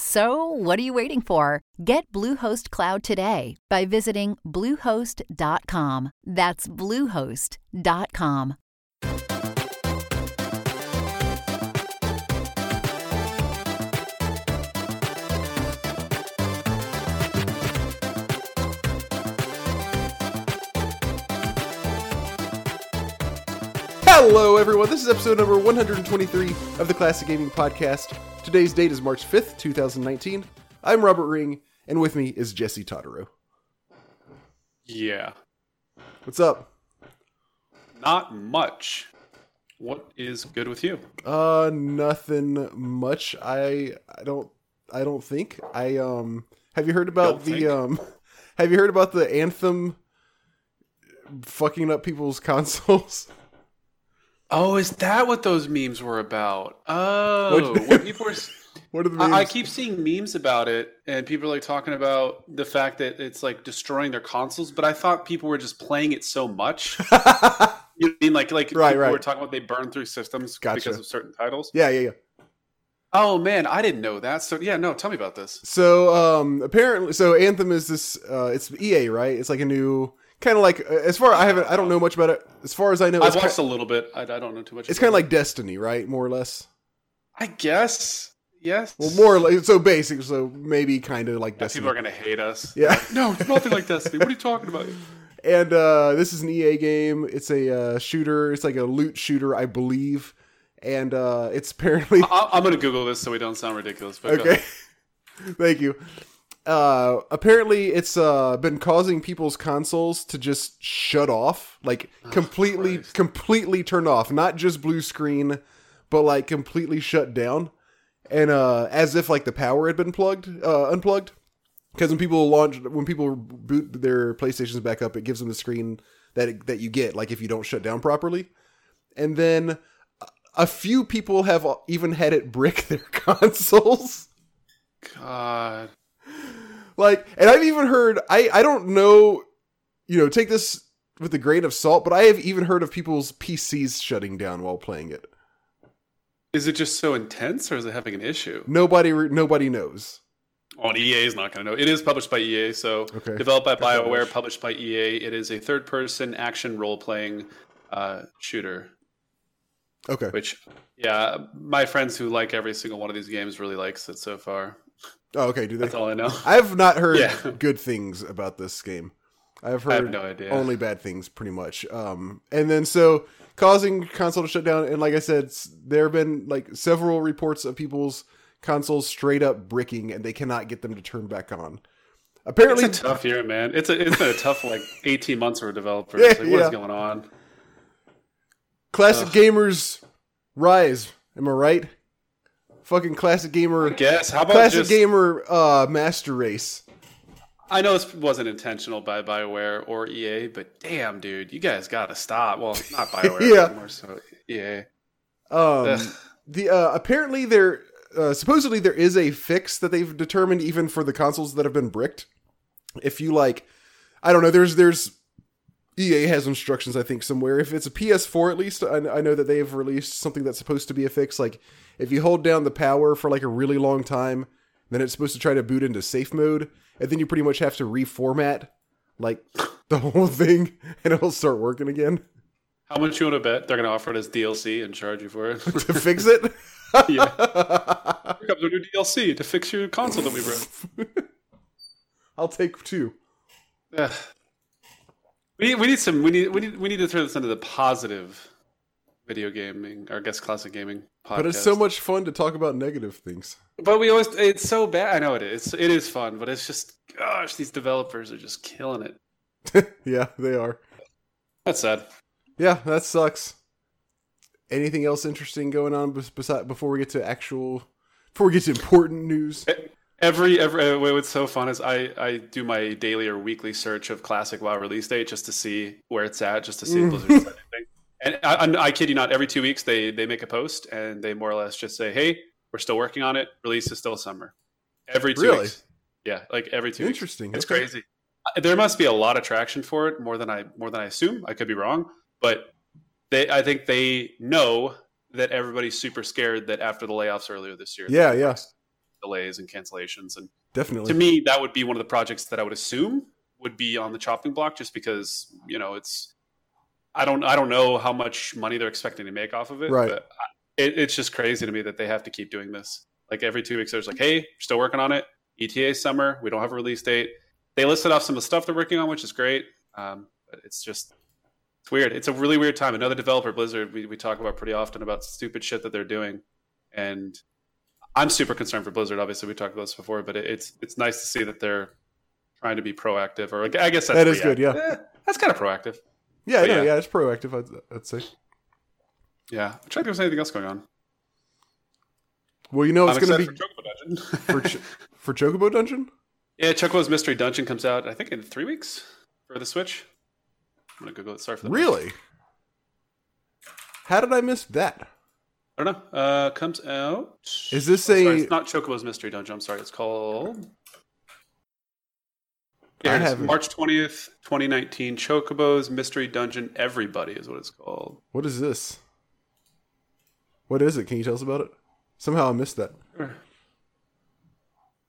So, what are you waiting for? Get Bluehost Cloud today by visiting Bluehost.com. That's Bluehost.com. Hello, everyone. This is episode number 123 of the Classic Gaming Podcast. Today's date is March 5th, 2019. I'm Robert Ring, and with me is Jesse Totaro. Yeah. What's up? Not much. What is good with you? Uh, nothing much. I I don't I don't think I um. Have you heard about Don't the think? um? Have you heard about the anthem fucking up people's consoles? Oh, is that what those memes were about? Oh, What- when people were. What are the I, I keep seeing memes about it, and people are like talking about the fact that it's like destroying their consoles. But I thought people were just playing it so much. You know I mean like like Right, people right. were talking about they burn through systems Gotcha. because of certain titles. yeah, yeah, yeah. Oh man, I didn't know that. So yeah, no, tell me about this. So um apparently so Anthem is this uh it's EA, right? It's like a new kind of like uh, as far I haven't I don't know much about it. As far as I know I've it's watched ki- a little bit. I, I don't know too much. it's kind of like Destiny, right? More or less. I guess yes. Well, more or less so basic, so maybe kind of like Yeah, Destiny. people are gonna hate us. Yeah. No, it's nothing like Destiny. What are you talking about? And uh this is an EA game. It's a uh shooter. It's like a loot shooter, I believe. And uh it's apparently I- I'm gonna Google this so we don't sound ridiculous. But Okay. Thank you. Uh apparently it's uh been causing people's consoles to just shut off, like completely Christ. completely turn off, not just blue screen, but like completely shut down. And uh as if like the power had been plugged uh unplugged. Cuz when people launch when people boot their PlayStations back up, it gives them the screen that that you get like if you don't shut down properly. And then a few people have even had it brick their consoles. God. Like, and I've even heard I I don't know, you know, take this with a grain of salt, but I have even heard of people's PCs shutting down while playing it. Is it just so intense or is it having an issue? Nobody nobody knows. On EA is not going to know. It is published by EA, so Okay. developed by That's BioWare, published. published by EA. It is a third-person action role-playing uh, shooter. Okay. Which, yeah, my friends who like every single one of these games really likes it so far. Oh, okay. Do they? That's all I know. I've not heard Yeah. good things about this game. I've I heard have no idea. only bad things, pretty much. Um, and then so causing console to shut down, and like I said, there have been like several reports of people's consoles straight up bricking, and they cannot get them to turn back on. Apparently, It's a tough year, man. It's a it's been a tough like eighteen months for developers. Yeah, like, what is yeah. going on? Classic Ugh. gamers rise. Am I right? Fucking classic gamer. Guess how about Classic just? gamer uh, master race. I know this wasn't intentional by Bioware or EA, but damn, dude, you guys got to stop. Well, not Bioware, Yeah. more so EA. Um, the uh, apparently there uh, supposedly there is a fix that they've determined even for the consoles that have been bricked. If you like, I don't know. There's there's EA has instructions I think somewhere. If it's a PS4 at least, I, I know that they have released something that's supposed to be a fix. Like if you hold down the power for like a really long time, then it's supposed to try to boot into safe mode, and then you pretty much have to reformat like the whole thing, and it'll start working again How much you want to bet they're going to offer it as DLC and charge you for it? to fix it. yeah, here comes a new DLC to fix your console that we broke. I'll take two. Ugh. We need, we need some we need we need we need to turn this into the positive video gaming or I guess classic gaming podcast. But it's so much fun to talk about negative things. But we always it's so bad. I know it is. It is fun, but it's just gosh, these developers are just killing it. yeah, they are. That's sad. Yeah, that sucks. Anything else interesting going on besides before we get to actual before we get to important news? Eh, Every every uh, what's so fun is I I do my daily or weekly search of classic WoW release date just to see where it's at, just to see if Blizzard's anything. And I, I, I kid you not, every two weeks they they make a post and they more or less just say, "Hey, we're still working on it. Release is still summer." Every two Really? weeks. Yeah, like every two. weeks. Interesting. It's Okay. crazy. There must be a lot of traction for it, more than I more than I assume. I could be wrong, but they I think they know that everybody's super scared that after the layoffs earlier this year, Yeah, yeah, delays and cancellations, and definitely. to me that would be one of the projects that I would assume would be on the chopping block, just because you know it's. I don't I don't know how much money they're expecting to make off of it, Right. but it, it's just crazy to me that they have to keep doing this. Like every two weeks, there's like, hey, we're still working on it. ETA summer. We don't have a release date. They listed off some of the stuff they're working on, which is great. Um, but it's just it's weird. It's a really weird time. Another developer, Blizzard, we, we talk about pretty often about stupid shit that they're doing, and I'm super concerned for Blizzard. Obviously, we talked about this before, but it, it's it's nice to see that they're trying to be proactive. Or I guess that's That is good, yeah. Eh, that's kind of proactive. yeah, but no, yeah. yeah, it's proactive. I'd, I'd say. Yeah, I'm trying to think if there's anything else going on. Well, you know, it's going to be for Chocobo Dungeon. for Ch- for Chocobo Dungeon. yeah, Chocobo's Mystery Dungeon comes out, I think, in three weeks for the Switch. I'm gonna Google it. Sorry for the Really? How did I miss that? I don't know. Uh, comes out. Is this Oh, sorry, a? it's not Chocobo's Mystery Dungeon. I'm sorry. It's called. I Yeah, it is. haven't- March 20th, 2019. Chocobo's Mystery Dungeon Every Buddy is what it's called. What is this? What is it? Can you tell us about it? Somehow I missed that.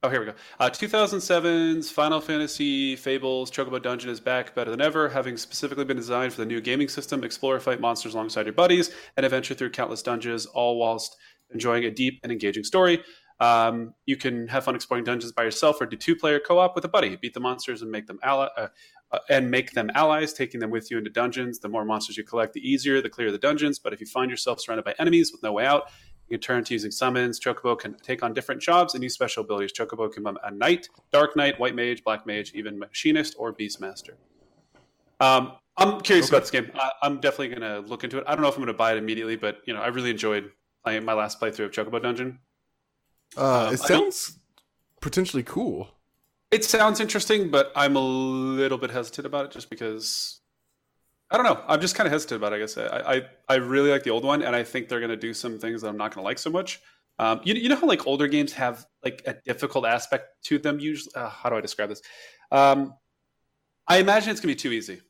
Oh, here we go. Uh, 2007's Final Fantasy Fables Chocobo Dungeon is back better than ever, having specifically been designed for the new gaming system. Explore, fight monsters alongside your buddies, and adventure through countless dungeons, all whilst enjoying a deep and engaging story. Um, you can have fun exploring dungeons by yourself or do two-player co-op with a buddy. Beat the monsters and make them ally- uh, uh, and make them allies, taking them with you into dungeons. The more monsters you collect, the easier, the clearer the dungeons. But if you find yourself surrounded by enemies with no way out, you can turn to using summons. Chocobo can take on different jobs and use special abilities. Chocobo can become a knight, dark knight, white mage, black mage, even machinist or beastmaster. Um, I'm curious Okay. about this game. I, I'm definitely going to look into it. I don't know if I'm going to buy it immediately, but you know, I really enjoyed playing my last playthrough of Chocobo Dungeon. Uh, Um, it sounds potentially cool. It sounds interesting, but I'm a little bit hesitant about it just because I don't know. I'm just kind of hesitant about it. I guess I, I I really like the old one, and I think they're going to do some things that I'm not going to like so much. Um, you, you know how like older games have like a difficult aspect to them. Usually, uh, how do I describe this? Um, I imagine it's going to be too easy.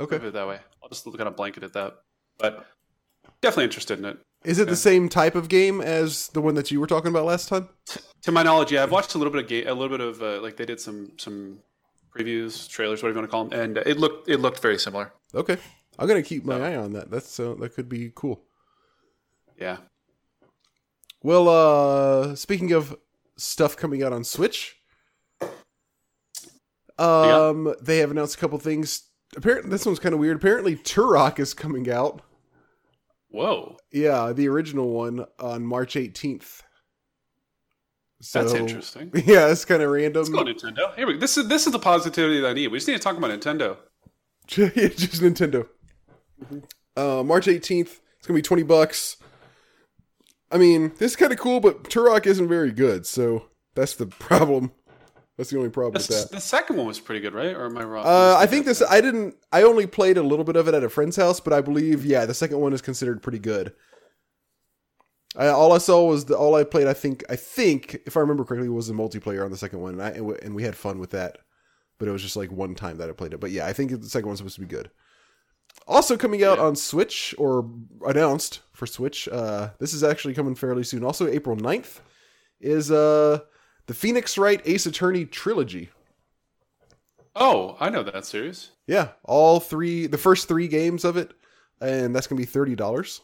Okay. Put it that way. I'll just kind of blanket at that. But definitely interested in it. Is it the same type of game as the one that you were talking about last time? To my knowledge, yeah, I've watched a little bit of ga- a little bit of uh, like they did some some previews, trailers, whatever you want to call them, and it looked it looked very similar. Okay, I'm gonna keep my So- eye on that. That's uh, that could be cool. Yeah. Well, uh speaking of stuff coming out on Switch, um, they have announced a couple things. Apparently, this one's kind of weird. Apparently, Turok is coming out. Whoa, Yeah, the original one on March 18th. So, that's interesting. Yeah, it's kind of random. Let's go Nintendo. Here we go. This is this is the positivity that I need. We just need to talk about Nintendo. Yeah, just Nintendo. Uh, March 18th. It's gonna be 20 bucks. I mean, this is kind of cool, but Turok isn't very good, so that's the problem. That's the only problem with that. the second one was pretty good, right? Or am I wrong? Uh, I think this. I didn't. I only played a little bit of it at a friend's house, but I believe, yeah, the second one is considered pretty good. I, all I saw was the all I played. I think. I think, if I remember correctly, was the multiplayer on the second one, and, I, and, we, and we had fun with that. But it was just like one time that I played it. But yeah, I think the second one's supposed to be good. Also coming out Yeah. on Switch or announced for Switch. Uh, this is actually coming fairly soon. Also, April 9th is uh the Phoenix Wright Ace Attorney trilogy. Oh, I know that series. Yeah, all three, the first three games of it, and that's gonna be thirty dollars.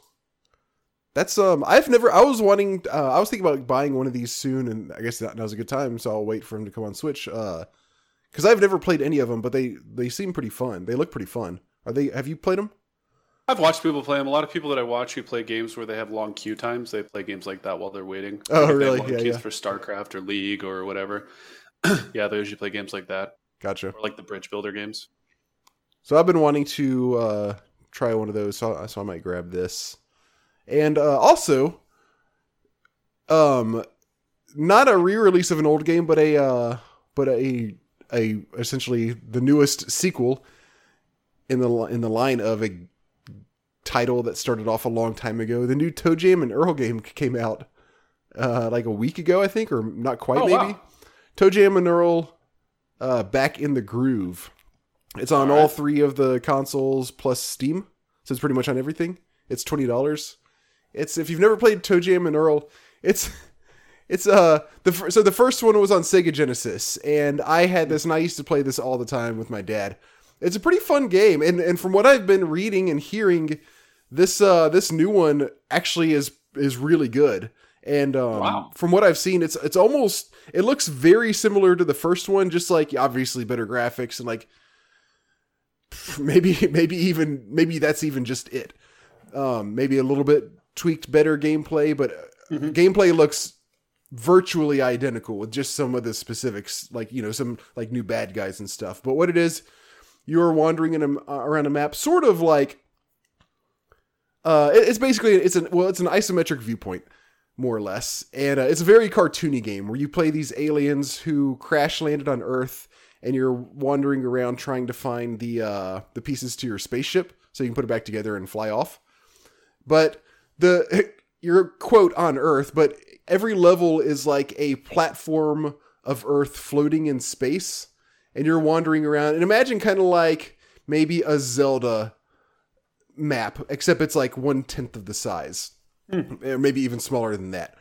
That's um, I've never. I was wanting. Uh, I was thinking about buying one of these soon, and I guess that now's a good time. So I'll wait for them to come on Switch. Uh, because I've never played any of them, but they they seem pretty fun. They look pretty fun. Are they? Have you played them? I've watched people play them. A lot of people that I watch who play games where they have long queue times, they play games like that while they're waiting. Oh, Like if they have really? Yeah, yeah. For StarCraft or League or whatever. yeah, they usually play games like that, Gotcha. or like the bridge builder games. So I've been wanting to uh, try one of those, so, so I might grab this. And uh, also, um, not a re-release of an old game, but a uh, but a a essentially the newest sequel in the in the line of a title that started off a long time ago. The new ToeJam and Earl game came out uh, like a week ago, I think, or not quite, Oh, maybe. wow. ToeJam and Earl, uh, back in the groove. It's on All all right. three of the consoles plus Steam, so it's pretty much on everything. It's twenty dollars. It's if you've never played ToeJam and Earl, it's it's uh the so the first one was on Sega Genesis, and I had this, and I used to play this all the time with my dad. It's a pretty fun game, and and from what I've been reading and hearing, this uh this new one actually is is really good. And um, Wow. from what I've seen, it's it's almost it looks very similar to the first one, just like obviously better graphics and like maybe maybe even maybe that's even just it. Um, maybe a little bit tweaked better gameplay, but uh, gameplay looks virtually identical with just some of the specifics, like you know some like new bad guys and stuff. But what it is, you are wandering in a, uh, around a map, sort of like. Uh, it- it's basically it's an well, it's an isometric viewpoint, more or less, and uh, it's a very cartoony game where you play these aliens who crash landed on Earth, and you're wandering around trying to find the uh, the pieces to your spaceship so you can put it back together and fly off. But the you're quote on Earth, but every level is like a platform of Earth floating in space, and you're wandering around. And imagine kind of like maybe a Zelda map, except it's like one tenth of the size, or maybe even smaller than that.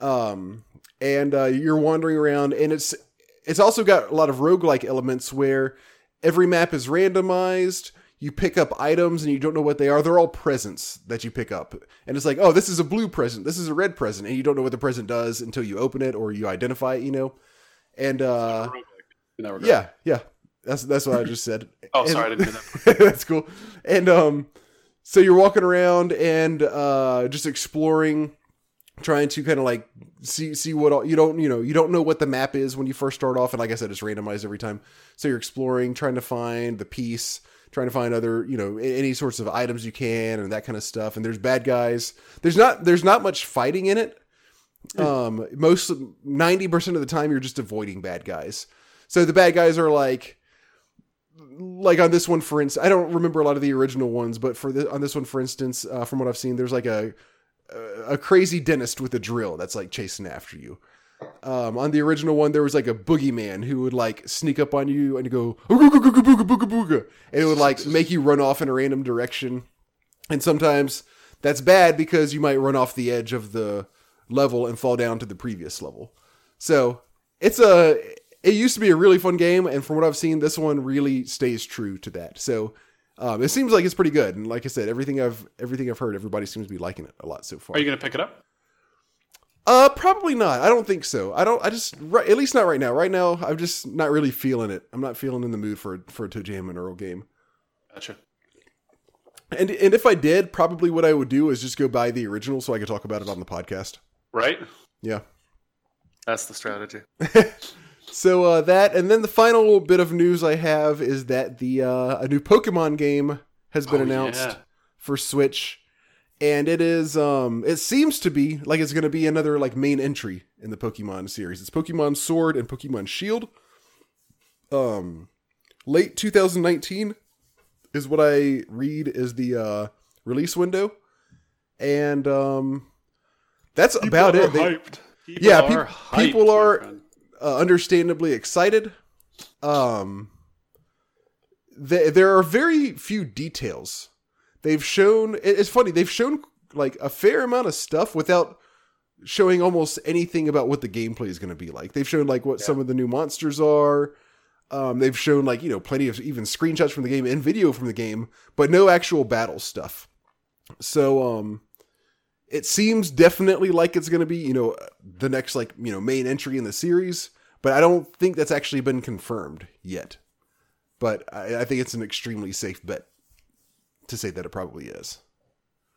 Um, and uh, you're wandering around, and it's it's also got a lot of roguelike elements where every map is randomized. You pick up items and you don't know what they are. They're all presents that you pick up. And it's like, oh, this is a blue present. This is a red present. And you don't know what the present does until you open it or you identify it, you know? And uh yeah, yeah. That's that's what I just said. Oh, And- sorry, I didn't hear that. that's cool. And um, so you're walking around and uh, just exploring, trying to kind of like see see what all, you don't you know you don't know what the map is when you first start off, and like I said, it's randomized every time. So you're exploring, trying to find the piece, trying to find other you know any sorts of items you can and that kind of stuff. And there's bad guys. There's not there's not much fighting in it. Um, most ninety percent of the time you're just avoiding bad guys. So the bad guys are like like on this one for instance i don't remember a lot of the original ones but for the, on this one for instance uh, from what i've seen there's like a a crazy dentist with a drill that's like chasing after you um, on the original one there was like a boogeyman who would like sneak up on you and go "Ooga, googa, googa, booga, booga, booga," and it would like make you run off in a random direction and sometimes that's bad because you might run off the edge of the level and fall down to the previous level so it's a it used to be a really fun game, and from what I've seen, this one really stays true to that. So um, it seems like it's pretty good. And like I said, everything I've everything I've heard, everybody seems to be liking it a lot so far. Are you going to pick it up? Uh, probably not. I don't think so. I don't. I just right, at least not right now. Right now, I'm just not really feeling it. I'm not feeling in the mood for for a ToeJam and Earl game. Gotcha. And and if I did, probably what I would do is just go buy the original so I could talk about it on the podcast. Right? Yeah. That's the strategy. So uh, that, and then the final bit of news I have is that the uh, a new Pokemon game has been Oh, announced yeah. for Switch, and it is um it seems to be like it's going to be another like main entry in the Pokemon series. It's Pokemon Sword and Pokemon Shield. Um, late 2019 is what I read is the uh, release window, and um, that's about People it. They- hyped. People Yeah, are peop- hyped, people are- uh, understandably excited. Um, th- there are very few details. They've shown. It's funny. They've shown like a fair amount of stuff without showing almost anything about what the gameplay is going to be like. They've shown like what some of the new monsters are. Um, they've shown like you know plenty of even screenshots from the game and video from the game, but no actual battle stuff. So um, it seems definitely like it's going to be you know the next like you know main entry in the series but i don't think that's actually been confirmed yet but i, I think it's an extremely safe bet to say that it probably is.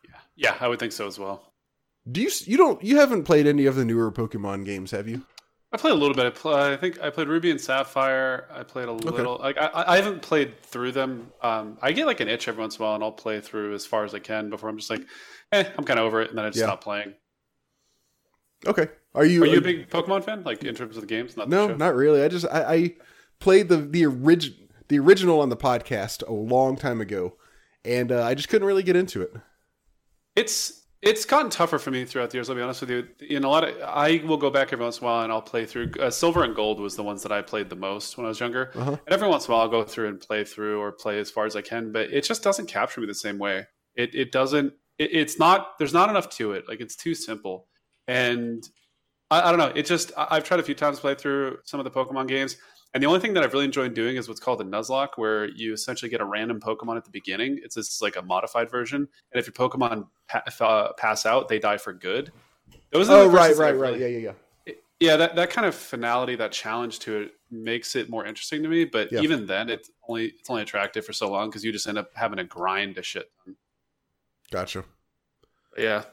Yeah, yeah, I would think so as well. Do you you don't you haven't played any of the newer Pokemon games, have you? I played a little bit. I, play, I think I played Ruby and Sapphire. I played a little. Like I, I haven't played through them. Um, I get like an itch every once in a while, and I'll play through as far as I can before I'm just like, eh, I'm kind of over it, and then I just Yeah. stop playing. Okay. Are you Are you a big Pokemon fan? Like in terms of the games? Not No, not really. I just I, I played the the original the original on the podcast a long time ago, and uh, I just couldn't really get into it. It's it's gotten tougher for me throughout the years. I'll be honest with you. In a lot of, I will go back every once in a while and I'll play through. Uh, Silver and Gold was the ones that I played the most when I was younger. Uh-huh. And every once in a while, I'll go through and play through or play as far as I can. But it just doesn't capture me the same way. It it doesn't. It, it's not. There's not enough to it. Like it's too simple. And I, I don't know. It just. I, I've tried a few times to play through some of the Pokemon games. And the only thing that I've really enjoyed doing is what's called a Nuzlocke, where you essentially get a random Pokemon at the beginning. It's just like a modified version, and if your Pokemon pa- uh, pass out, they die for good. Those are Oh right, right, I've right. really- Yeah, yeah, yeah. yeah. That that kind of finality, that challenge to it, makes it more interesting to me. But Yeah. even then, it's only it's only attractive for so long because you just end up having to grind a shit. Gotcha. Yeah,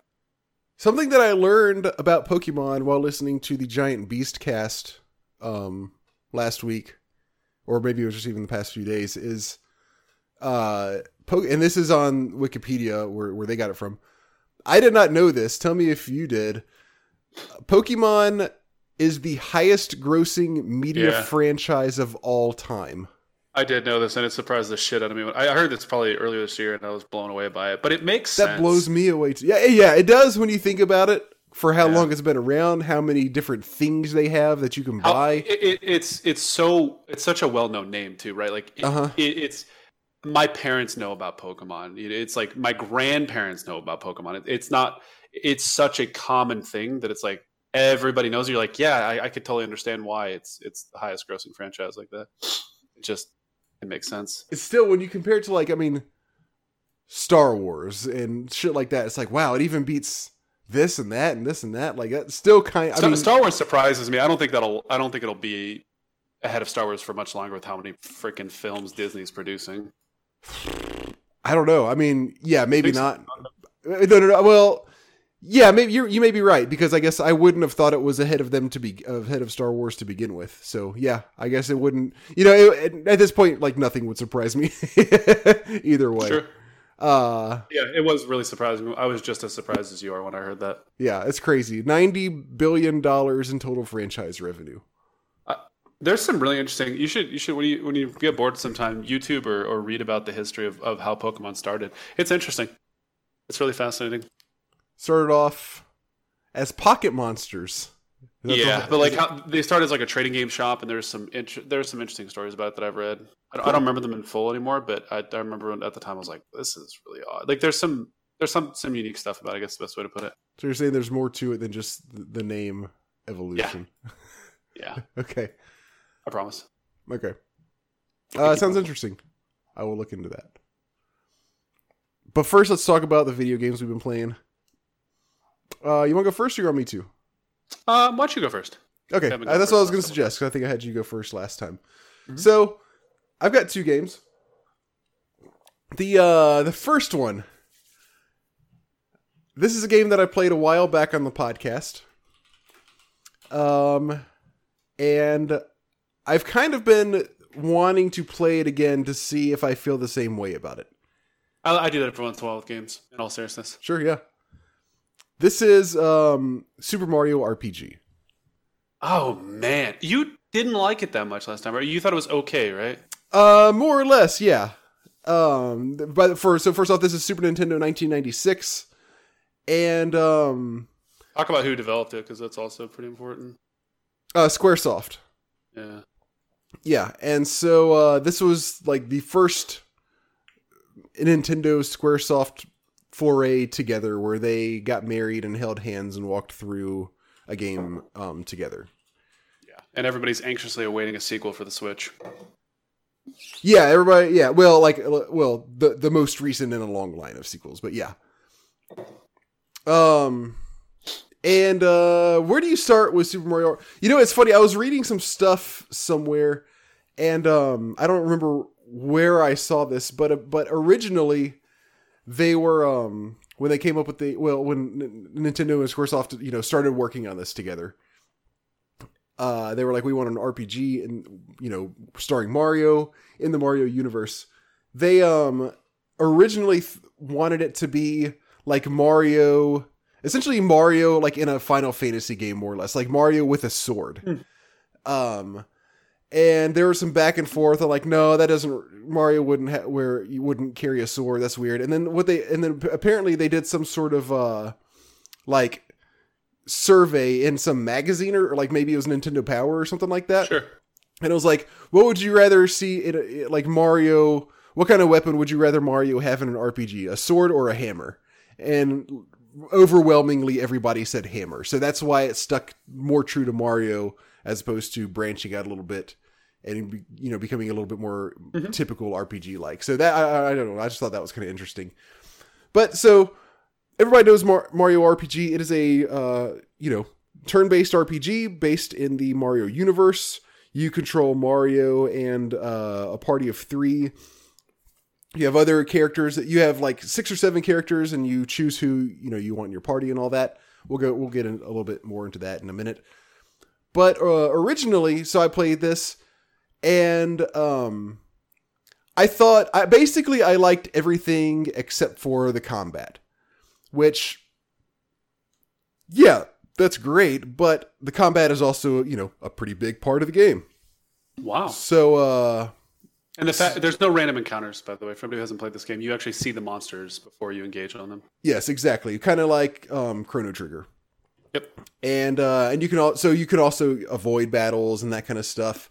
Something that I learned about Pokemon while listening to the Giant Beast cast um, last week, or maybe it was just even the past few days, is uh, po- and this is on Wikipedia where, where they got it from. I did not know this. Tell me if you did. Pokemon is the highest grossing media Yeah. franchise of all time. I did know this, and it surprised the shit out of me. I I heard this probably earlier this year, and I was blown away by it. But it makes That sense. blows me away. Too. Yeah, yeah, it does when you think about it. For how Yeah. long it's been around, how many different things they have that you can How- buy. it, it, it's it's so it's such a well known name too, right? Like it, Uh-huh. it, it's my parents know about Pokemon. It- It's like my grandparents know about Pokemon. It, it's not. It's such a common thing that it's like everybody knows. You're like, yeah, I, I could totally understand why it's it's the highest grossing franchise like that. It just it makes sense. it's still when you compare it to like I mean Star Wars and shit like that, it's like wow, it even beats this and that and this and that. Like that's still kind. I Star, mean, Star Wars surprises me. I don't think that'll. I don't think it'll be ahead of Star Wars for much longer with how many freaking films Disney's producing. I don't know. I mean, yeah, maybe not. No, no, no. Well, yeah, maybe you you may be right because I guess I wouldn't have thought it was ahead of them to be ahead of Star Wars to begin with. So yeah, I guess it wouldn't. You know, it- at this point, like nothing would surprise me either way. Sure. Uh, Yeah, it was really surprising. I was just as surprised as you are when I heard that. yeah, it's crazy. Ninety billion dollars in total franchise revenue. There's some really interesting. You should you should when you when you get bored sometime, YouTube or, or read about the history of, of how Pokemon started. It's interesting. It's really fascinating. Started off as pocket monsters. Yeah, but like how they started as like a trading game shop, and there's some there's some interesting stories about it that I've read. I don't, I don't remember them in full anymore, but I, I remember when- at the time I was like, this is really odd. Like there's some there's some some unique stuff about. it, I guess the best way to put it. So you're saying there's more to it than just the name evolution. Yeah, Okay. I promise. Okay. Uh, sounds interesting. I will look into that. But first, let's talk about the video games we've been playing. Uh, you want to go first, or you want me to? Um, why don't you go first? Okay, go uh, that's what I was going to suggest. 'cause I think I had you go first last time. Mhm. So, I've got two games. The uh, the first one. This is a game that I played a while back on the podcast. Um, and I've kind of been wanting to play it again to see if I feel the same way about it. I, I do that every once in a while with games. In all seriousness, Sure, yeah. This is um, Super Mario RPG. oh man, you didn't like it that much last time, right? You thought it was okay, right? Uh, more or less, yeah. Um, but for so first off, this is Super Nintendo 1996, and um, Talk about who developed it because that's also pretty important. uh, SquareSoft. Yeah. Yeah, and so uh, this was like the first Nintendo SquareSoft foray together, where they got married and held hands and walked through a game um, together. Yeah. And everybody's anxiously awaiting a sequel for the Switch. Yeah, everybody. Yeah, well, like, well, the the most recent in a long line of sequels, but yeah. Um, and uh, where do you start with Super Mario? You know, it's funny. I was reading some stuff somewhere, and um, I don't remember where I saw this, but but originally, they were um when they came up with the well when N- Nintendo and Squaresoft you know started working on this together. Uh, they were like, we want an RPG and you know starring Mario in the Mario universe. They um originally th- wanted it to be like Mario, essentially Mario like in a Final Fantasy game, more or less, like Mario with a sword. Um, and there was some back and forth. I'm like, no, that doesn't. Mario wouldn't ha- where you wouldn't carry a sword. That's weird. And then what they and then apparently they did some sort of uh like survey in some magazine or, or like maybe it was Nintendo Power or something like that. Sure. And it was like, what would you rather see in a, like Mario? What kind of weapon would you rather Mario have in an RPG? A sword or a hammer? And overwhelmingly, everybody said hammer. So that's why it stuck more true to Mario as opposed to branching out a little bit and you know becoming a little bit more typical RPG like. So that I, I don't know. I just thought that was kind of interesting. But so everybody knows Mar- Mario RPG. It is a uh, you know turn-based RPG based in the Mario universe. You control Mario and uh, a party of three. You have other characters that you have like six or seven characters, and you choose who you know you want in your party and all that. We'll go. We'll get in, a little bit more into that in a minute. But uh, originally, so I played this, and um, I thought I basically I liked everything except for the combat, which yeah, that's great, but the combat is also, you know, a pretty big part of the game. Wow. So uh And the fact there's no random encounters, by the way, for anybody who hasn't played this game. You actually see the monsters before you engage on them. yes, exactly. Kind of like um Chrono Trigger. Yep. And uh and you can also you can also avoid battles and that kind of stuff.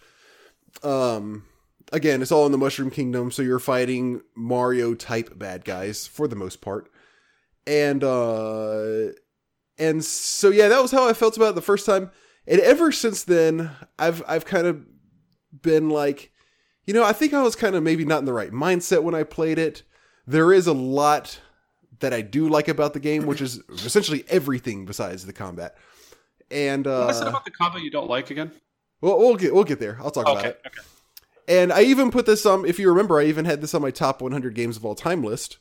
Um again, it's all in the Mushroom Kingdom, so you're fighting Mario type bad guys for the most part. And uh and so yeah, that was how I felt about it the first time. And ever since then, I've I've kind of been like, you know, I think I was kind of maybe not in the right mindset when I played it. There is a lot that I do like about the game, which is essentially everything besides the combat. And uh, What is it about the combat you don't like again? well, we'll get we'll get there. I'll talk about it. Okay. And I even put this on. If you remember, I even had this on my top 100 games of all time list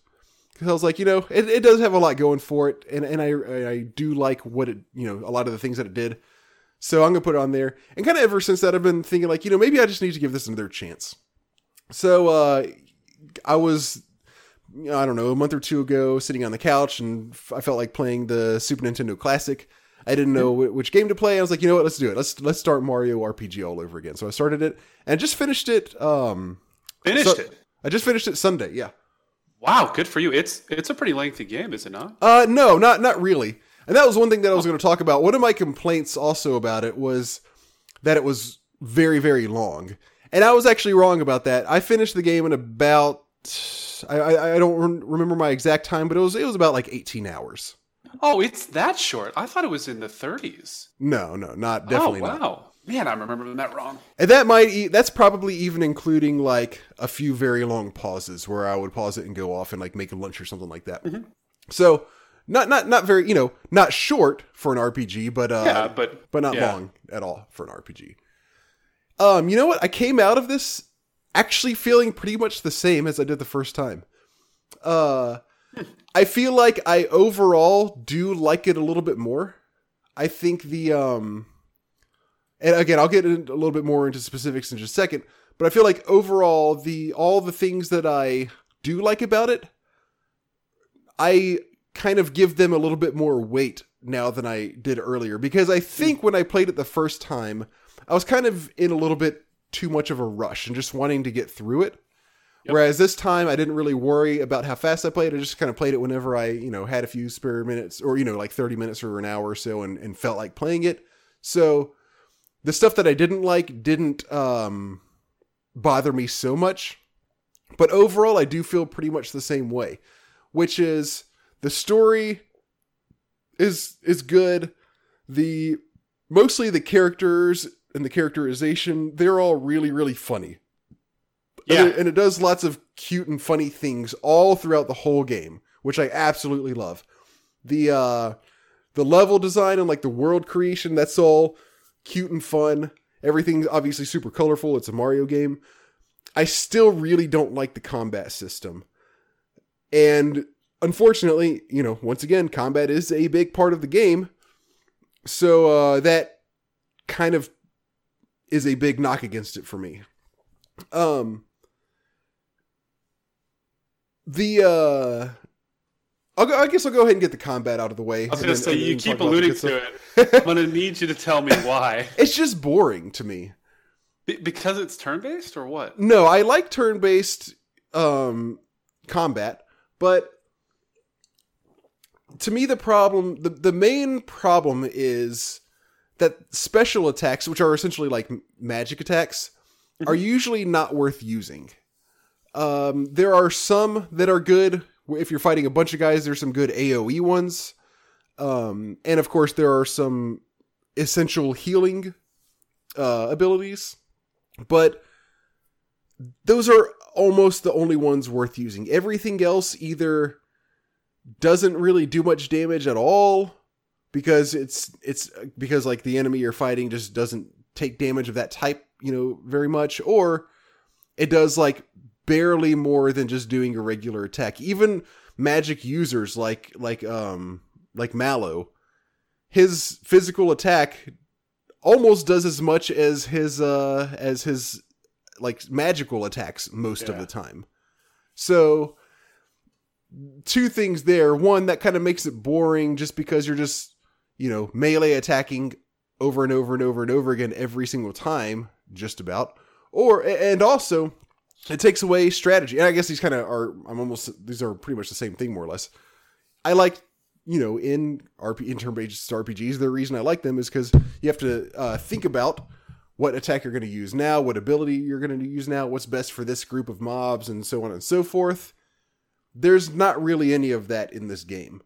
because I was like, you know, it, it does have a lot going for it, and and I I do like what it you know a lot of the things that it did. So I'm gonna put it on there. And kind of ever since that, I've been thinking like, you know, maybe I just need to give this another chance. So uh, I was, you know, I don't know, a month or two ago, sitting on the couch, and f- I felt like playing the Super Nintendo Classic. I didn't know wh- which game to play. I was like, you know what, let's do it. Let's let's start Mario RPG all over again. So I started it and just finished it. Um, Finished so- it. I just finished it Sunday. Yeah. Wow, good for you. It's it's a pretty lengthy game, is it not? Uh, no, not not really. And that was one thing that I was going to talk about. One of my complaints also about it was that it was very very long, and I was actually wrong about that. I finished the game in about I I, I don't rem- remember my exact time, but it was it was about like eighteen hours. Oh, it's that short. I thought it was in the 30s. No, no, not definitely oh, not. wow. Man, I'm remembering that wrong. And that might e- that's probably even including like a few very long pauses where I would pause it and go off and like make a lunch or something like that. So not not not very you know not short for an RPG, but uh, yeah, but but not yeah. long at all for an RPG. Um, you know what? I came out of this actually feeling pretty much the same as I did the first time. Uh, I feel like I overall do like it a little bit more. I think the um, and again, I'll get a little bit more into specifics in just a second. But I feel like overall, the all the things that I do like about it, I kind of give them a little bit more weight now than I did earlier because I think when I played it the first time, I was kind of in a little bit too much of a rush and just wanting to get through it. Yep. Whereas this time I didn't really worry about how fast I played. I just kind of played it whenever I, you know, had a few spare minutes or, you know, like 30 minutes or an hour or so and, and felt like playing it. So the stuff that I didn't like didn't um, bother me so much. But overall, I do feel pretty much the same way, which is the story is is good. The mostly the characters and the characterization, they're all really really funny. Yeah. And it, and it does lots of cute and funny things all throughout the whole game, which I absolutely love. The uh the level design and like the world creation, that's all cute and fun. Everything's obviously super colorful. It's a Mario game. I still really don't like the combat system. And unfortunately, you know, once again, combat is a big part of the game. So uh, that kind of is a big knock against it for me. Um, the uh, I'll go, I guess I'll go ahead and get the combat out of the way. I was gonna then- say and you keep talk about the alluding to it. I'm gonna need you to tell me why. It's just boring to me. Be- because it's turn based or what? No, I like turn-based um, combat, but to me the problem, the the main problem is that special attacks, which are essentially like magic attacks, are usually not worth using. Um, there are some that are good. If you're fighting a bunch of guys, there's some good AOE ones. Um, and of course, there are some essential healing uh, abilities. But those are almost the only ones worth using. Everything else either doesn't really do much damage at all because it's it's because like the enemy you're fighting just doesn't take damage of that type, you know, very much or it does like barely more than just doing a regular attack. Even magic users like like um like Mallow, his physical attack almost does as much as his uh as his like magical attacks most of the time. So two things there. One that kind of makes it boring just because you're just, you know, melee attacking over and over and over and over again every single time, just about. Or and also it takes away strategy. And I guess these kind of are I'm almost these are pretty much the same thing more or less. I like you know in RP in turn-based RPGs. The reason I like them is because you have to uh, think about what attack you're going to use now, what ability you're going to use now, what's best for this group of mobs, and so on and so forth. There's not really any of that in this game.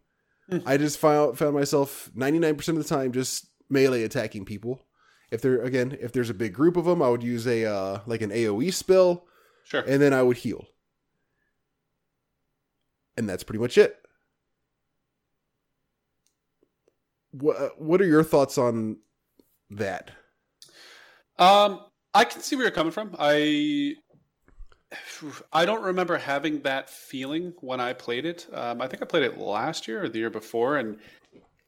I just found found myself 99% of the time just melee attacking people. If there again, if there's a big group of them, I would use a uh, like an AOE spell, Sure. and then I would heal. And that's pretty much it. What What are your thoughts on that? Um, I can see where you're coming from. I I don't remember having that feeling when I played it. Um, I think I played it last year or the year before, and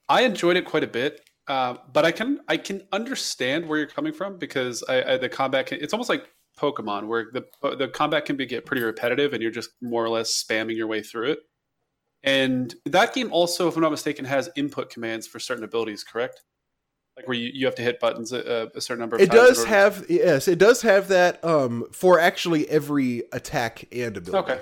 I enjoyed it quite a bit. Uh, but I can I can understand where you're coming from because I, I, the combat can, it's almost like Pokemon where the the combat can be get pretty repetitive and you're just more or less spamming your way through it. And that game also, if I'm not mistaken, has input commands for certain abilities. Correct? Like where you, you have to hit buttons a, a certain number of It times. in does have yes, it does have that um for actually every attack and ability. Okay.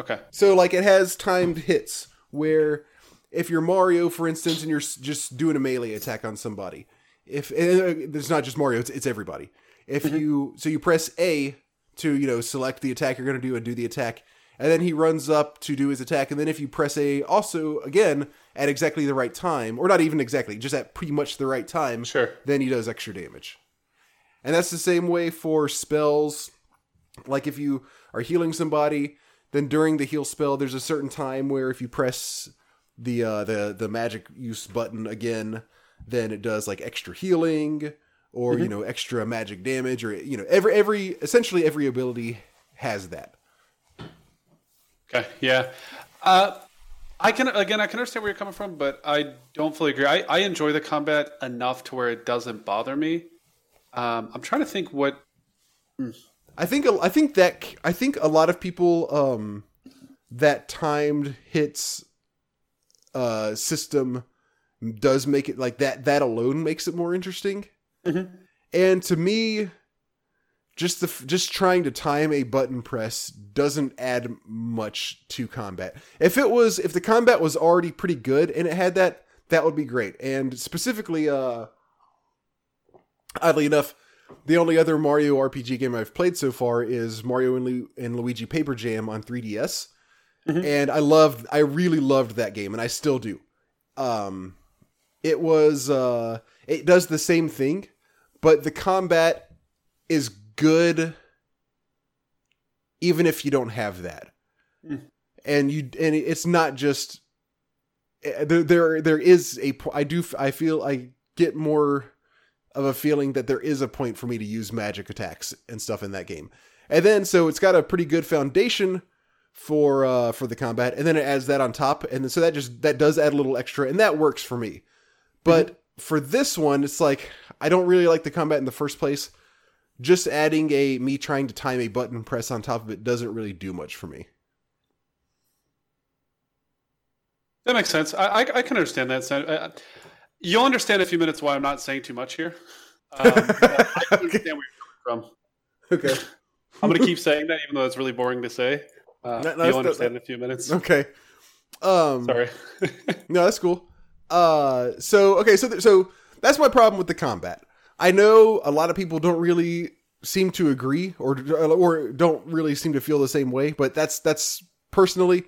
Okay. So like it has timed hits where if you're Mario, for instance, and you're just doing a melee attack on somebody, if uh, there's not just Mario, it's, it's everybody. If you so you press A to you know select the attack you're going to do and do the attack, and then he runs up to do his attack, and then if you press A also again at exactly the right time, or not even exactly, just at pretty much the right time, Sure. then he does extra damage. And that's the same way for spells. Like if you are healing somebody, then during the heal spell, there's a certain time where if you press the uh, the the magic use button again, then it does like extra healing or you know extra magic damage or you know every every essentially every ability has that. Okay. Yeah. Uh, I can again. I can understand where you're coming from, but I don't fully agree. I, I enjoy the combat enough to where it doesn't bother me. Um, I'm trying to think what. I think I think that I think a lot of people um that timed hits uh system does make it like that that alone makes it more interesting. And to me just the just trying to time a button press doesn't add much to combat. If it was if the combat was already pretty good and it had that that would be great. And specifically uh oddly enough the only other Mario RPG game I've played so far is Mario and, Lu- and Luigi Paper Jam on 3DS, and I loved, I really loved that game, and I still do. Um, it was, uh, it does the same thing, but the combat is good, even if you don't have that, and you, and it's not just eh, there, there, there is a. I do, I feel, I get more of a feeling that there is a point for me to use magic attacks and stuff in that game. And then so it's got a pretty good foundation for uh for the combat and then it adds that on top and so that just that does add a little extra and that works for me but for this one it's like i don't really like the combat in the first place just adding a me trying to time a button press on top of it doesn't really do much for me That makes sense. I, I, I can understand that. So, uh, you'll understand in a few minutes why I'm not saying too much here. Um, I can understand where you're coming from. okay I'm going to keep saying that, even though it's really boring to say. Uh, No, no, you'll understand in a few minutes. okay um Sorry. No, that's cool. Uh, so okay, so th- so that's my problem with the combat. I know a lot of people don't really seem to agree, or or don't really seem to feel the same way. But that's that's personally,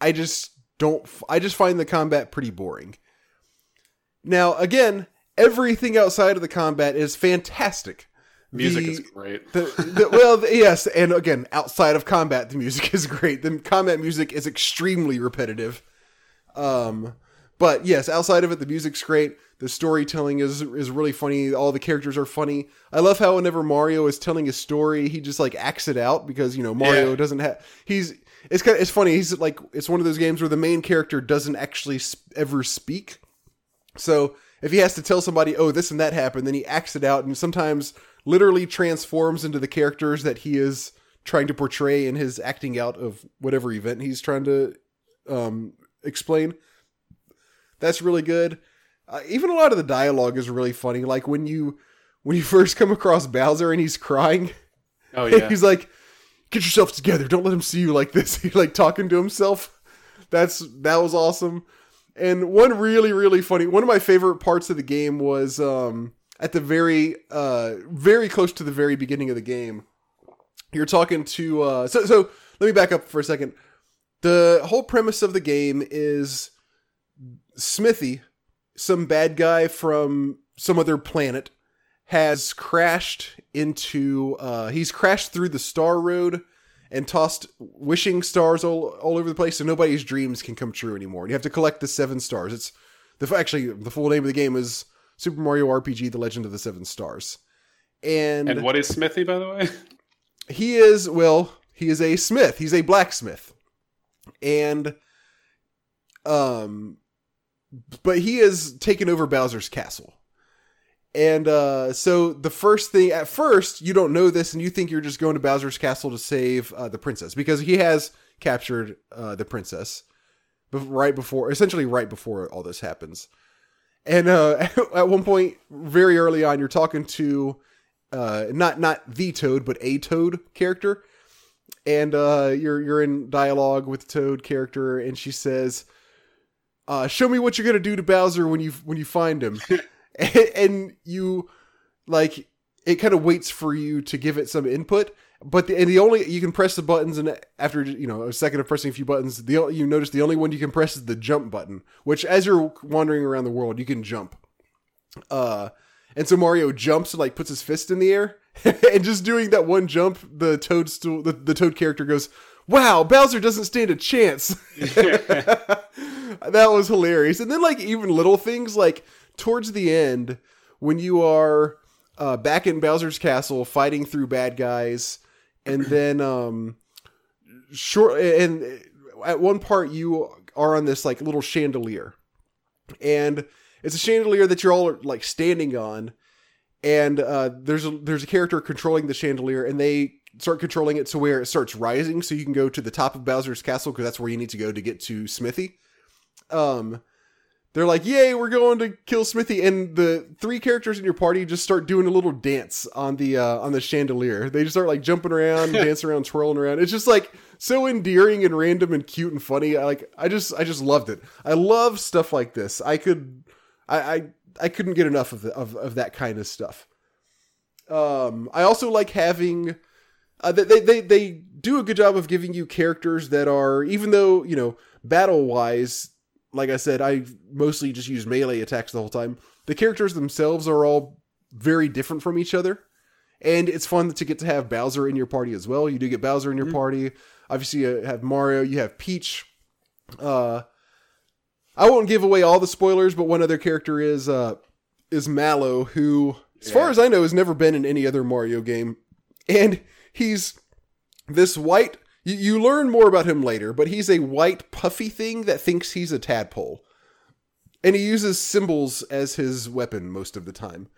I just don't. I just find the combat pretty boring. Now, again, everything outside of the combat is fantastic. Music The- is great. the, the, well, yes, and again, outside of combat, the music is great. The combat music is extremely repetitive. Um, but yes, outside of it, the music's great. The storytelling is is really funny. All the characters are funny. I love how whenever Mario is telling a story, he just like acts it out because you know Mario Yeah. doesn't have. He's it's kind of, it's funny. He's like it's one of those games where the main character doesn't actually sp- ever speak. So if he has to tell somebody, oh, this and that happened, then he acts it out and sometimes literally transforms into the characters that he is trying to portray in his acting out of whatever event he's trying to um, explain. That's really good. Uh, even a lot of the dialogue is really funny. Like when you when you first come across Bowser and he's crying, Oh, yeah. he's like, "Get yourself together! Don't let him see you like this." He's like talking to himself. That's that was awesome. And one really really funny one of my favorite parts of the game was um, at the very uh, very close to the very beginning of the game. You're talking to uh, so so. Let me back up for a second. The whole premise of the game is Smithy, some bad guy from some other planet, has crashed into. Uh, he's crashed through the Star Road and tossed wishing stars all, all over the place, so nobody's dreams can come true anymore. And you have to collect the seven stars. It's the actually the full name of the game is Super Mario RPG: The Legend of the Seven Stars. And, and what is Smithy, by the way? he is well he is a smith he's a blacksmith and um but he has taken over bowser's castle. And uh so the first thing at first you don't know this and you think you're just going to bowser's castle to save uh, the princess because he has captured uh the princess right before essentially right before all this happens. And uh at one point very early on you're talking to uh not not the toad but a toad character. And uh you're you're in dialogue with toad character and she says uh show me what you're gonna do to bowser when you when you find him. And, and you like it kind of waits for you to give it some input but the, and the only you can press the buttons and after you know a second of pressing a few buttons the you notice the only one you can press is the jump button which as you're wandering around the world you can jump. Uh and so Mario jumps and like puts his fist in the air, and just doing that one jump, the toadstool, the, the toad character goes, "Wow, Bowser doesn't stand a chance." that was hilarious. And then like even little things like towards the end when you are uh, back in Bowser's castle fighting through bad guys, and then um, short and at one part you are on this like little chandelier, and it's a chandelier that you're all like standing on, and uh, there's a there's a character controlling the chandelier, and they start controlling it to where it starts rising, so you can go to the top of Bowser's castle because that's where you need to go to get to Smithy. Um, they're like, "Yay, we're going to kill Smithy!" And the three characters in your party just start doing a little dance on the uh, on the chandelier. They just start like jumping around, dancing around, twirling around. It's just like so endearing and random and cute and funny. I like, I just, I just loved it. I love stuff like this. I could, I, I, I couldn't get enough of the, of of that kind of stuff. Um, I also like having. Uh, they, they they do a good job of giving you characters that are even though you know battle wise like i said i mostly just use melee attacks the whole time the characters themselves are all very different from each other. And it's fun to get to have bowser in your party as well. You do get bowser in your party. Obviously you have mario you have peach. Uh i won't give away all the spoilers but one other character is uh is mallow who as far as i know has never been in any other mario game. And he's this white You, you learn more about him later, but he's a white puffy thing that thinks he's a tadpole, and he uses cymbals as his weapon most of the time.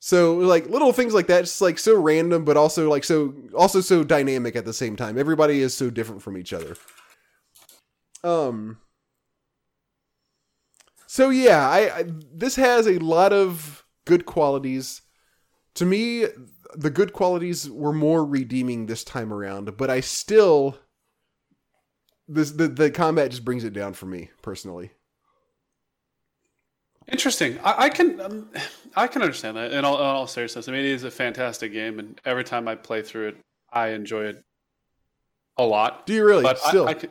So like little things like that, just like so random, but also like so also so dynamic at the same time. Everybody is so different from each other. Um. So yeah, I, I this has a lot of good qualities. To me, the good qualities were more redeeming this time around, but I still this the the combat just brings it down for me personally. Interesting. I, I can um, I can understand that in all, in all seriousness. I mean, it is a fantastic game, and every time I play through it, I enjoy it a lot. Do you really? But still, I, I could,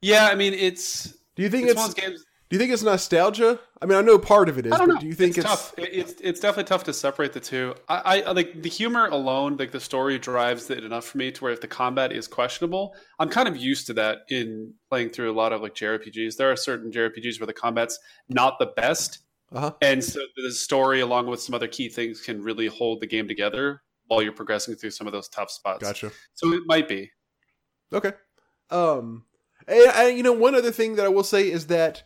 yeah. I mean, it's. do you think it's, it's, one of those games. Do you think it's nostalgia? I mean, I know part of it is, I don't but know. do you think it's, it's, tough? It's it's definitely tough to separate the two. I, I like the humor alone, like the story drives it enough for me to where if the combat is questionable, I'm kind of used to that in playing through a lot of like JRPGs. There are certain JRPGs where the combat's not the best, Uh-huh. and so the story along with some other key things can really hold the game together while you're progressing through some of those tough spots. Gotcha. So it might be. Okay. Um, and, and, you know, one other thing that I will say is that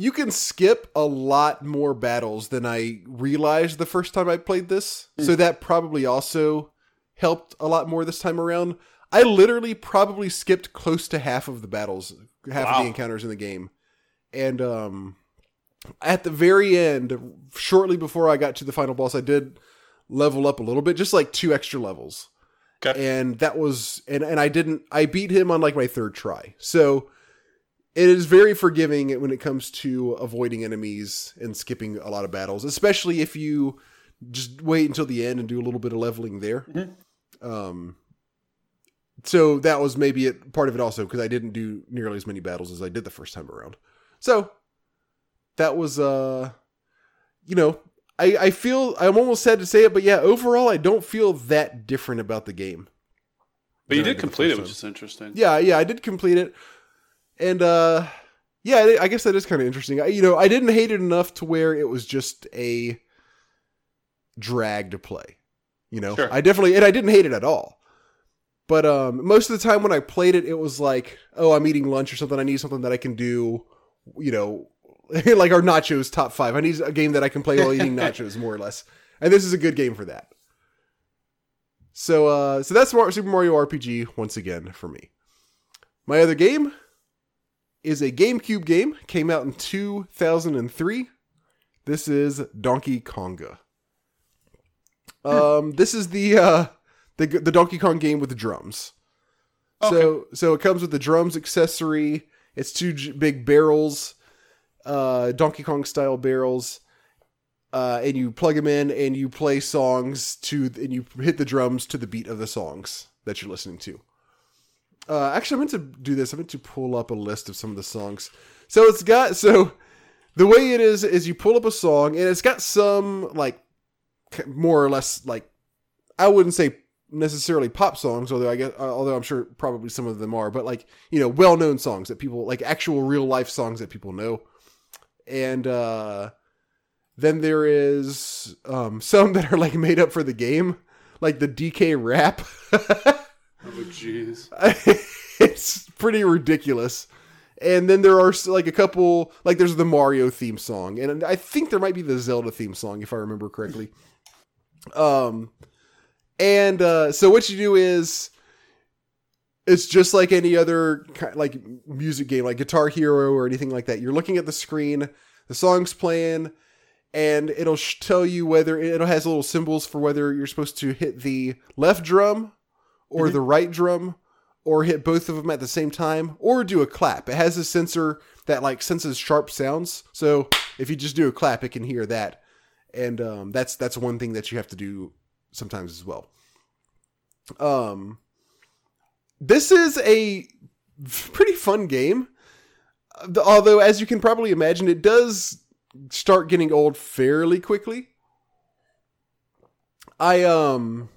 you can skip a lot more battles than I realized the first time I played this. So that probably also helped a lot more this time around. I literally probably skipped close to half of the battles, half of the encounters in the game. And um at the very end, shortly before I got to the final boss, I did level up a little bit, just like two extra levels Okay. and that was and and I didn't I beat him on like my third try. So it is very forgiving when it comes to avoiding enemies and skipping a lot of battles, especially if you just wait until the end and do a little bit of leveling there. Mhm. Um so that was maybe it, part of it also because I didn't do nearly as many battles as I did the first time around. So that was uh you know I, I feel I'm almost sad to say it, but yeah, overall I don't feel that different about the game. But you did complete it, which is interesting. Yeah, yeah, I did complete it, and uh yeah, I- guess that is kind of interesting. I, you know, I didn't hate it enough to where it was just a drag to play. You know, Sure. I definitely and I didn't hate it at all. But um, most of the time when I played it, it was like, oh, I'm eating lunch or something. I need something that I can do. You know, like our nachos top five. I need a game that I can play while eating nachos, more or less. And this is a good game for that. So, uh, so that's Super Mario RPG once again for me. My other game is a GameCube game. Came out in 2003. This is Donkey Konga. Um, this is the uh, the the Donkey Kong game with the drums. So so it comes with the drums accessory. It's two j- big barrels, uh, Donkey Kong style barrels, uh, and you plug them in and you play songs to and you hit the drums to the beat of the songs that you're listening to. Uh, actually, I meant to do this. I meant to pull up a list of some of the songs. So it's got so the way it is is you pull up a song and it's got some like more or less like I wouldn't say necessarily pop songs, although I guess uh, although I'm sure probably some of them are, but like you know well known songs that people like actual real life songs that people know, and uh, then there is um, some that are like made up for the game, like the DK rap. Oh, jeez. it's pretty ridiculous. And then there are like a couple, like there's the Mario theme song, and I think there might be the Zelda theme song if I remember correctly. Um, and uh, so what you do is, it's just like any other ki- like music game, like Guitar Hero or anything like that. You're looking at the screen, the song's playing, and it'll sh- tell you whether it has little symbols for whether you're supposed to hit the left drum or the right drum or hit both of them at the same time or do a clap. It has a sensor that like senses sharp sounds. So if you just do a clap, it can hear that. And um, that's that's one thing that you have to do sometimes as well. Um, this is a pretty fun game. Although, as you can probably imagine, it does start getting old fairly quickly. I um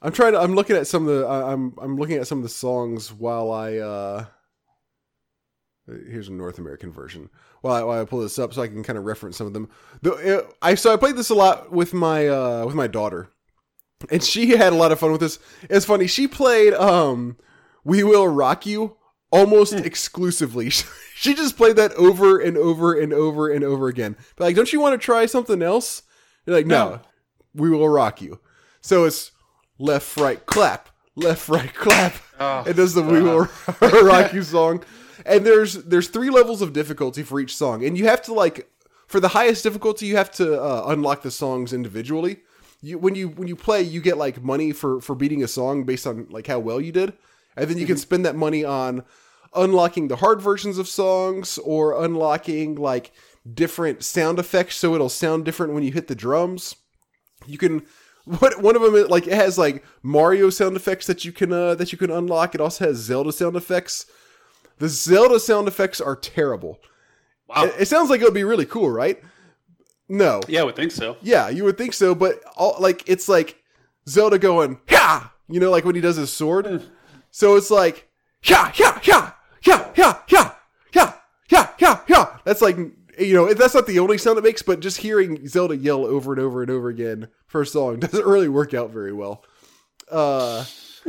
I'm trying to I'm looking at some of the I'm I'm looking at some of the songs while I uh here's a North American version. While I, while I pull this up so I can kind of reference some of them. The, uh, I so I played this a lot with my uh with my daughter. And she had a lot of fun with this. It's funny, she played um "We Will Rock You" almost exclusively. she just played that over and over and over and over again. But like, don't you want to try something else? You're like, no, No. we will rock you. So it's left, right, clap, left, right, clap. Oh, It does the "We Will Rock You" song, and there's there's three levels of difficulty for each song, and you have to like for the highest difficulty, you have to uh, unlock the songs individually. You when you when you play, you get like money for for beating a song based on like how well you did, and then you can spend that money on unlocking the hard versions of songs or unlocking like different sound effects so it'll sound different when you hit the drums. You can what one of them is, like it has like Mario sound effects that you can uh, that you can unlock. It also has Zelda sound effects. The Zelda sound effects are terrible. Wow. It, it sounds like it would be really cool, right? No. yeah, I would think so. Yeah, you would think so, but all, like it's like Zelda going ha, you know, like when he does his sword. So it's like ha ha ha ha ha ha ha ha ha. That's like you know that's not the only sound it makes, but just hearing Zelda yell over and over and over again for a song doesn't really work out very well. Uh,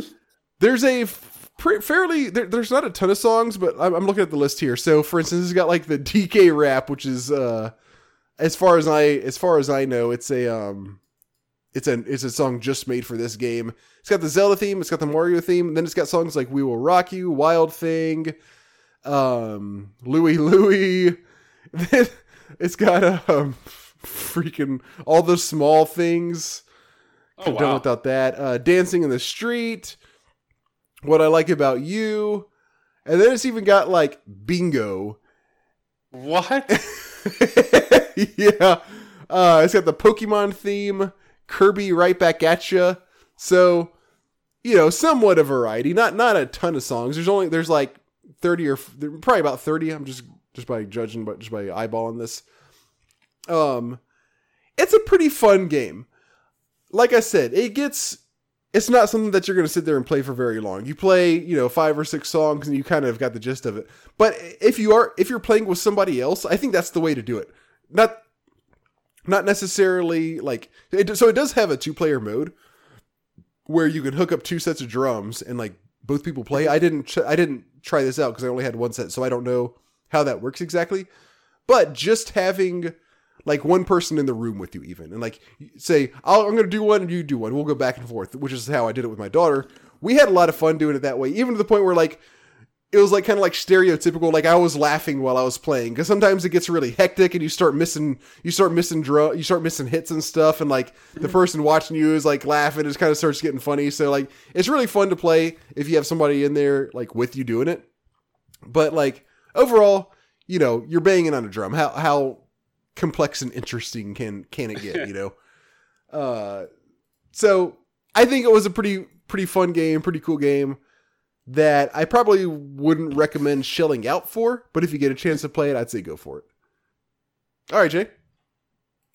there's a pre- fairly there, there's not a ton of songs, but I'm, I'm looking at the list here. So for instance, it's got like the DK rap, which is uh as far as I as far as I know, it's a um it's a it's a song just made for this game. It's got the Zelda theme, it's got the Mario theme, then it's got songs like We Will Rock You, Wild Thing, um Louie Louie. Then it's got um freaking all the small things. Oh Could've done wow. without that. Uh Dancing in the Street. What I like about you. And then it's even got like bingo. What? yeah. Uh, it's got the Pokemon theme, Kirby right back at you. So, you know, somewhat a variety. Not not a ton of songs. There's only there's like thirty or probably about thirty. I'm just just by judging, but just by eyeballing this. Um, it's a pretty fun game. Like I said, it gets. It's not something that you're going to sit there and play for very long. You play, you know, five or six songs, and you kind of got the gist of it. But if you are if you're playing with somebody else, I think that's the way to do it. Not not necessarily like it, so it does have a two player mode where you can hook up two sets of drums and like both people play i didn't ch- i didn't try this out because i only had one set so i don't know how that works exactly but just having like one person in the room with you even and like say I'll, i'm gonna do one and you do one. We'll go back and forth which is how i did it with my daughter. We had a lot of fun doing it that way even to the point where like it was like kind of like stereotypical like i was laughing while i was playing because sometimes it gets really hectic and you start missing you start missing drum you start missing hits and stuff and like the mm-hmm. person watching you is like laughing it kind of starts getting funny so like it's really fun to play if you have somebody in there like with you doing it. But like overall you know you're banging on a drum how how complex and interesting can can it get you know uh so i think it was a pretty pretty fun game pretty cool game that I probably wouldn't recommend shelling out for, but if you get a chance to play it, I'd say go for it. All right, Jay.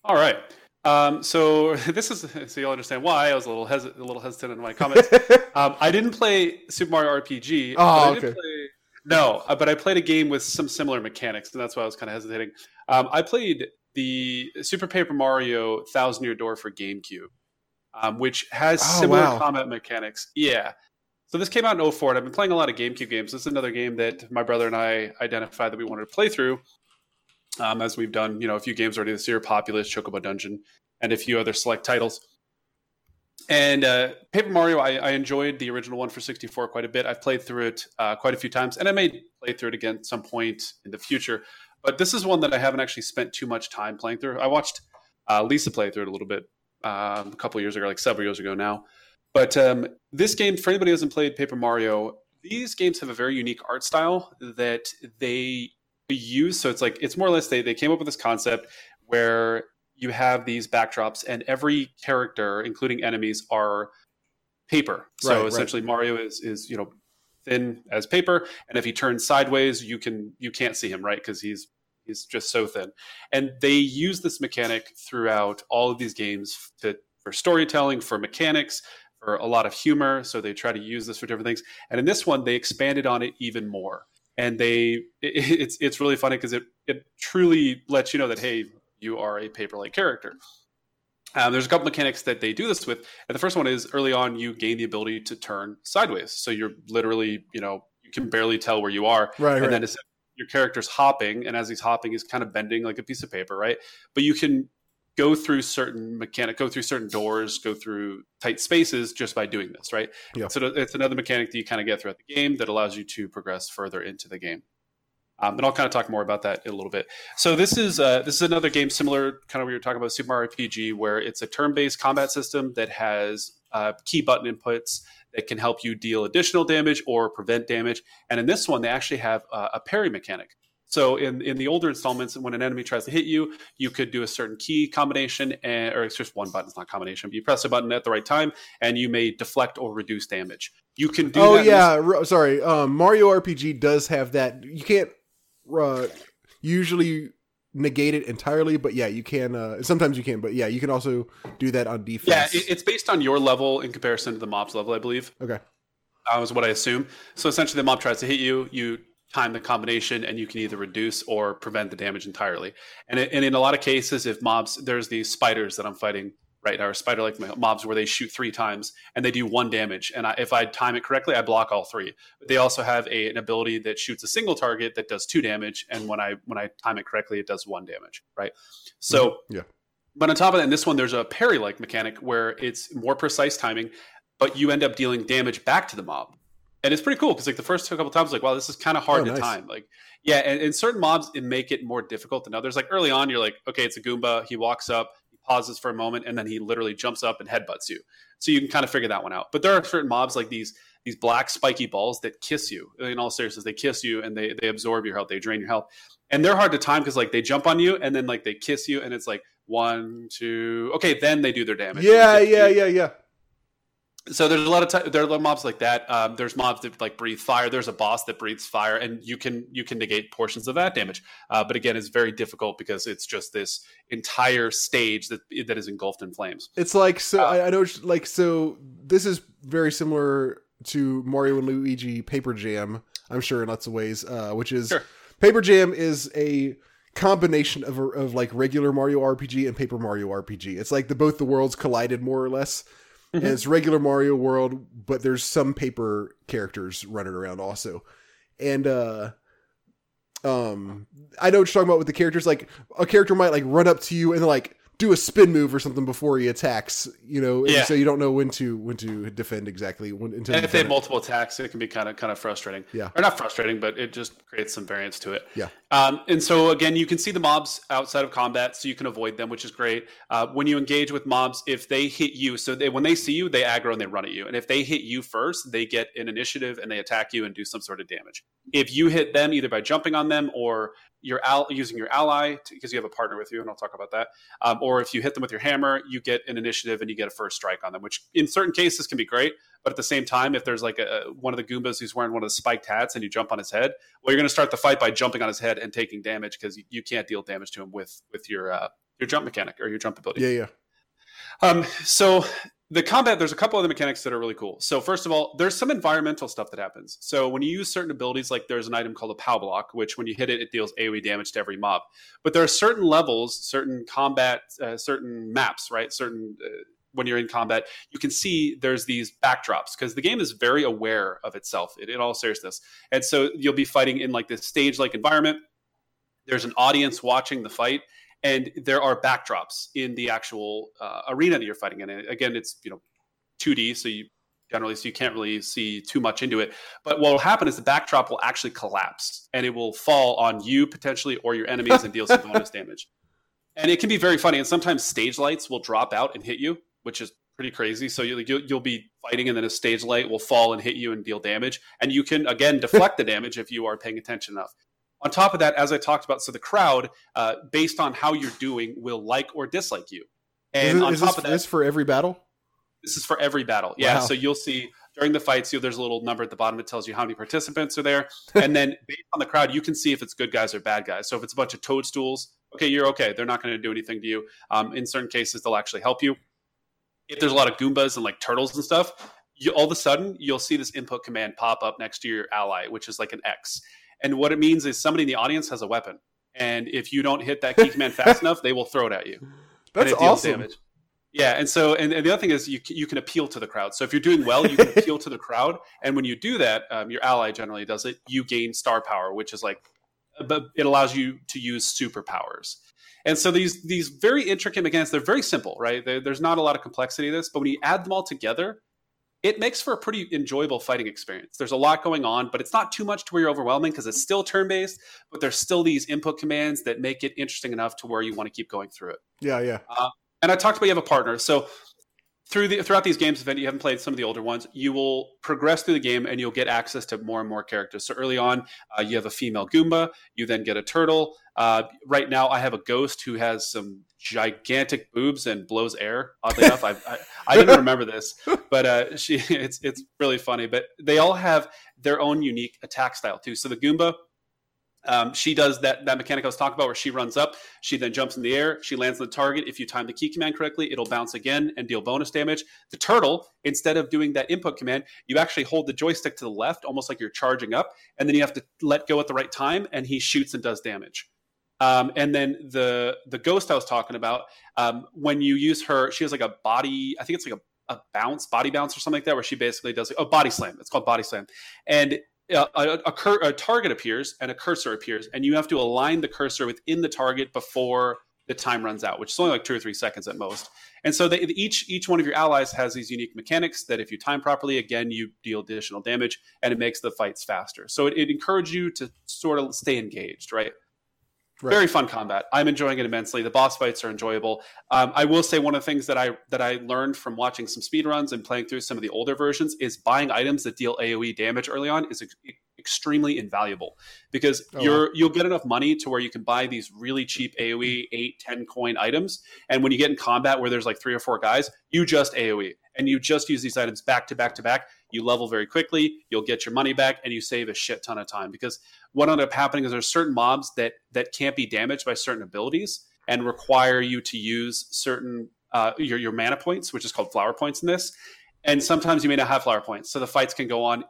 All right. Um, so this is so you'll understand why I was a little hesi- a little hesitant in my comments. um, I didn't play Super Mario RPG. Oh, but I did okay. play- no, uh, but I played a game with some similar mechanics, and that's why I was kind of hesitating. Um, I played the Super Paper Mario Thousand Year Door for GameCube, um, which has Oh, similar wow. combat mechanics. Yeah. So this came out in 04, and I've been playing a lot of GameCube games. This is another game that my brother and I identified that we wanted to play through, um, as we've done, you know, a few games already this year: Populous, Chocobo Dungeon, and a few other select titles. And uh, Paper Mario, I, I enjoyed the original one for 64 quite a bit. I've played through it uh, quite a few times, and I may play through it again at some point in the future. But this is one that I haven't actually spent too much time playing through. I watched uh, Lisa play through it a little bit um, a couple years ago, like several years ago now. But um, this game, for anybody who hasn't played Paper Mario, these games have a very unique art style that they use. So it's like it's more or less they they came up with this concept where you have these backdrops, and every character, including enemies, are paper. So Right, right. essentially, Mario is is you know thin as paper, and if he turns sideways, you can you can't see him right because he's he's just so thin. And they use this mechanic throughout all of these games to for storytelling, for mechanics, for a lot of humor. So they try to use this for different things. And in this one, they expanded on it even more. And they it, it's it's really funny because it it truly lets you know that hey, you are a paper like character. Um, there's a couple mechanics that they do this with, and the first one is early on you gain the ability to turn sideways, so you're literally you know you can barely tell where you are, Right, and right. then your character's hopping, and as he's hopping, he's kind of bending like a piece of paper, right? But you can go through certain mechanic, go through certain doors, go through tight spaces just by doing this, right? Yeah. So it's another mechanic that you kind of get throughout the game that allows you to progress further into the game. Um, and I'll kind of talk more about that in a little bit. So this is uh, this is another game similar, kind of what you were talking about Super Mario RPG, where it's a turn-based combat system that has uh, key button inputs that can help you deal additional damage or prevent damage. And in this one, they actually have uh, a parry mechanic. So in in the older installments, when an enemy tries to hit you, you could do a certain key combination, and, or it's just one button, it's not combination. But you press a button at the right time, and you may deflect or reduce damage. You can do. oh this- yeah, sorry. Um, Mario RPG does have that. You can't uh, usually negate it entirely, but yeah, you can. Uh, sometimes you can, but yeah, you can also do that on yeah. defense. It, it's based on your level in comparison to the mob's level, I believe. okay. That was what I assume. So essentially, the mob tries to hit you. You time the combination, and you can either reduce or prevent the damage entirely. And, it, and in a lot of cases, if mobs, there's these spiders that I'm fighting right now, or spider-like mobs where they shoot three times and they do one damage. And I, if I time it correctly, I block all three. But they also have a, an ability that shoots a single target that does two damage, and when I when I time it correctly, it does one damage. Right. So mm-hmm. Yeah. but on top of that, in this one, there's a parry-like mechanic where it's more precise timing, but you end up dealing damage back to the mob, and it's pretty cool because like the first couple times, like wow, this is kind of hard Oh, to nice. time. Like yeah, and, and certain mobs it make it more difficult than others. Like early on, you're like, okay, it's a Goomba. He walks up, pauses for a moment, and then he literally jumps up and headbutts you. So you can kind of figure that one out. But there are certain mobs like these these black spiky balls that kiss you. In all seriousness, they kiss you and they they absorb your health, they drain your health, and they're hard to time because like they jump on you and then like they kiss you, and it's like one, two, okay, then they do their damage. Yeah, yeah, yeah, yeah. So there's a lot of ty- there are a lot of mobs like that. Um, there's mobs that like breathe fire. There's a boss that breathes fire, and you can you can negate portions of that damage. Uh, but again, it's very difficult because it's just this entire stage that that is engulfed in flames. It's like so. Uh, I, I know. Like so. This is very similar to Mario and Luigi Paper Jam. I'm sure in lots of ways. Uh, which is Sure. Paper Jam is a combination of of like regular Mario RPG and Paper Mario RPG. It's like the both the worlds collided more or less. Mhm. And it's regular Mario world, but there's some paper characters running around also. And uh um I know what you're talking about with the characters. Like a character might like run up to you and like do a spin move or something before he attacks, you know, Yeah. so you don't know when to when to defend exactly when until And if they have it. multiple attacks, it can be kind of kind of frustrating. Yeah. or not frustrating, but it just creates some variance to it. Yeah. Um, and so again, you can see the mobs outside of combat, so you can avoid them, which is great. Uh, when you engage with mobs, if they hit you, so they, when they see you, they aggro and they run at you. And if they hit you first, they get an initiative and they attack you and do some sort of damage. If you hit them either by jumping on them or your al- using your ally because you have a partner with you, and I'll talk about that. Um, or if you hit them with your hammer, you get an initiative and you get a first strike on them, which in certain cases can be great. But at the same time, if there's like a, one of the Goombas who's wearing one of the spiked hats and you jump on his head, well, you're going to start the fight by jumping on his head and taking damage because you, you can't deal damage to him with with your uh, your jump mechanic or your jump ability. Yeah, yeah. Um, so the combat, there's a couple other mechanics that are really cool. So first of all, there's some environmental stuff that happens. So when you use certain abilities, like there's an item called a POW block, which when you hit it, it deals AoE damage to every mob. But there are certain levels, certain combat, uh, certain maps, right? Certain uh, when you're in combat, you can see there's these backdrops because the game is very aware of itself in, in all seriousness. And so you'll be fighting in like this stage-like environment. There's an audience watching the fight, and there are backdrops in the actual uh, arena that you're fighting in. And again, it's you know 2D, so you generally so you can't really see too much into it. But what will happen is the backdrop will actually collapse, and it will fall on you potentially or your enemies and deal some bonus damage. And it can be very funny. And sometimes stage lights will drop out and hit you, which is pretty crazy. So you, you'll, you'll be fighting, and then a stage light will fall and hit you and deal damage. And you can again deflect the damage if you are paying attention enough. On top of that, as I talked about, so the crowd, uh, based on how you're doing, will like or dislike you. And is, it- on is top this, of that, this for every battle? this is for every battle. Yeah. Wow. So you'll see during the fights, you there's a little number at the bottom that tells you how many participants are there. and then based on the crowd, you can see if it's good guys or bad guys. So if it's a bunch of toadstools, okay, you're okay. They're not going to do anything to you. Um, in certain cases, they'll actually help you. If there's a lot of Goombas and like turtles and stuff, you, all of a sudden you'll see this input command pop up next to your ally, which is like an X. And what it means is somebody in the audience has a weapon. And if you don't hit that key command fast enough, they will throw it at you That's and it deals awesome. damage. Yeah, and so and, and, the other thing is you you can appeal to the crowd. So if you're doing well, you can appeal to the crowd, and when you do that, um, your ally generally does it. You gain star power, which is like, but it allows you to use superpowers. And so these these very intricate mechanics, they're very simple, right? They're, there's not a lot of complexity to this, but when you add them all together, it makes for a pretty enjoyable fighting experience. There's a lot going on, but it's not too much to where you're overwhelming because it's still turn based, but there's still these input commands that make it interesting enough to where you want to keep going through it. Yeah, yeah. Uh, and I talked about you have a partner. So through the throughout these games, if you haven't played some of the older ones, you will progress through the game and you'll get access to more and more characters. So early on, uh, you have a female Goomba. You then get a turtle. Uh, right now, I have a ghost who has some gigantic boobs and blows air. Oddly enough, I, I, I didn't remember this, but uh, she it's it's really funny. But they all have their own unique attack style too. So the Goomba um, she does that that mechanic I was talking about where she runs up, she then jumps in the air, she lands on the target. If you time the key command correctly, it'll bounce again and deal bonus damage. The turtle, instead of doing that input command, you actually hold the joystick to the left, almost like you're charging up, and then you have to let go at the right time, and he shoots and does damage. Um, and then the the ghost I was talking about, um, when you use her, she has like a body. I think it's like a, a bounce, body bounce or something like that, where she basically does a oh, body slam. It's called body slam, and a, a, cur- a, target appears and a cursor appears, and you have to align the cursor within the target before the time runs out, which is only like two or three seconds at most. And so they, each each one of your allies has these unique mechanics that, if you time properly, again you deal additional damage, and it makes the fights faster. So it, it encourages you to sort of stay engaged, right? Right. Very fun combat. I'm enjoying it immensely. The boss fights are enjoyable. Um, I will say one of the things that I that I learned from watching some speed runs and playing through some of the older versions is buying items that deal AOE damage early on is extremely invaluable because oh, you're wow. you'll get enough money to where you can buy these really cheap AOE 8 10 coin items and when you get in combat where there's like 3 or 4 guys, you just AOE and you just use these items back to back to back you level very quickly, you'll get your money back, and you save a shit ton of time. Because what ended up happening is there's certain mobs that that can't be damaged by certain abilities and require you to use certain uh, your your mana points, which is called flower points in this. And sometimes you may not have flower points, so the fights can go on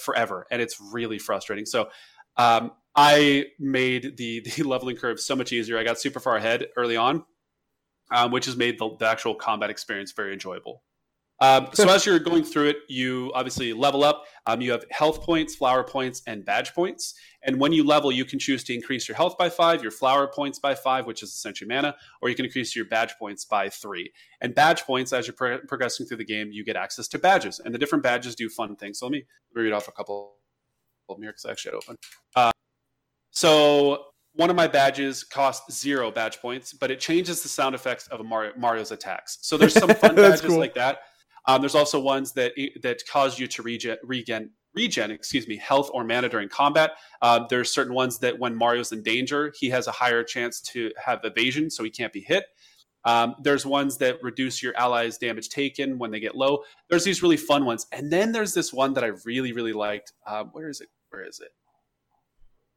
forever, and it's really frustrating. So um, I made the the leveling curve so much easier. I got super far ahead early on, um, which has made the, the actual combat experience very enjoyable. Um, so as you're going through it, you obviously level up. Um, you have health points, flower points, and badge points. And when you level, you can choose to increase your health by five, your flower points by five, which is essentially mana, or you can increase your badge points by three. And badge points, as you're pro- progressing through the game, you get access to badges, and the different badges do fun things. So let me read off a couple of them here because I actually had open. Uh, so one of my badges costs zero badge points, but it changes the sound effects of Mario, Mario's attacks. So there's some fun badges cool. like that. Um, there's also ones that that cause you to regen, regen, regen, excuse me, health or mana during combat. Uh, there's certain ones that when Mario's in danger, he has a higher chance to have evasion, so he can't be hit. Um, there's ones that reduce your allies' damage taken when they get low. There's these really fun ones, and then there's this one that I really, really liked. Um, where is it? Where is it?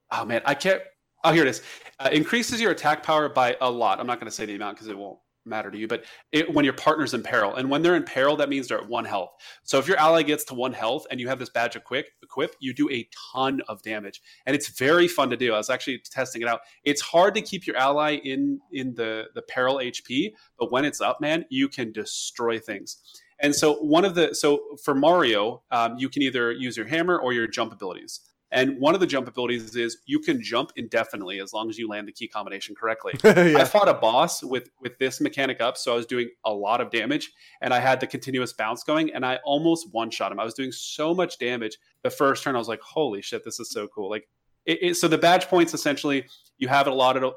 Oh man, I can't. Oh, here it is. Uh, increases your attack power by a lot. I'm not going to say the amount because it won't matter to you, but it, when your partner's in peril, and when they're in peril, that means they're at one health. So if your ally gets to one health and you have this badge equip, equip, you do a ton of damage, and it's very fun to do. I was actually testing it out. It's hard to keep your ally in in the the peril HP, but when it's up, man, you can destroy things. And so one of the so for Mario, um, you can either use your hammer or your jump abilities. And one of the jump abilities is you can jump indefinitely as long as you land the key combination correctly. yeah. I fought a boss with with this mechanic up, so I was doing a lot of damage, and I had the continuous bounce going, and I almost one shot him. I was doing so much damage. The first turn, I was like, "Holy shit, this is so cool!" Like, it, it, so the badge points essentially you have an allotted uh,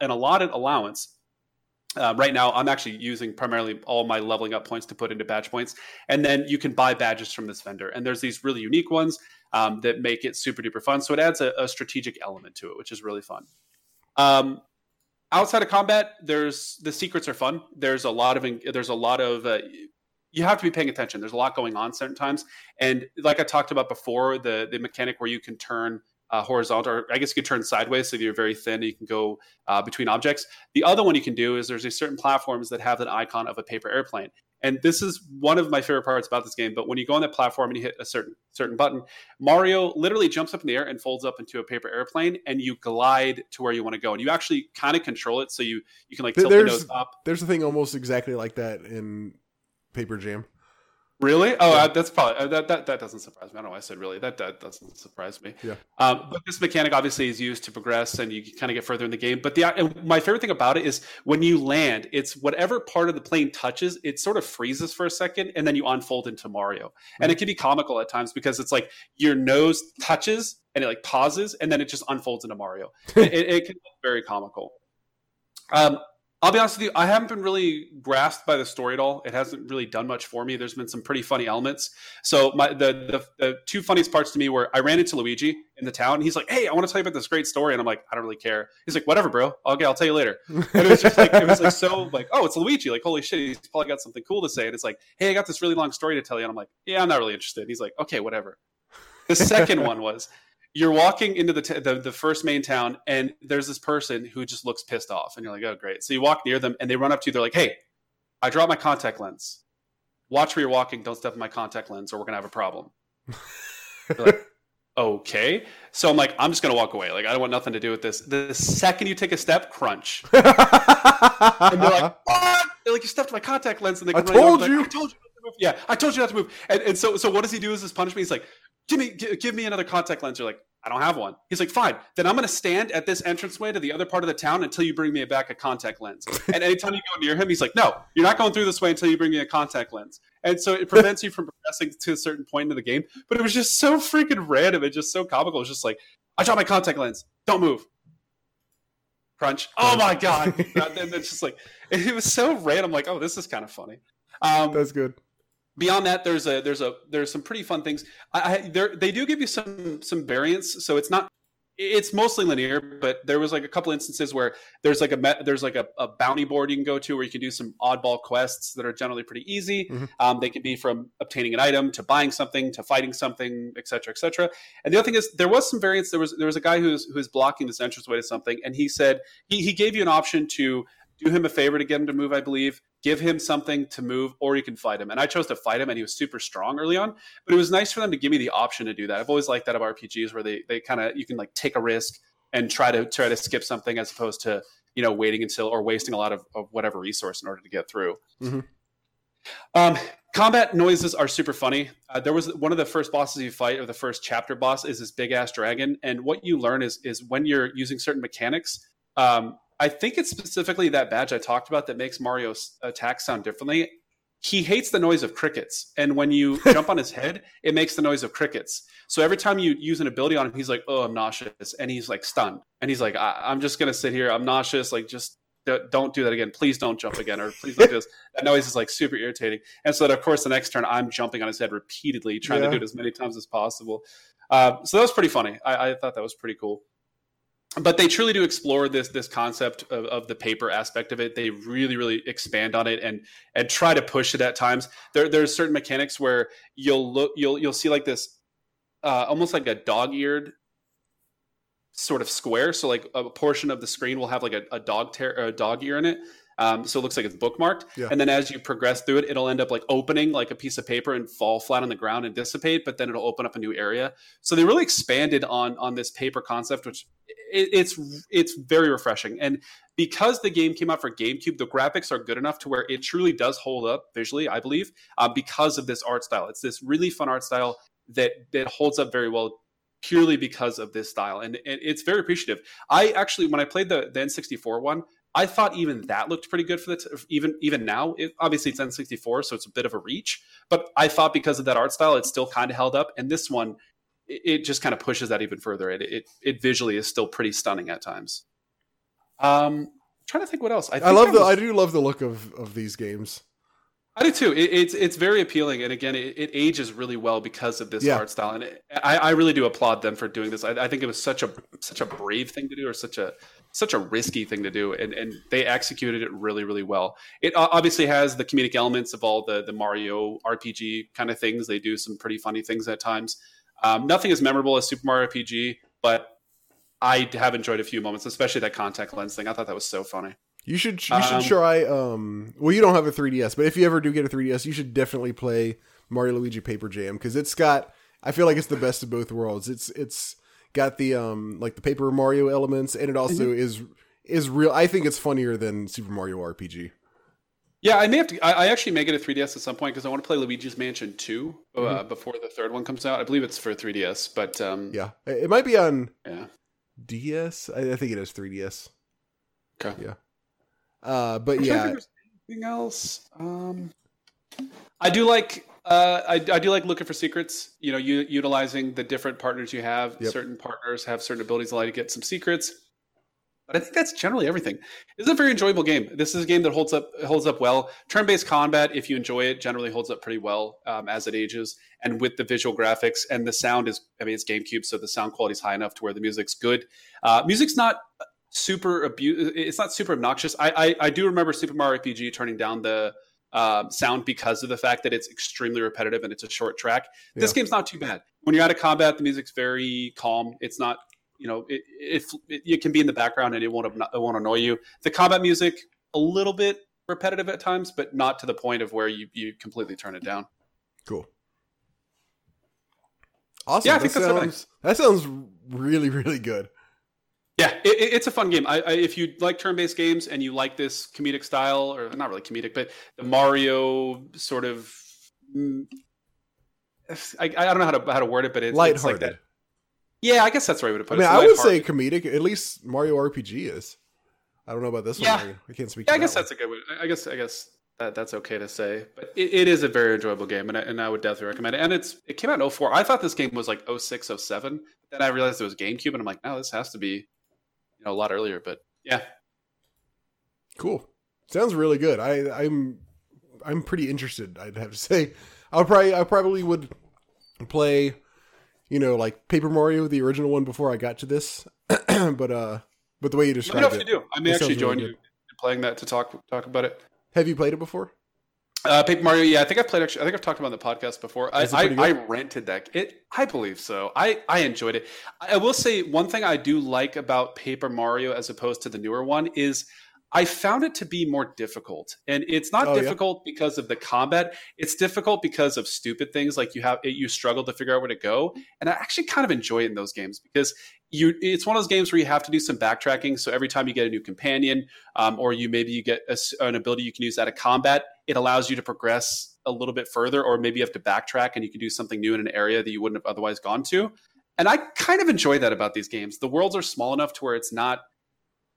an allotted allowance uh, right now, I'm actually using primarily all my leveling up points to put into badge points. And then you can buy badges from this vendor. And there's these really unique ones um, that make it super duper fun. So it adds a, a, strategic element to it, which is really fun. Um, outside of combat, there's the secrets are fun. There's a lot of there's a lot of uh, you have to be paying attention. There's a lot going on certain times, and like I talked about before, the the mechanic where you can turn uh, horizontal, or I guess you could turn sideways so you're very thin. You can go uh, between objects. The other one you can do is there's a certain platforms that have an icon of a paper airplane. And this is one of my favorite parts about this game. But when you go on that platform and you hit a certain certain button, Mario literally jumps up in the air and folds up into a paper airplane, and you glide to where you want to go. And you actually kind of control it, so you you can like tilt there's, the nose up. There's a thing almost exactly like that in Paper Jam. Really? Oh, yeah. uh, that's probably uh, that, that that doesn't surprise me. I don't know why I said really. That that doesn't surprise me. Yeah. Um, but this mechanic obviously is used to progress, and you kind of get further in the game. But the my favorite thing about it is when you land, it's whatever part of the plane touches, it sort of freezes for a second, and then you unfold into Mario. Mm-hmm. And it can be comical at times because it's like your nose touches and it like pauses, and then it just unfolds into Mario. it, it, can be very comical. Um, I'll be honest with you, I haven't been really grasped by the story at all. It hasn't really done much for me. There's been some pretty funny elements. So my the the, the two funniest parts to me were I ran into Luigi in the town. He's like, "Hey, I want to tell you about this great story," and I'm like, "I don't really care." He's like, "Whatever, bro. Okay, I'll tell you later." And it was just like it was like so like, "Oh, it's Luigi!" Like, holy shit, he's probably got something cool to say. And it's like, "Hey, I got this really long story to tell you," and I'm like, "Yeah, I'm not really interested." And he's like, "Okay, whatever." The second one was you're walking into the, t- the, the first main town and there's this person who just looks pissed off and you're like oh great. So you walk near them and they run up to you. They're like hey i dropped my contact lens. Watch where you're walking. Don't step in my contact lens or we're gonna have a problem. Like, okay. So i'm like i'm just gonna walk away. Like i don't want nothing to do with this. The second you take a step crunch. And they're like what? They're like you stepped on my contact lens and they I told you like, I told you yeah, I told you not to move. And, and so, so what does he do? As his punishment? He's like, give me give me another contact lens. You're like, I don't have one. He's like, fine. Then I'm going to stand at this entranceway to the other part of the town until you bring me back a contact lens. and anytime you go near him, he's like, no, you're not going through this way until you bring me a contact lens. And so it prevents you from progressing to a certain point in the game. But it was just so freaking random and just so comical. It's just like, I dropped my contact lens. Don't move. Crunch. Oh my god! and it's just like it was so random. Like, oh, this is kind of funny. Um, That's good beyond that there's a there's a there's some pretty fun things. I, I they do give you some some variance so it's not it's mostly linear but there was like a couple instances where there's like a there's like a, a bounty board you can go to where you can do some oddball quests that are generally pretty easy. Mm-hmm. um, they can be from obtaining an item to buying something to fighting something etc etc and the other thing is there was some variance there was there was a guy who's who's blocking this entranceway to something and he said he, he gave you an option to do him a favor to get him to move, I believe, give him something to move, or you can fight him. And I chose to fight him, and he was super strong early on. But it was nice for them to give me the option to do that. I've always liked that of RPGs where they they kind of you can like take a risk and try to try to skip something as opposed to you know waiting until or wasting a lot of, of whatever resource in order to get through. Mm-hmm. Um, combat noises are super funny. Uh, there was one of the first bosses you fight, or the first chapter boss, is this big ass dragon, and what you learn is is when you're using certain mechanics. Um, I think it's specifically that badge I talked about that makes Mario's attack sound differently. He hates the noise of crickets, and when you jump on his head, it makes the noise of crickets. So every time you use an ability on him, he's like, "Oh, I'm nauseous," and he's like stunned, and he's like, I- am just gonna sit here. I'm nauseous. Like, just don't do that again. Please don't jump again, or please don't do this." That noise is like super irritating. And so, that, of course, the next turn, I'm jumping on his head repeatedly, trying yeah. to do it as many times as possible. Uh, so that was pretty funny. I, I thought that was pretty cool but they truly do explore this this concept of, of, the paper aspect of it. They really really expand on it and and try to push it at times. There there's certain mechanics where you'll look you'll you'll see like this uh, almost like a dog eared sort of square. So like a portion of the screen will have like a, a dog tear a dog ear in it. Um, so it looks like it's bookmarked. Yeah. And then as you progress through it, it'll end up like opening like a piece of paper and fall flat on the ground and dissipate. But then it'll open up a new area. So they really expanded on on this paper concept, which it, it's it's very refreshing. And because the game came out for GameCube, the graphics are good enough to where it truly does hold up visually. I believe uh, because of this art style. It's this really fun art style that that holds up very well purely because of this style and, and, it's very appreciative i actually when i played the, the n64 one I thought even that looked pretty good for the t- even even now. It, obviously, it's N64, so it's a bit of a reach. But I thought because of that art style, it still kind of held up. And this one, it, it just kind of pushes that even further. It, it, it visually is still pretty stunning at times. Um, trying to think what else. I, I love the. Was, I do love the look of of these games. I do too. It, it's it's very appealing, and again, it, it, ages really well because of this yeah. art style. And it, I, I really do applaud them for doing this. I, I, think it was such a such a brave thing to do, or such a such a risky thing to do, and and they executed it really really well. It obviously has the comedic elements of all the the Mario RPG kind of things. They do some pretty funny things at times. Um, nothing as memorable as Super Mario RPG, but I have enjoyed a few moments, especially that contact lens thing. I thought that was so funny. You should you Um, should try. Um, well, you don't have a 3ds, but if you ever do get a 3ds, you should definitely play Mario Luigi Paper Jam because it's got. I feel like it's the best of both worlds. It's it's got the um like the Paper Mario elements, and it also Mm-hmm. is is real. I think it's funnier than Super Mario RPG. Yeah, I may have to. I, I actually may get a 3DS at some point because I want to play Luigi's Mansion 2 uh, Mm-hmm. before the third one comes out. I believe it's for 3DS, but um, Yeah, it it might be on yeah. DS. I, I think it is 3ds. Okay. Yeah. Uh, but I'm yeah, think if there's anything else. Um, I do like. Uh, I, I do like looking for secrets. You know, u- utilizing the different partners you have. Yep. Certain partners have certain abilities that allow you to get some secrets. But I think that's generally everything. It's a very enjoyable game. This is a game that holds up holds up well. Turn-based combat, if you enjoy it, generally holds up pretty well um, as it ages. And with the visual graphics and the sound is, I mean, it's GameCube, so the sound quality is high enough to where the music's good. Uh, music's not super abu- It's not super obnoxious. I, I I do remember Super Mario RPG turning down the um, sound because of the fact that it's extremely repetitive and it's a short track. This game's not too bad. When you're out of combat, the music's very calm. It's not, you know, it, it, it, it can be in the background and it won't it won't annoy you. The combat music a little bit repetitive at times, but not to the point of where you you completely turn it down. cool. Awesome. Yeah, I that think sounds that sounds really really good. Yeah, it, it- it's a fun game. I, I, if you like turn-based games and you like this comedic style, or not really comedic, but the Mario sort of, mm, I, I don't know how to how to word it, but it's, it's like Lighthearted. that. Yeah, I guess that's the right way to I put mean, it. I would say comedic. At least Mario RPG is. I don't know about this Yeah. one. I, I can't speak. Yeah, to I guess that that's a good way. I guess I guess that that's okay to say, but it, it is a very enjoyable game, and I, and I would definitely recommend it. And it's it came out in 04. I thought this game was like 06, 07. Then I realized it was GameCube, and I'm like, no, this has to be, you know, a lot earlier. But yeah. Cool. Sounds really good. I, I'm I'm pretty interested. I'd have to say. I'll probably I probably would play, you know, like Paper Mario, the original one, before I got to this. but uh, but the way you let me described know if it, you do. I may actually sounds really you in playing that to talk talk about it. have you played it before? Uh, Paper Mario, yeah, I think I've played. Actually, I think I've talked about the podcast before. I, I, I rented that. It, I believe so. I, I enjoyed it. I, will say one thing I do like about Paper Mario as opposed to the newer one is I found it to be more difficult, and it's not Oh, yeah? difficult because of the combat. It's difficult because of stupid things like you have you struggle to figure out where to go, and I actually kind of enjoy it in those games because you. It's one of those games where you have to do some backtracking. So every time you get a new companion, um, or you maybe you get a an ability you can use out of combat, it allows you to progress a little bit further, or maybe you have to backtrack and you can do something new in an area that you wouldn't have otherwise gone to. And I kind of enjoy that about these games. The worlds are small enough to where it's not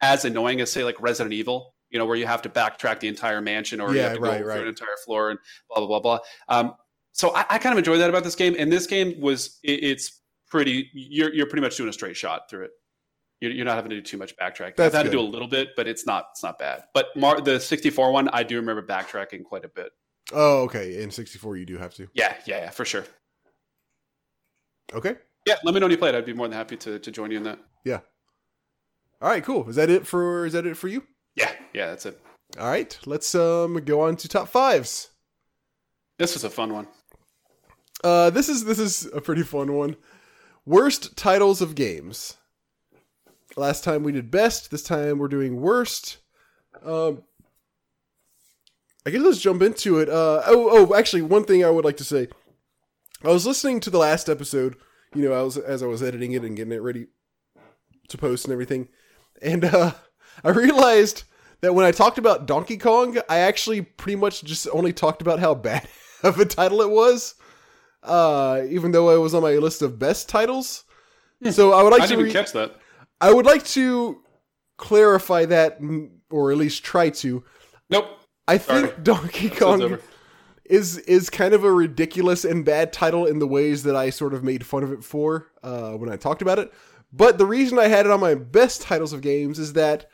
as annoying as say like Resident Evil, you know, where you have to backtrack the entire mansion or you Yeah, have to right, go right. through an entire floor and blah blah blah blah. Um, so I, I kind of enjoy that about this game. And this game was it, it's pretty. You're you're pretty much doing a straight shot through it. You're, you're not having to do too much backtracking. That's I've had to do a little bit, but it's not it's not bad. But Mar- the 64 one, I do remember backtracking quite a bit. Oh, okay. In 64, you do have to. Yeah, yeah, yeah, for sure. Okay. Yeah, let me know when you play it. I'd be more than happy to, to join you in that. Yeah. All right. Cool. Is that it for? Is that it for you? Yeah, yeah, that's it. All right. Let's um go on to top fives. This was a fun one. Uh, this is this is a pretty fun one. Worst titles of games. Last time we did best. This time we're doing worst. Um, I guess let's jump into it. Uh, oh, oh, actually, one thing I would like to say. I was listening to the last episode. You know, I was as I was editing it and getting it ready to post and everything, and uh, I realized that when I talked about Donkey Kong, I actually pretty much just only talked about how bad of a title it was uh, even though it was on my list of best titles. So I would like I to didn't re- catch that. I would like to clarify that, or at least try to. Nope. I think Sorry. Donkey Kong is is kind of a ridiculous and bad title in the ways that I sort of made fun of it for uh, when I talked about it. But the reason I had it on my best titles of games is that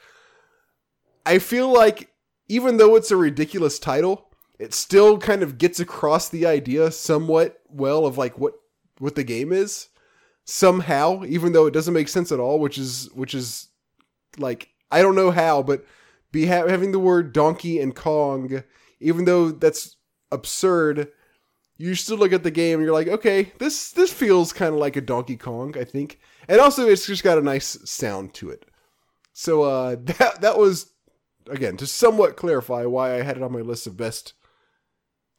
I feel like even though it's a ridiculous title, it still kind of gets across the idea somewhat well of like what what the game is somehow, even though it doesn't make sense at all, which is which is like I don't know how, but be ha- having the word donkey and Kong, even though that's absurd, you still look at the game and you're like, okay, this this feels kind of like a Donkey Kong, I think, and also it's just got a nice sound to it. So uh, that that was again, to somewhat clarify why I had it on my list of best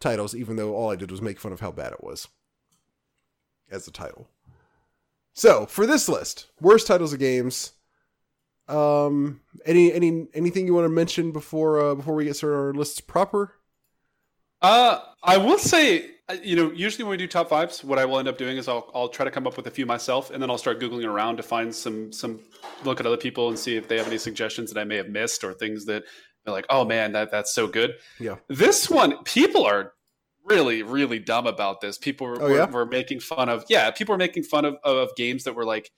titles, even though all I did was make fun of how bad it was as a title. So for this list, worst titles of games. Um, any any anything you want to mention before uh, before we get started our lists proper? Uh, I will say, uh, you know, usually when we do top fives, what I will end up doing is I'll I'll try to come up with a few myself, and then I'll start googling around to find some some look at other people and see if they have any suggestions that I may have missed or things that they're like, oh man, that that's so good. Yeah. This one, people are really really dumb about this. People oh, were, Oh, yeah? were, were making fun of yeah, people were making fun of of games that were like,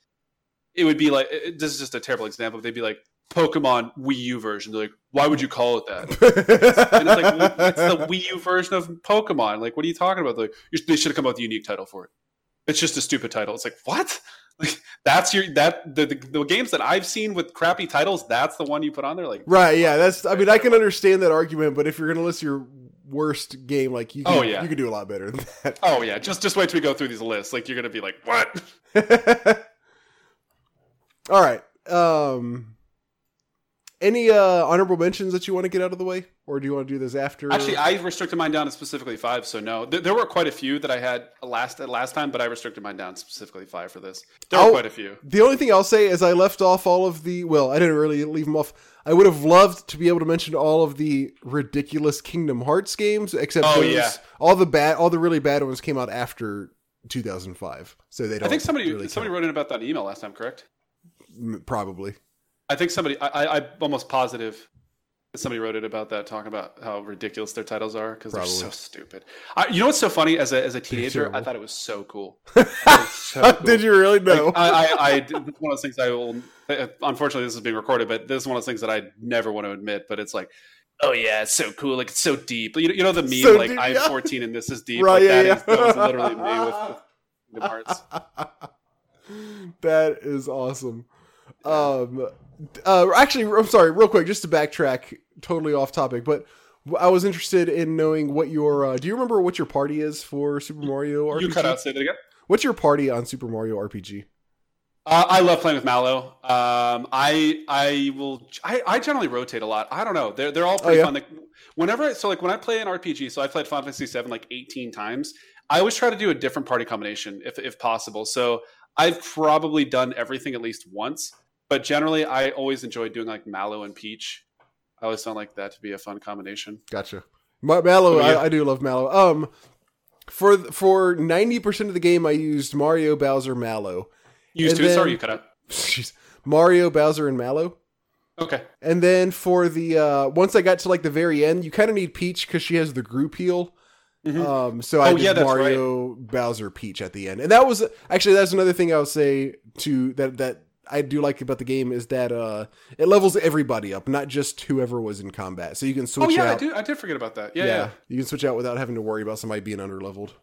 it would be like it- this is just a terrible example. They'd be like Pokemon Wii U version. They're like, why would you call it that? And it's like, it's the Wii U version of Pokemon. Like, what are you talking about? Like, they should have come up with a unique title for it. It's just a stupid title. It's like, what? Like, that's your that the, the the games that I've seen with crappy titles. That's the one you put on there. Like, right, yeah, that's. I mean, I can understand that argument, but if you're gonna list your worst game, like you, can, Oh, yeah. you can do a lot better than that. oh yeah, just just wait till we go through these lists. Like, you're gonna be like, what? All right. Um, any uh honorable mentions that you want to get out of the way, or do you want to do this after? Actually, I restricted mine down to specifically five. So no, there, there were quite a few that I had last at last time, but I restricted mine down to specifically five for this. There were I'll- quite a few. The only thing I'll say is I left off all of the. Well, I didn't really leave them off. I would have loved to be able to mention all of the ridiculous Kingdom Hearts games, except Oh, those, yeah. all the bad, all the really bad ones came out after 2005, so they don't. I think somebody really somebody count. wrote in about that email last time. Correct? Probably. I think somebody, I, I, I'm almost positive somebody wrote it about that, talking about how ridiculous their titles are because they're so stupid. I, you know what's so funny? As a as a teenager, I thought it was so cool. Was so cool. Did you really know? Like, I, I, I, one of those things I will. Uh, unfortunately, this is being recorded, but this is one of those things that I never want to admit. But it's like, oh yeah, it's so cool. Like it's so deep. You know, you know the meme So like deep, I'm yeah. 14 and this is deep. Right, Like, yeah, that yeah. is- that was literally me with, with Kingdom Hearts. that is awesome. Um, uh, actually, I'm sorry, real quick, just to backtrack, totally off topic, but I was interested in knowing what your. Uh, do you remember what your party is for Super Mario RPG? You cut out. Say that again. What's your party on Super Mario RPG? Uh, I love playing with Mallow. Um, I I will. I, I generally rotate a lot. I don't know. They're they're all pretty Oh, yeah? fun. Like, whenever so like when I play an RPG, so I played Final Fantasy VII like 18 times. I always try to do a different party combination if if possible. So I've probably done everything at least once, but generally I always enjoy doing like Mallow and Peach. I always found like that to be a fun combination. Gotcha. Ma- Mallow, Oh, yeah. I, I do love Mallow. Um, for for ninety percent of the game, I used Mario, Bowser, Mallow. You used to. Sorry, you cut out. Jeez. Mario, Bowser, and Mallow. Okay. And then for the uh once I got to like the very end, you kind of need Peach because she has the group heal. Mhm. Um, so I Oh, did yeah, Mario, Bowser, Peach at the end, and that was actually that's another thing I would say to that that I do like about the game is that uh it levels everybody up, not just whoever was in combat. So you can switch Oh yeah, out. I do. I did forget about that. Yeah, yeah, yeah. you can switch out without having to worry about somebody being under leveled.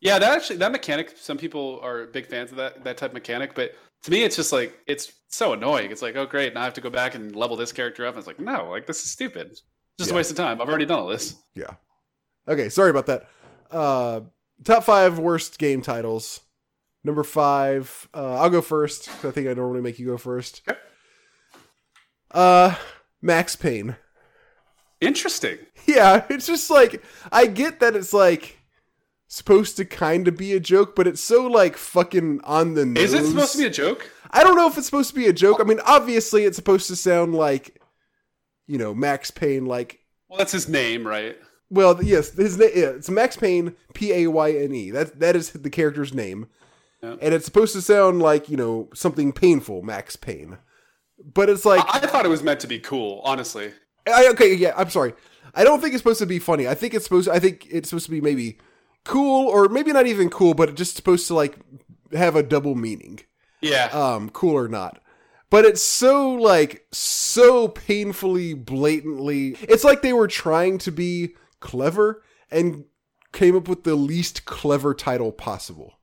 Yeah, that actually that mechanic. Some people are big fans of that that type of mechanic, but to me, it's just like it's so annoying. It's like, oh great, now I have to go back and level this character up. And it's like, no, like this is stupid. Just Yeah. a waste of time. I've already done all this. Yeah. Okay, sorry about that. Uh top five worst game titles. Number five. Uh I'll go first. I think I normally make you go first. Uh Max Payne. Interesting. Yeah, it's just like I get that it's like supposed to kind of be a joke, but it's so like fucking on the nose. Is it supposed to be a joke? I don't know if it's supposed to be a joke. I mean, obviously it's supposed to sound like you know, Max Payne like Well, that's his name, right? Well, yes, his name yeah, it's Max Payne, P A Y N E. That that is the character's name, Yeah. and it's supposed to sound like you know something painful, Max Payne. But it's like I, I thought it was meant to be cool. Honestly, I, okay, yeah, I'm sorry. I don't think it's supposed to be funny. I think it's supposed. I think it's supposed to be maybe cool, or maybe not even cool, but it's just supposed to like have a double meaning. yeah. Um, cool or not. But it's so like so painfully blatantly. It's like they were trying to be clever and came up with the least clever title possible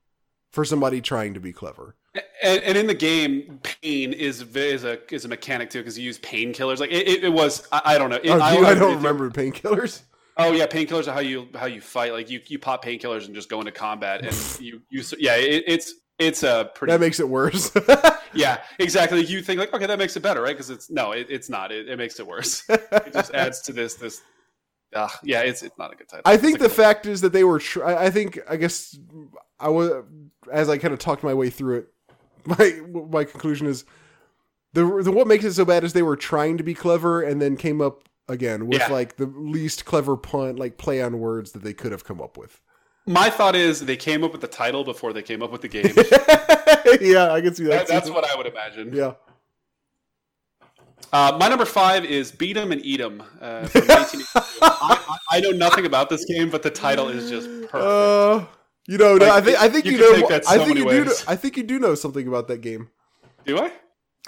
for somebody trying to be clever. and, and in the game, pain is is a is a mechanic too because you use painkillers. Like it, it, it was. I, I don't know. It, Oh, I, I don't remember painkillers. Oh yeah, painkillers are how you how you fight. Like you you pop painkillers and just go into combat, and you you yeah, it, it's It's a pretty. That makes it worse. yeah, exactly. You think like, okay, that makes it better, right? Because it's no, it, it's not. It, it makes it worse. it just adds to this this. Uh, yeah, it's it's not a good title. I think the fact is that they were. Tr- I I think. I guess I was as I kind of talked my way through it. My my conclusion is the the what makes it so bad is they were trying to be clever and then came up again with Yeah. like the least clever pun, like play on words that they could have come up with. my thought is they came up with the title before they came up with the game. yeah, I can see that. That- that's what I would imagine. Yeah. Uh, my number five is Beat 'em and Eat 'em. Uh, from 1982. I, I I know nothing about this game, but the title is just perfect. Uh, you know, no, Like, I think I think you you, can know. take that I so think you do. Know, ways. I think you do know something about that game. Do I?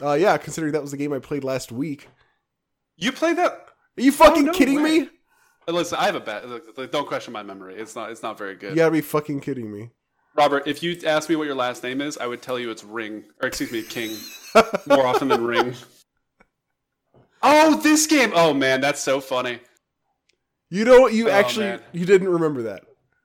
Uh, yeah, considering that was the game I played last week. You played that? Are you fucking no kidding way. me? Uh, Listen, I have a bad. look, look, Don't question my memory. It's not. It's not very good. You gotta be fucking kidding me. Robert, if you asked me what your last name is, I would tell you it's Ring, or excuse me, King, more often than Ring. Oh, this game! Oh man, that's so funny. You know what? You Oh, actually man. you didn't remember that.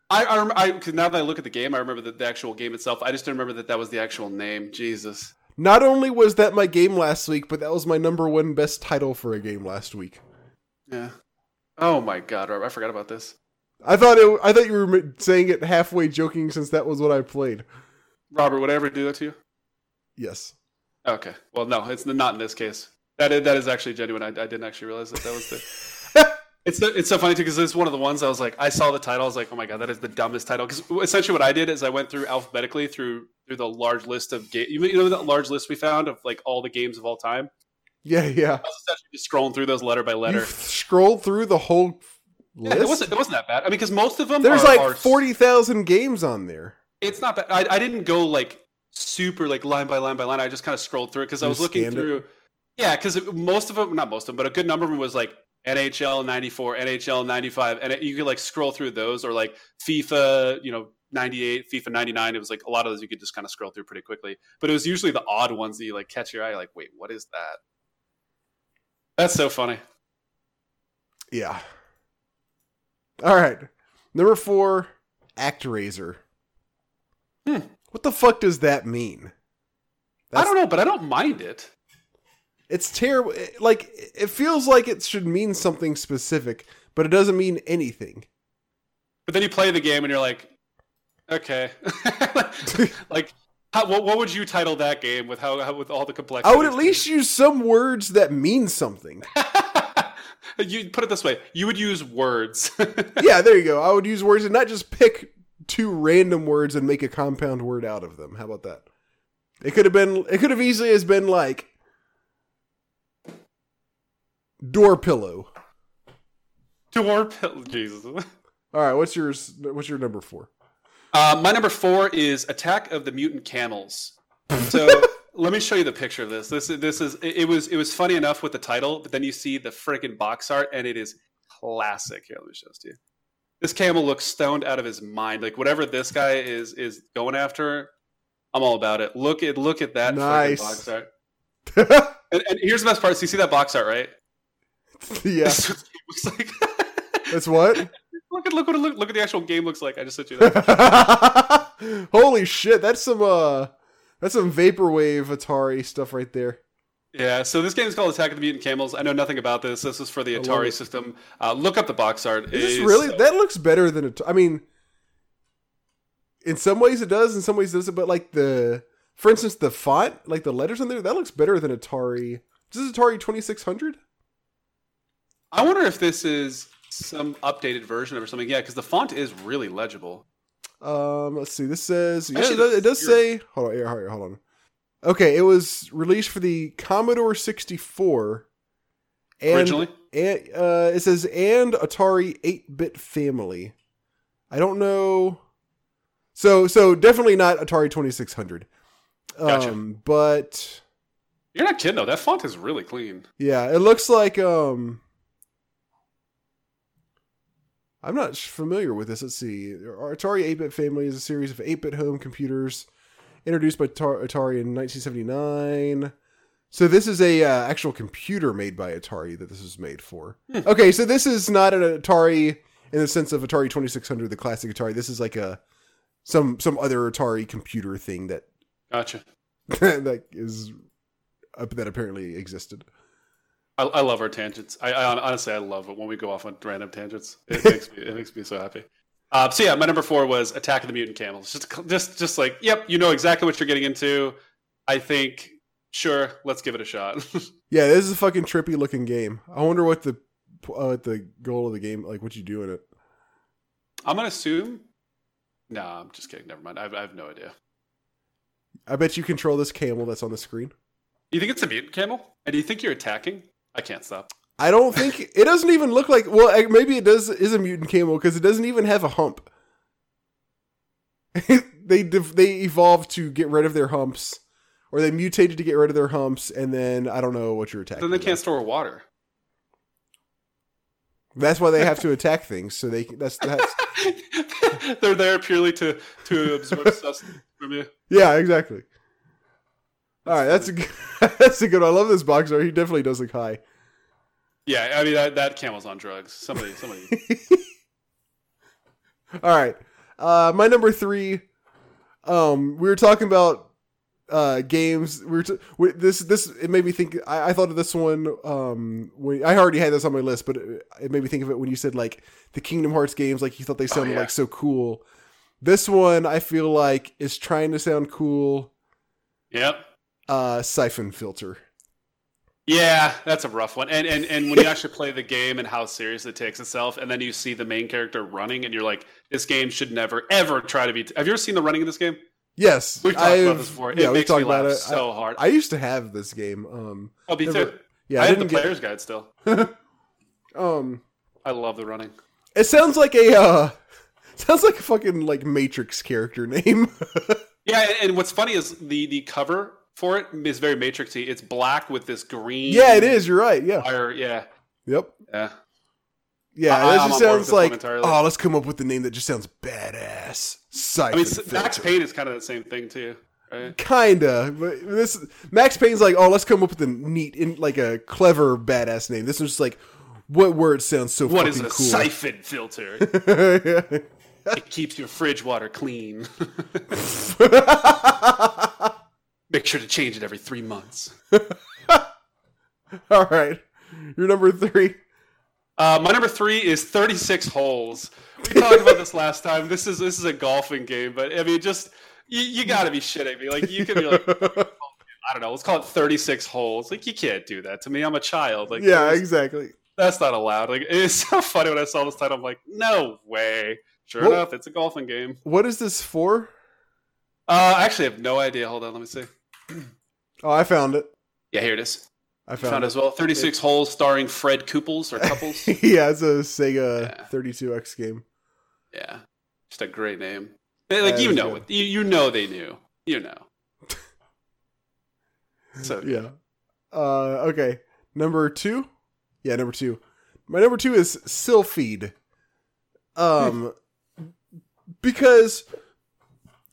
I, I, rem- I cause now that I look at the game, I remember the, the actual game itself. I just didn't remember that that was the actual name. Jesus. Not only was that my game last week, but that was my number one best title for a game last week. Yeah. Oh my God, Robert, I forgot about this. I thought it. I thought you were saying it halfway joking, since that was what I played. Robert, would I ever do that to you? Yes. Okay. Well, no, it's not in this case. That is, that is actually genuine. I, I didn't actually realize that that was the. It's so- it's so funny too because it's one of the ones I was like I saw the title I was like oh my god that is the dumbest title because essentially what I did is I went through alphabetically through through the large list of game you know that large list we found of like all the games of all time Yeah, yeah. I was essentially just scrolling through those letter by You letter scrolled through the whole yeah, list. it wasn't it wasn't that bad I mean because most of them There's are- like are- forty thousand games on there. it's not bad I, I didn't go like super like line by line by line I just kind of scrolled through it because I was looking through. it? Yeah because most of them not most of them but a good number of them was like NHL 94, NHL 95, and it, you could like scroll through those or like FIFA, you know, 98, FIFA 99. It was like a lot of those you could just kind of scroll through pretty quickly. But it was usually the odd ones that you like catch your eye, like, wait, what is that? That's so funny. Yeah. All right. Number four, ActRaiser. Hmm. What the fuck does that mean? I don't know, but I don't mind it. It's terrible. It- Like it feels like it should mean something specific, but it doesn't mean anything. But then you play the game and you're like, okay, like. How, what, what would you title that game with how, how with all the complexity? I would at least use some words that mean something. you put it this way: you would use words. yeah, there you go. I would use words and not just pick two random words and make a compound word out of them. How about that? It could have been. It could have easily has been like door pillow. Door pillow. Jesus. All right, what's yours? What's your number four? Uh, my number four is Attack of the Mutant Camels. So let me show you the picture of this. This is this is it, it was it was funny enough with the title, but then you see the freaking box art, and it is classic. Here, let me show this to you. This camel looks stoned out of his mind. Like whatever this guy is is going after, I'm all about it. Look at look at that Nice. freaking box art. And, and here's the best part. So you see that box art, right? yeah, This is what it looks like. that's what. look at look what it look, look at the actual game looks like. I just sent you that. Holy shit, that's some uh, that's some vaporwave Atari stuff right there. Yeah, so this game is called Attack of the Mutant Camels. I know nothing about this. This is for the Atari system. Uh, look up the box art. Is this really? That looks better than it. I mean, in some ways it does, in some ways it doesn't. But like the, for instance, the font, like the letters on there, that looks better than Atari. Is this Atari Twenty Six Hundred? I wonder if this is some updated version of or something. Yeah, because the font is really legible. Um, let's see. This says yeah, Actually, it does, it does you're- say. Hold on, here, hold on, hold on. Okay, it was released for the Commodore sixty four. And, Originally? and uh, it says and Atari eight bit family. I don't know. So so definitely not Atari twenty six hundred. Gotcha. Um, but You're not kidding though. That font is really clean. yeah, it looks like um. I'm not familiar with this. Let's see. Our Atari 8-bit family is a series of 8-bit home computers introduced by Atari in 1979. So this is a uh, actual computer made by Atari that this is made for. Okay, so this is not an Atari in the sense of Atari 2600, the classic Atari. This is like a some some other Atari computer thing that Gotcha. that is uh, that apparently existed. I, I love our tangents. I, I honestly I love it when we go off on random tangents. It makes me it makes me so happy. Uh, so yeah, my number four was Attack of the Mutant Camels. Just just just like yep, you know exactly what you're getting into. I think sure, let's give it a shot. Yeah, this is a fucking trippy looking game. I wonder what the uh, what the goal of the game like. What you do in it? I'm gonna assume. No, I'm just kidding. Never mind. I have, I have no idea. I bet you control this camel that's on the screen. You think it's a mutant camel? And do you think you're attacking? I can't stop. I don't think it doesn't even look like. Well, maybe it does is a mutant camel because it doesn't even have a hump. they they evolved to get rid of their humps, or they mutated to get rid of their humps, and then I don't know what you're attacking. Then they can't store water. That's why they have to attack things. So they that's that's They're there purely to to absorb sustenance from you. yeah exactly. All right, that's a good, that's a good. One. I love this box art. He definitely does look high. Yeah, I mean that, that camel's on drugs. Somebody, somebody. All right. Uh, my number three. Um, we were talking about uh games. We were t- we, this this it made me think. I, I thought of this one. Um, when I already had this on my list, but it, it made me think of it when you said like the Kingdom Hearts games. Like you thought they sounded yeah. like so cool. This one I feel like is trying to sound cool. yep. Uh, Siphon Filter. Yeah, that's a rough one. And and and when you actually play the game and how serious it takes itself, and then you see the main character running, and you're like, this game should never ever try to be. T- Have you ever seen the running in this game? Yes, We've talked about I've- this before. It Yeah, we talked about it. so I, hard. I used to have this game. Um, oh, me never- too. yeah, I, I, have the player's guide still. Um, I love the running. It sounds like a uh sounds like a fucking like Matrix character name. Yeah, and- and what's funny is the the cover for it is very matrixy. It's black with this green. yeah, it is. You're right. Yeah. Fire. Yeah, Yep. yeah. Yeah, I- it just on board with sounds like oh, let's come up with the name that just sounds badass. Siphon I mean, s- Max Filter. Payne is kind of the same thing too, right? Kinda, but this Max Payne's like, oh, let's come up with a neat, in, like a clever, badass name. This is just like, what word sounds so What fucking is a cool? siphon filter? it keeps your fridge water clean. Make sure to change it every three months. All right, you're number three. Uh, my number three is 36 holes. We talked about this last time. This is this is a golfing game, but I mean, just you, you got to be shitting me. Like you can be like, I don't know, let's call it 36 holes. Like you can't do that to me. I'm a child. Like yeah, exactly. that's not allowed. Like it's so funny when I saw this title. I'm like, no way. Sure Well- enough, it's a golfing game. What is this for? Uh, I actually have no idea. Hold on, let me see. Oh, I found it. Yeah, here it is. I Found, found, it as well. 36 holes starring Fred Couples or Couples. yeah, it's a Sega Yeah. 32X game. yeah, just a great name. Like That you know it. You, you know they knew. You know. So. Yeah. Uh, okay. Number two. Yeah, number two. My number two is Sylpheed. Um, because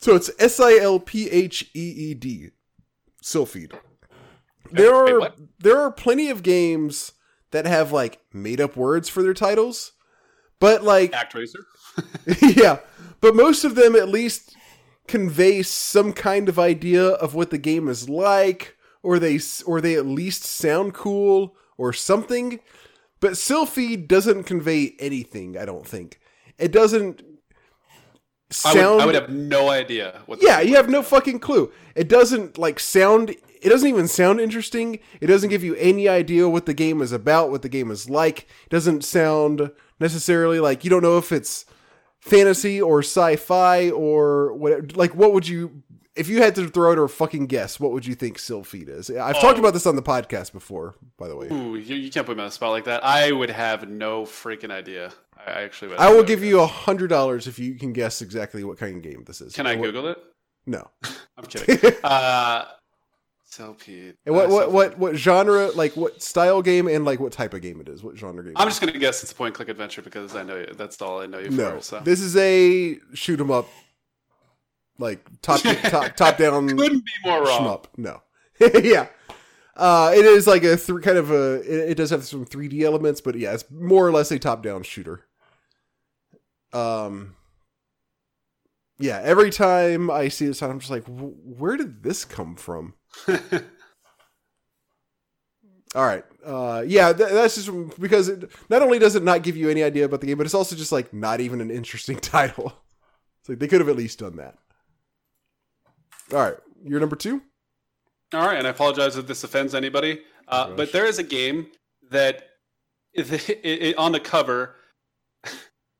so it's S I L P H E E D. Sylpheed. There are what? there are plenty of games that have like made up words for their titles, but like ActRaiser. yeah, but most of them at least convey some kind of idea of what the game is like, or they or they at least sound cool or something. But Sylpheed doesn't convey anything. I don't think it doesn't I would, I would have no idea what. yeah, you have no fucking clue. It doesn't like sound. It doesn't even sound interesting. It doesn't give you any idea what the game is about, what the game is like. It doesn't sound necessarily like you don't know if it's fantasy or sci-fi or what. Like, what would you if you had to throw out a fucking guess? What would you think Sylpheed is? I've talked Oh. about this on the podcast before, by the way. Ooh, you, you can't put me on the spot like that. I would have no freaking idea. I actually. I will give you a hundred dollars if you can guess exactly what kind of game this is. Can I What- Google it? No. I'm kidding. uh, Sylpheed. And what Uh, what what what genre like what style game and like what type of game it is? What genre game? I'm just gonna guess it's a point click adventure because I know you, that's all I know you no. for. So This is a shoot 'em up, like top top top down couldn't be more wrong. shmup. No, yeah, uh, it is like a th- kind of a. It, it does have some 3D elements, but yeah, it's more or less a top down shooter. Um, yeah, every time I see this, I'm just like, where did this come from? All right, uh, yeah, th- that's just because it, not only does it not give you any idea about the game, but it's also just like not even an interesting title. It's like they could have at least done that. All right, you're number two. All right, and I apologize if this offends anybody, uh, gosh. but there is a game that it, it, it- on the cover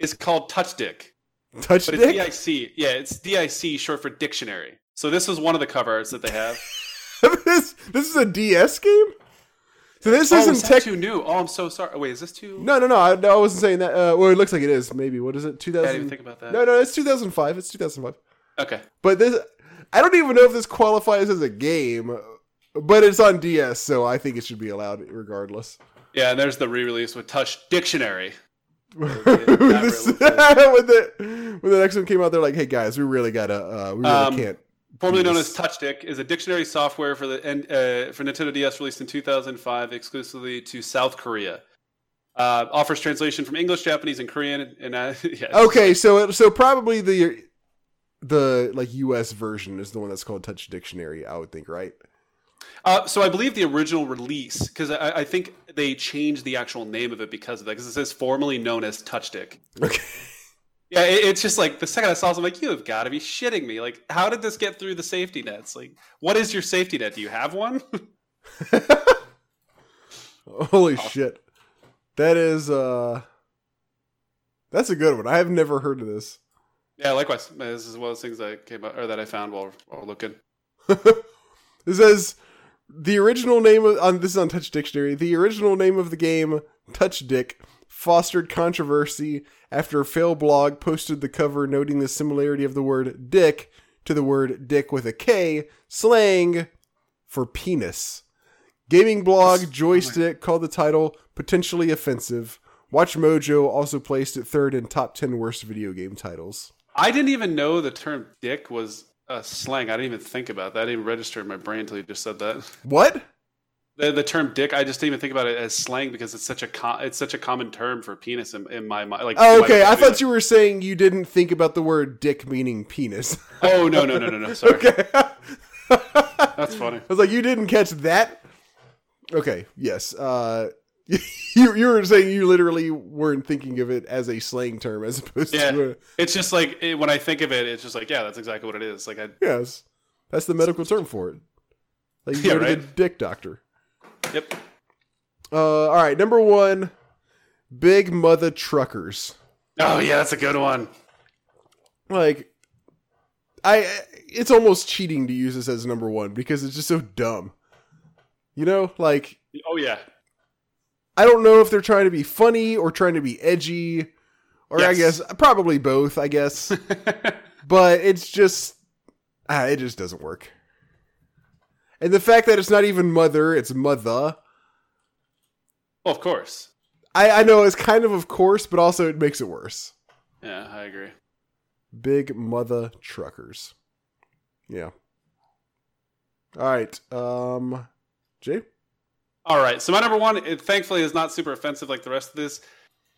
is called Touch Dick, Touch but dick. it's DIC. Yeah, it's DIC, short for dictionary. So this is one of the cover arts that they have. this this is a DS game. So this oh, isn't is tech. too new? Oh, I'm so sorry. Wait, is this too? No, no, no. I, no, I wasn't saying that. Uh, well, it looks like it is. Maybe. What is it? 2000. I didn't even think about that. No, no, it's 2005. It's 2005. Okay. But this, I don't even know if this qualifies as a game, but it's on DS, so I think it should be allowed regardless. Yeah, and there's the re-release with Touch Dictionary. When, that this- really when the when the next one came out, they're like, "Hey guys, we really gotta, uh, we really Um, can't." Formerly known as Touch Dick, is a dictionary software for the uh, for Nintendo DS released in 2005 exclusively to South Korea. Uh, offers translation from English, Japanese, and Korean. And uh, yeah, Okay, so so probably the the like US version is the one that's called Touch Dictionary. I would think, right? Uh, so I believe the original release, because I, I think they changed the actual name of it because of that, because it says formerly known as Touch Dick. Okay. Yeah, it, it's just like the second I saw it, I'm like, you have got to be shitting me. Like, how did this get through the safety nets? Like, what is your safety net? Do you have one? Holy shit. That is uh That's a good one. I have never heard of this. yeah, likewise. This is one of those things that came out, or that I found while, while looking. it says the original name of on this is on Touch Dictionary. The original name of the game, Touch Dick, fostered controversy after a fail blog posted the cover noting the similarity of the word dick to the word dick with a K, slang for penis. Gaming blog Joystiq called the title potentially offensive. Watch Mojo also placed it third in top 10 worst video game titles. I didn't even know the term dick was a slang. I didn't even think about that. I didn't even register in my brain until you just said that. What? The, the term dick, I just didn't even think about it as slang because it's such a co- it's such a common term for penis in, in my mind. Like, Oh, okay. I thought you were saying you didn't think about the word dick meaning penis. Oh no no no no no! Sorry, okay. that's funny. I was like, you didn't catch that? Okay, yes. Uh, you you were saying you literally weren't thinking of it as a slang term as opposed Yeah. to a, It's just like it, when I think of it, it's just like yeah, that's exactly what it is. Like I yes. That's the medical term for it. Like you Yeah, go to the dick doctor. yep. Uh, all right, number one, big mother truckers. Oh yeah, that's a good one. Like, I it's almost cheating to use this as number one because it's just so dumb. You know, like Oh yeah, I don't know if they're trying to be funny or trying to be edgy, or I guess probably both. I guess, but it's just ah, it just doesn't work. And the fact that it's not even mother, it's mother. well, of course. I, I know it's kind of of course, but also it makes it worse. Yeah, I agree. Big mother truckers. Yeah. All right. Um, Jay. All right, so my number one, it thankfully is not super offensive like the rest of this.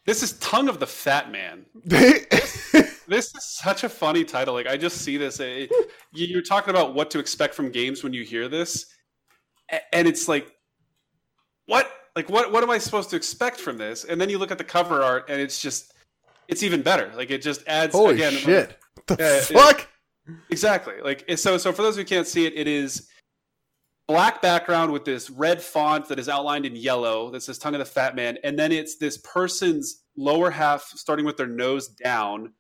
This is Tongue of the Fat Man. This is such a funny title. Like I just see this. eh, you- You're talking about what to expect from games when you hear this, and it's like, what? Like what? What am I supposed to expect from this? And then you look at the cover art, and it's just, it's even better. Like it just adds. Holy again, shit! What the Yeah, it- fuck? Exactly. Like eh, so. So for those who can't see it, it is black background with this red font that is outlined in yellow that says "Tongue of the Fat Man," and then it's this person's lower half, starting with their nose down,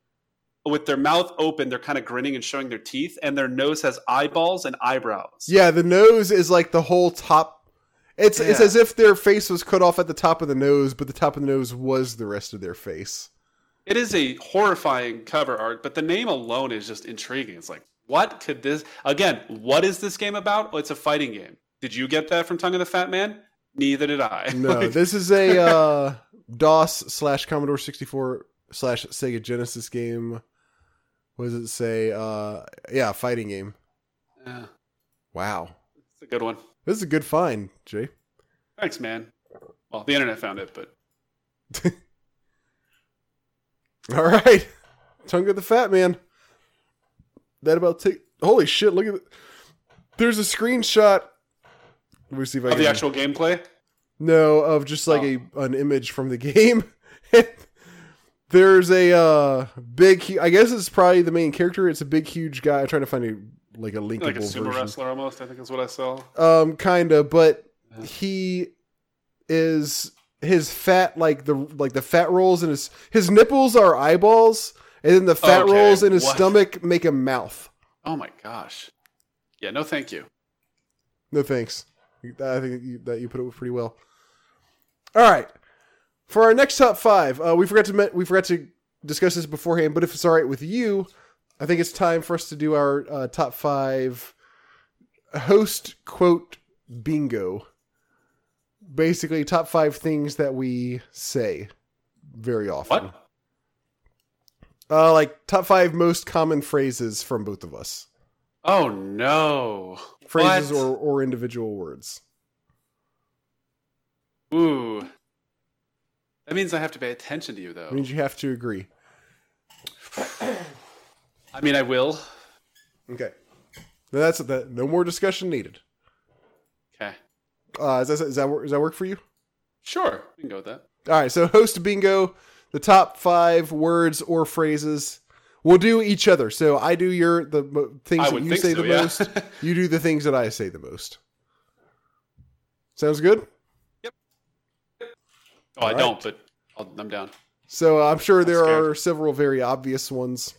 with their mouth open. They're kind of grinning and showing their teeth, and their nose has eyeballs and eyebrows. Yeah, the nose is like the whole top. It's it's as if their face was cut off at the top of the nose, but the top of the nose was the rest of their face. It is a horrifying cover art, but the name alone is just intriguing. It's like, what could this? Again, what is this game about? Oh, it's a fighting game. Did you get that from Tongue of the Fat Man? Neither did I. No, Like, this is a uh, DOS slash Commodore sixty four slash Sega Genesis game. What does it say? Uh, yeah, fighting game. yeah, Wow, it's a good one. this is a good find, Jay. Thanks, man. Well, the internet found it, but All right, tongue of the fat man. That about take. Holy shit! Look at. There's a screenshot. Let me see if I Of can. the actual gameplay. No, of just like Oh. a an image from the game. There's a uh big. I guess it's probably the main character. It's a big, huge guy. I'm trying to find a like a linkable Like a sumo version. wrestler almost, I think is what I saw. Um, kinda, but Yeah. he is his fat like the like the fat rolls and his his nipples are eyeballs, and then the fat Okay, rolls in his what? stomach make a mouth. Oh my gosh. Yeah, no thank you. No thanks. I think you, that you put it pretty well. All right, for our next top five, uh, we forgot to we forgot to discuss this beforehand, but if it's all right with you, I think it's time for us to do our uh, top five host quote bingo. Basically, top five things that we say very often. What? Uh, like top five most common phrases from both of us. Oh no. Phrases What? or, or individual words. Ooh. That means I have to pay attention to you though. It means you have to agree. I mean I will. Okay. That's that. No more discussion needed. Okay. Uh, is that is that does that work for you? Sure. We can go with that. All right. So host bingo, the top five words or phrases. We'll do each other. So I do your the mo- things I that would you think say so, the yeah. most. You do the things that I say the most. Sounds good. Yep. Oh, I Alright. don't, but I'll, I'm down. So uh, I'm sure there scared. are several very obvious ones.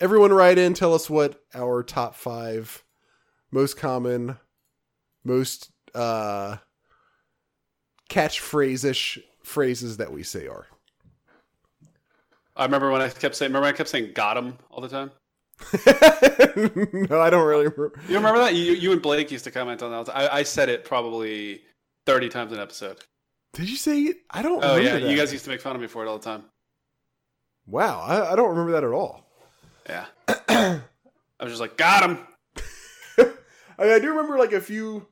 Everyone write in, tell us what our top five most common, most uh, catchphrase-ish phrases that we say are. I remember when I kept saying. Remember I kept saying "got him" all the time. no, I don't really remember. You remember that? You, you and Blake used to comment on that. all the time. I, I said it probably thirty times an episode. Did you say it? I don't Oh remember yeah, that. you guys used to make fun of me for it all the time. Wow, I, I don't remember that at all. Yeah. I was just like, "Got him." I, mean, I do remember like a few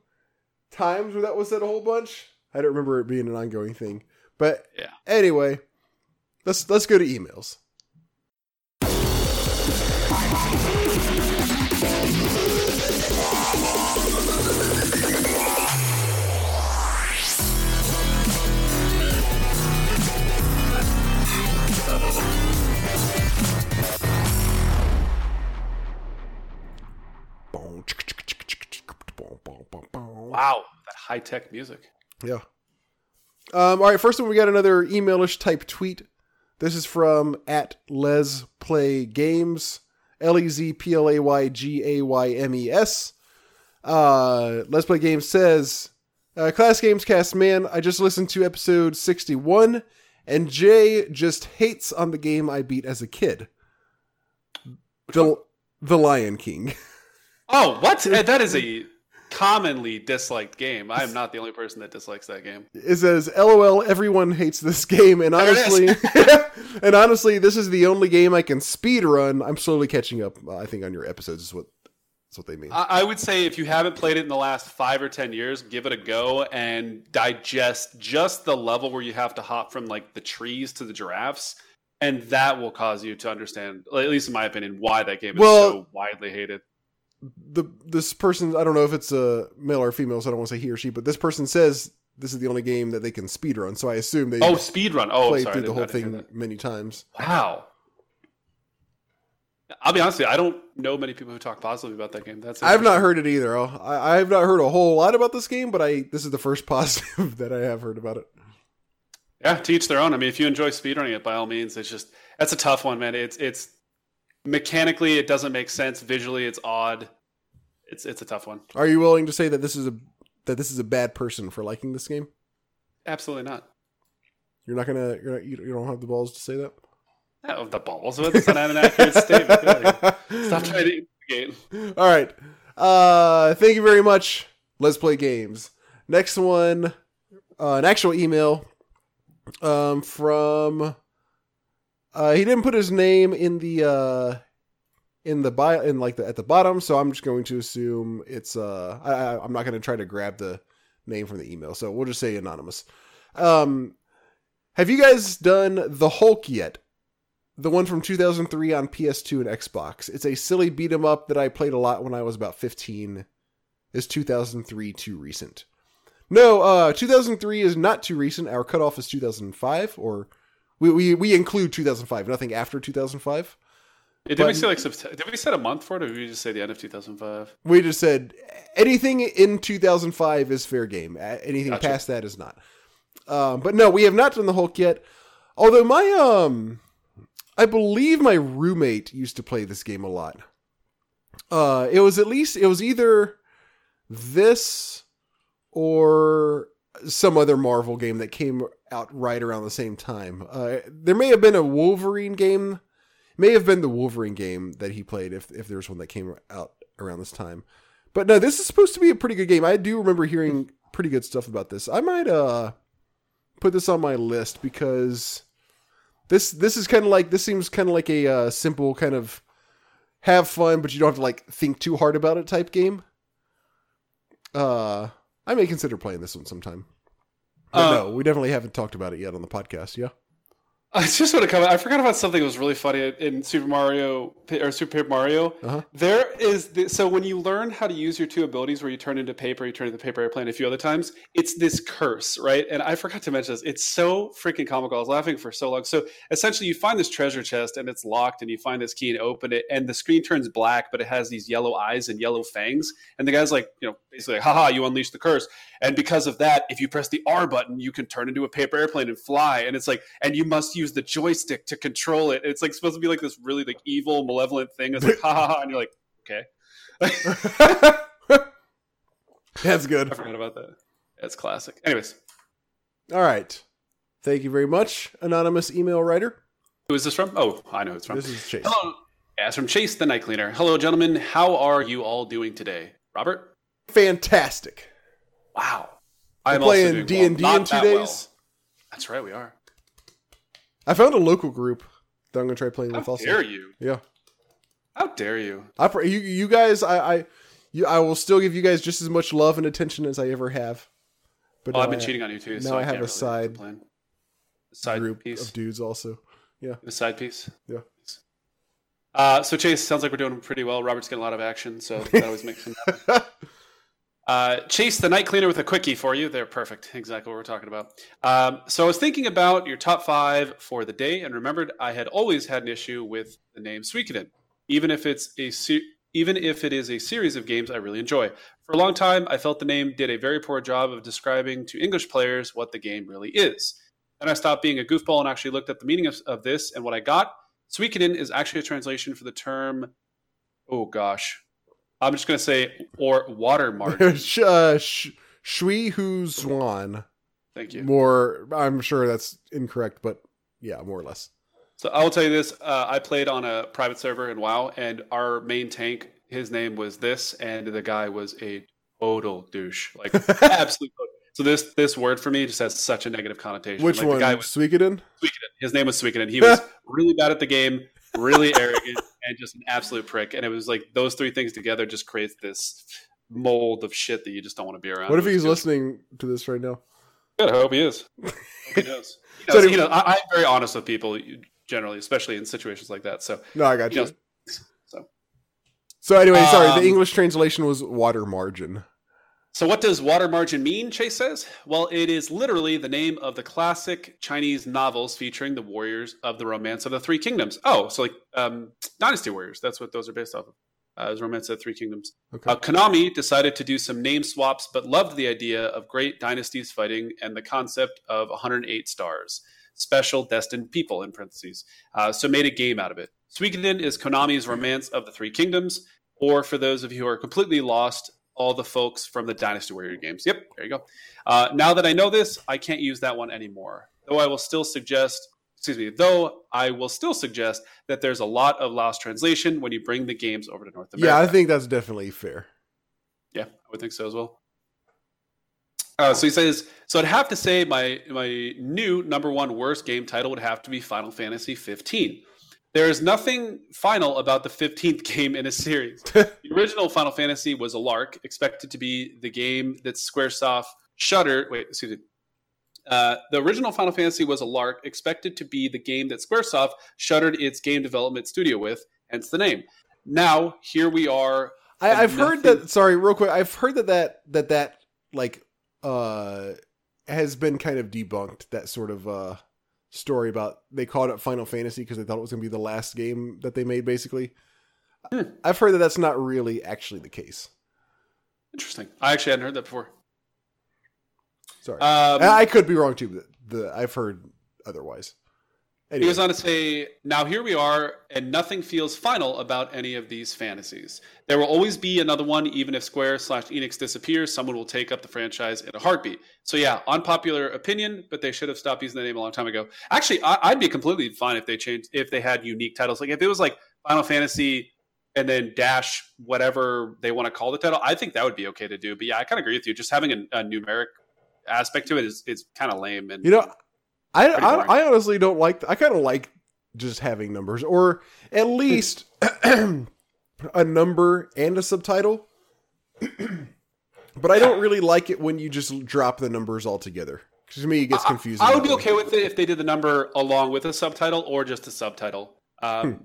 times where that was said a whole bunch. I don't remember it being an ongoing thing. But Yeah. anyway, let's let's go to emails. Wow, that high tech music. Yeah. Um, all right, first one we got another emailish type tweet. This is from at Les Play Games, L E Z P L A Y G A Y M E S. Uh, Let's Play Games says, uh, Class Games Cast, man, I just listened to episode 61, and Jay just hates on the game I beat as a kid. The, the Lion King. Oh, what? That is a commonly disliked game. I am not the only person that dislikes that game. It says, "LOL, everyone hates this game," and honestly, and honestly, this is the only game I can speed run. I'm slowly catching up. uh, I think on your episodes is what that's what they mean. I, I would say if you haven't played it in the last five or ten years, give it a go and digest just the level where you have to hop from like the trees to the giraffes, and that will cause you to understand, at least in my opinion, why that game is Well- so widely hated. The this person, I don't know if it's a male or female, so I don't want to say he or she, but this person says this is the only game that they can speed run. So I assume they Oh, speed run Oh, played sorry, through the whole I didn't hear thing many times. Wow. I'll be honest with you, I don't know many people who talk positively about that game. That's I've not heard it either. I, I have not heard a whole lot about this game, but I this is the first positive that I have heard about it. Yeah, to each their own. I mean, if you enjoy speedrunning it, by all means. It's just that's a tough one, man. It's it's mechanically it doesn't make sense. Visually, it's odd. It's it's a tough one. Are you willing to say that this is a that this is a bad person for liking this game? Absolutely not. You're not gonna you're not, you you don't have the balls to say that. Oh, the balls. That's not an accurate statement. Get out of here. Stop trying to investigate. All right. Uh, thank you very much. Let's play games. Next one, uh, an actual email um, from. Uh, he didn't put his name in the uh, in the bio in like the at the bottom, so I'm just going to assume it's. Uh, I, I'm not going to try to grab the name from the email, so we'll just say anonymous. Um, have you guys done the Hulk yet? the one from 2003 on PS2 and Xbox. It's a silly beat 'em up that I played a lot when I was about 15. Is 2003 too recent? No, uh, 2003 is not too recent. Our cutoff is 2005, or we we, we include 2005. Nothing after 2005. Did But- we say like did we set a month for it, or did we just say the end of 2005? We just said anything in 2005 is fair game. Anything Gotcha. past that is not. Um, but no, we have not done the Hulk yet. Although my um, I believe my roommate used to play this game a lot. Uh, it was at least it was either this or some other Marvel game that came out right around the same time. Uh, there may have been a Wolverine game. May have been the Wolverine game that he played if if there's one that came out around this time. But no, this is supposed to be a pretty good game. I do remember hearing pretty good stuff about this. I might uh put this on my list because this this is kind of like this seems kind of like a uh, simple kind of have fun, but you don't have to like think too hard about it type game. Uh, I may consider playing this one sometime. Uh, no, we definitely haven't talked about it yet on the podcast. Yeah. I just want to comment. I forgot about something that was really funny in Super Mario or Super Paper Mario. Uh-huh. There is the, so when you learn how to use your two abilities, where you turn into paper, you turn into paper airplane a few other times. It's this curse, right? And I forgot to mention this. It's so freaking comical. I was laughing for so long. So essentially, you find this treasure chest and it's locked, and you find this key and open it, and the screen turns black, but it has these yellow eyes and yellow fangs. And the guy's like, you know, basically, haha, you unleashed the curse. And because of that, if you press the R button, you can turn into a paper airplane and fly. And it's like, and you must use the joystick to control it. It's like supposed to be like this really like evil, malevolent thing. It's like, ha ha ha. And you're like, okay. That's good. I forgot about that. That's classic. Anyways, All right. Thank you very much, anonymous email writer. who is this from? Oh, I know who it's from. This is Chase. Hello. Yeah, it's from Chase the Night Cleaner. Hello, gentlemen. How are you all doing today? Robert? Fantastic. Wow. We're I'm playing D&D in two that days? well. That's right, we are. I found a local group that I'm gonna try playing How with also. dare you? Yeah. How dare you? I pr- you you guys I I you I will still give you guys just as much love and attention as I ever have. But Well, I've been I- cheating on you too. now so I I have a really side plan. Side group piece. of dudes also. Yeah. A side piece. Yeah. Uh, so Chase sounds like we're doing pretty well. Robert's getting a lot of action, so that always makes him. Uh, Chase the night cleaner with a quickie for you. They're perfect. Exactly what we're talking about. Um, so I was thinking about your top five for the day, and remembered I had always had an issue with the name Suikoden, even if it's a se- even if it is a series of games I really enjoy. For a long time, I felt the name did a very poor job of describing to English players what the game really is. Then I stopped being a goofball and actually looked at the meaning of, of this, and what I got, Suikoden is actually a translation for the term. Oh gosh, I'm just going to say or water margin. Uh, Shui Hu Zwan. Thank you. More, I'm sure that's incorrect, but yeah, more or less. So I will tell you this: uh, I played on a private server in WoW, and our main tank, his name was this, and the guy was a total douche, like absolute. So this this word for me just has such a negative connotation. Which like, one? The guy was Suikoden? Suikoden. His name was Suikoden. He was really bad at the game, really arrogant, and just an absolute prick. And it was like those three things together just creates this mold of shit that you just don't want to be around. What if he's good. listening to this right now? Good. I hope he is. Hope he knows. He So knows, do- he knows. I, I'm very honest with people generally, especially in situations like that. So, No, I got you you. know, so, So anyway, sorry. Um, The English translation was water margin. So what does water margin mean? Chase says. Well, it is literally the name of the classic Chinese novels featuring the warriors of the Romance of the Three Kingdoms. Oh, so like um, Dynasty Warriors. That's what those are based off of. Uh, is Romance of the Three Kingdoms. Okay. Uh, Konami decided to do some name swaps, but loved the idea of great dynasties fighting and the concept of 108 stars, special destined people in parentheses. Uh, so made a game out of it. Suikoden is Konami's Romance of the Three Kingdoms, or for those of you who are completely lost, all the folks from the Dynasty Warrior games. Yep, there you go. Uh, now that I know this, I can't use that one anymore. Though I will still suggest, excuse me, though I will still suggest that there's a lot of lost translation when you bring the games over to North America. yeah, I think that's definitely fair. Yeah, I would think so as well. Uh, so he says, so I'd have to say my my new number one worst game title would have to be Final Fantasy 15. There is nothing final about the 15th game in a series. the original Final Fantasy was a lark, expected to be the game that Squaresoft Shutter. Wait, excuse me. Uh, the original Final Fantasy was a lark, expected to be the game that Squaresoft shuttered its game development studio with, hence the name. Now here we are. I, I've heard that. Sorry, real quick. I've heard that that that that like uh has been kind of debunked. That sort of uh story about they called it Final Fantasy because they thought it was going to be the last game that they made. Basically, Hmm. I've heard that that's not really actually the case. Interesting. I actually hadn't heard that before. Sorry, Um, I could be wrong too. But the I've heard otherwise. He goes on to say, Now here we are, and nothing feels final about any of these fantasies. There will always be another one, even if Square slash Enix disappears, someone will take up the franchise in a heartbeat. So, yeah, unpopular opinion, but they should have stopped using the name a long time ago. Actually, I, I'd be completely fine if they changed, if they had unique titles. Like if it was like Final Fantasy and then Dash, whatever they want to call the title, I think that would be okay to do. But yeah, I kind of agree with you. Just having a, a numeric aspect to it is, is kind of lame. And you know, I I. I honestly don't like. I kind of like just having numbers, or at least a number and a subtitle. but I don't really like it when you just drop the numbers altogether. 'Cause to me, it gets confusing. I would be way. okay with it if they did the number along with a subtitle or just a subtitle. Um, Hmm.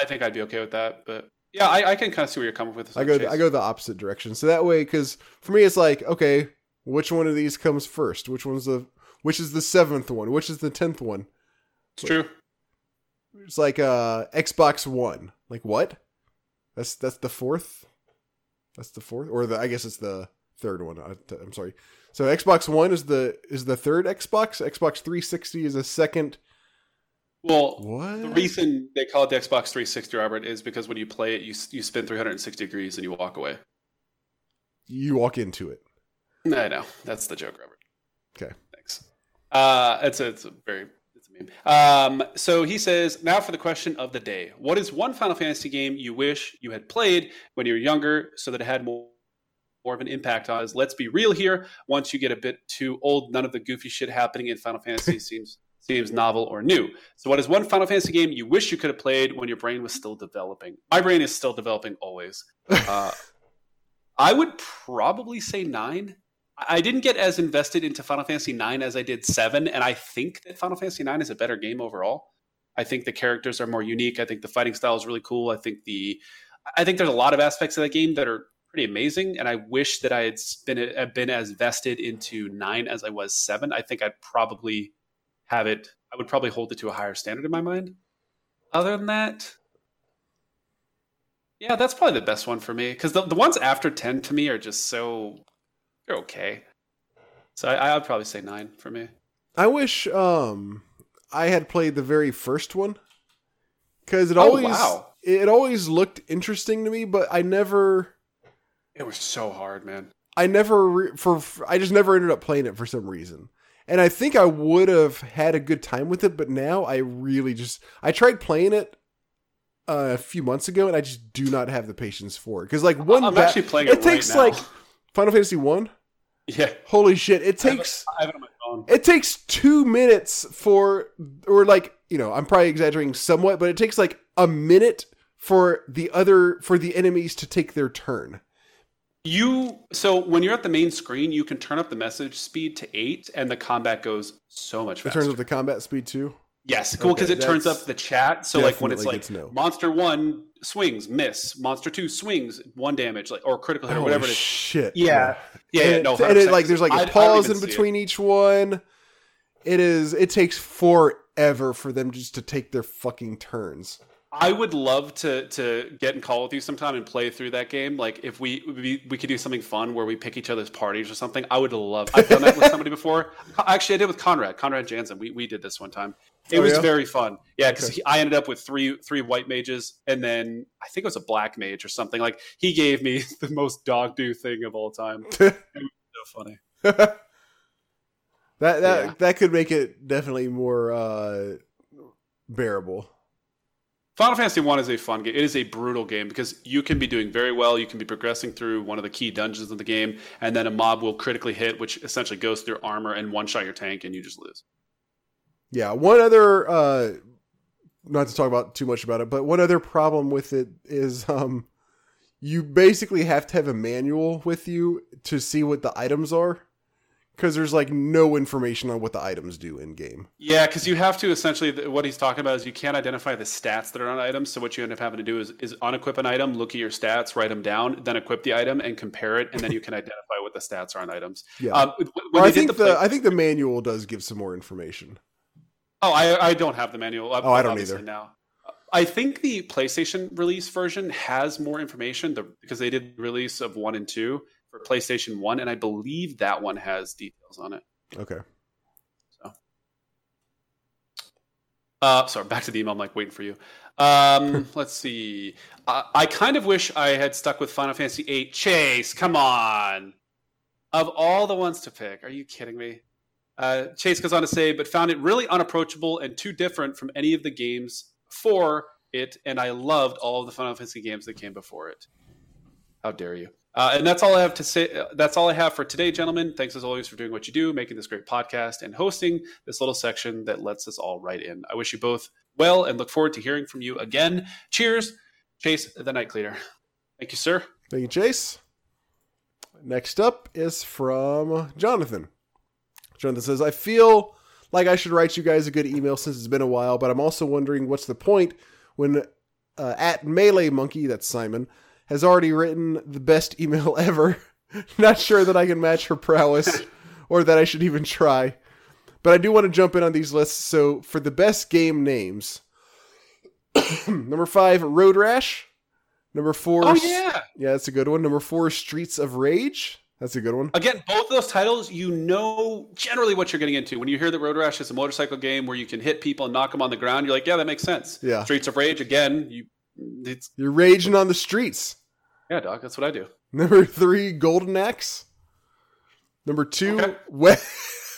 I think I'd be okay with that. But yeah, I, I can kind of see where you're coming with. This I go. I go the opposite direction. So that way, because for me, it's like, okay, which one of these comes first? Which one's the? Which is the seventh one? Which is the tenth one? It's true. It's like uh Xbox One. Like what? That's that's the fourth. That's the fourth, or the I guess it's the third one. I, I'm sorry. So Xbox One is the is the third Xbox. Xbox 360 is a second. Well, What? the reason they call it the Xbox 360, Robert, is because when you play it, you you spin 360 degrees and you walk away. you walk into it. I know that's the joke, Robert. Okay. Uh, it's a, it's a very it's a meme. Um, so he says now for the question of the day: What is one Final Fantasy game you wish you had played when you were younger, so that it had more more of an impact on us? Let's be real here. Once you get a bit too old, none of the goofy shit happening in Final Fantasy seems seems novel or new. So, what is one Final Fantasy game you wish you could have played when your brain was still developing? My brain is still developing always. Uh, I would probably say nine. I didn't get as invested into Final Fantasy IX as I did seven, and I think that Final Fantasy IX is a better game overall. I think the characters are more unique. I think the fighting style is really cool. I think the, I think there's a lot of aspects of that game that are pretty amazing, and I wish that I had been had been as vested into nine as I was seven. I think I'd probably have it. I would probably hold it to a higher standard in my mind. Other than that, yeah, that's probably the best one for me because the, the ones after 10 to me are just so, they're okay. So I, I would probably say nine for me. I wish um I had played the very first one because it Oh, always wow. it always looked interesting to me, but I never It was so hard, man. I never re- for I just never ended up playing it for some reason. And I think I would have had a good time with it, but now I really just I tried playing it uh, a few months ago, and I just do not have the patience for it. Because like one, I'm ba- actually playing it right takes now. like Final Fantasy One. Yeah. Holy shit! It it- takes it on my phone. it takes two minutes for or like you know i'm probably exaggerating somewhat but it takes like a minute for the other for the enemies to take their turn You so when you're at the main screen, you can turn up the message speed to eight, and the combat goes so much it faster. turns up the combat speed too Yes, cool because Okay, it turns up the chat. So like when it's like good know. monster one swings, miss, monster two swings, one damage, like or critical hit, or Holy whatever it is. shit Yeah, yeah, and, yeah, it- no, and it like there's like I- I a don't pause even in see it. between each one it is it takes forever for them just to take their fucking turns I would love to to get in call with you sometime and play through that game. Like if we we, we could do something fun where we pick each other's parties or something. I would love. I've done that with somebody before. Actually, I did with Conrad. Conrad Jansen. We we did this one time. It Oh, was yeah? very fun. Yeah, because Okay. I ended up with three three white mages, and then I think it was a black mage or something. Like he gave me the most dog do thing of all time. It was so funny. that that Yeah. that could make it definitely more uh bearable Final Fantasy One is a fun game. It is a brutal game because you can be doing very well. You can be progressing through one of the key dungeons of the game, and then a mob will critically hit, which essentially goes through armor and one shot your tank, and you just lose. Yeah, one other uh not to talk about too much about it, but one other problem with it is um you basically have to have a manual with you to see what the items are because there's like no information on what the items do in game. Yeah, because you have to essentially what he's talking about is you can't identify the stats that are on items. So what you end up having to do is is unequip an item, look at your stats, write them down, then equip the item and compare it, and then you can identify what the stats are on items. Yeah. Um, when Well, I think the, play- I think the manual does give some more information. Oh, I, I don't have the manual. Oh, I don't either. Now, I think the PlayStation release version has more information the, because they did the release of one and two for PlayStation One, and I believe that one has details on it. Okay. So, uh, sorry, back to the email. I'm like waiting for you. Um, let's see. I, I kind of wish I had stuck with Final Fantasy VIII. Chase, come on. Of all the ones to pick, are you kidding me? Uh, Chase goes on to say, but found it really unapproachable and too different from any of the games for it, and I loved all of the Final Fantasy games that came before it. How dare you? Uh, and that's all I have to say. uh, That's all I have for today, gentlemen. Thanks as always for doing what you do, making this great podcast, and hosting this little section that lets us all write in. I wish you both well and look forward to hearing from you again. Cheers, Chase, the Night Cleaner. Thank you, sir. Thank you, Chase. Next up is from Jonathan. Jonathan says, I feel like I should write you guys a good email since it's been a while, but I'm also wondering what's the point when uh, at Melee Monkey, that's Simon, has already written the best email ever. Not sure that I can match her prowess or that I should even try. But I do want to jump in on these lists. So for the best game names, number five, Road Rash. Number four, Oh, yeah. yeah, that's a good one. Number four, Streets of Rage. That's a good one. Again, both of those titles, you know generally what you're getting into. When you hear that Road Rash is a motorcycle game where you can hit people and knock them on the ground, you're like, yeah, that makes sense. Yeah. Streets of Rage, again, you, it's You're raging on the streets. yeah, doc, That's what I do. Number three, Golden Axe. Number two, Okay. we-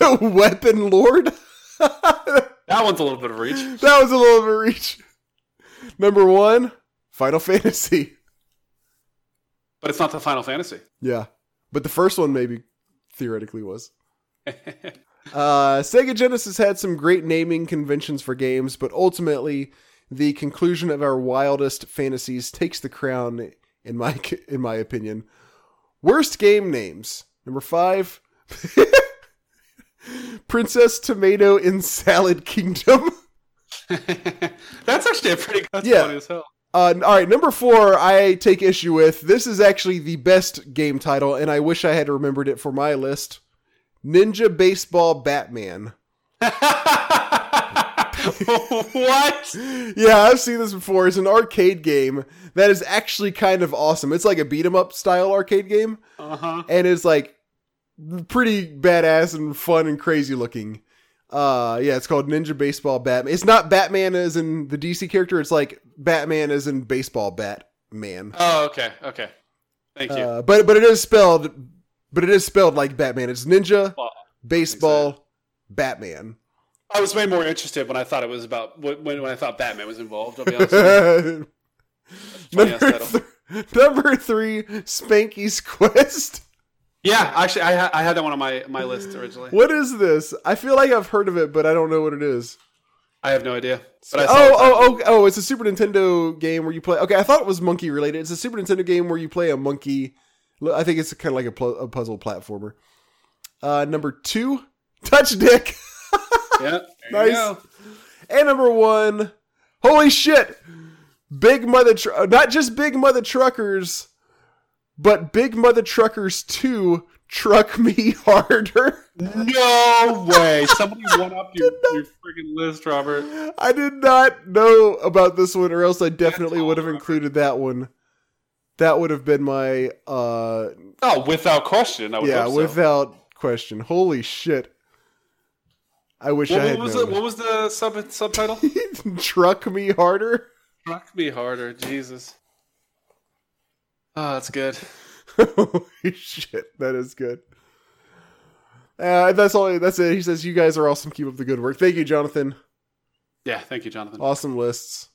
Weapon Lord. that one's a little bit of reach. That was a little bit of reach. Number one, Final Fantasy. But it's not the Final Fantasy. Yeah. But the first one maybe theoretically was. Uh, Sega Genesis had some great naming conventions for games, but ultimately, the conclusion of our wildest fantasies takes the crown. In my in my opinion, worst game names. Number five, Princess Tomato in Salad Kingdom. that's actually a pretty that's Yeah. funny as hell. Uh, all right, number four, I take issue with. This is actually the best game title, and I wish I had remembered it for my list. Ninja Baseball Batman. what? Yeah, I've seen this before. It's an arcade game that is actually kind of awesome. It's like a beat 'em up style arcade game, Uh huh. and it's like pretty badass and fun and crazy looking. Uh, yeah, it's called Ninja Baseball Batman. It's not Batman as in the DC character. It's like Batman as in baseball Batman. Oh, okay, okay. Thank you. Uh, but but it is spelled, but it is spelled like Batman. It's Ninja Well, Baseball Batman. I was way more interested when I thought it was about when, when I thought Batman was involved. I'll be honest. With you. Number, th- number three, Spanky's Quest. Yeah, actually, I, ha- I had that one on my, my list originally. What is this? I feel like I've heard of it, but I don't know what it is. I have no idea. But I Oh, oh, oh, oh! It's a Super Nintendo game where you play. Okay, I thought it was monkey related. It's a Super Nintendo game where you play a monkey. I think it's kind of like a, pl- a puzzle platformer. Uh, number two, Touch Dick, yeah. Nice. and number one, holy shit, Big Mother. Tr- not just Big Mother Truckers, but Big Mother Truckers Two. Truck me harder. No way! Somebody went up your, your freaking list, Robert. I did not know about this one, or else I definitely would have right. included that one. That would have been my uh Oh, without question, I would yeah, so. without question. Holy shit. I wish I What, had what was the what was the sub subtitle? Truck me harder. Truck me harder, Jesus. Oh, that's good. Holy shit, that is good. Uh, that's all. That's it. He says you guys are awesome. Keep up the good work. Thank you, Jonathan. Yeah, thank you, Jonathan. Awesome lists.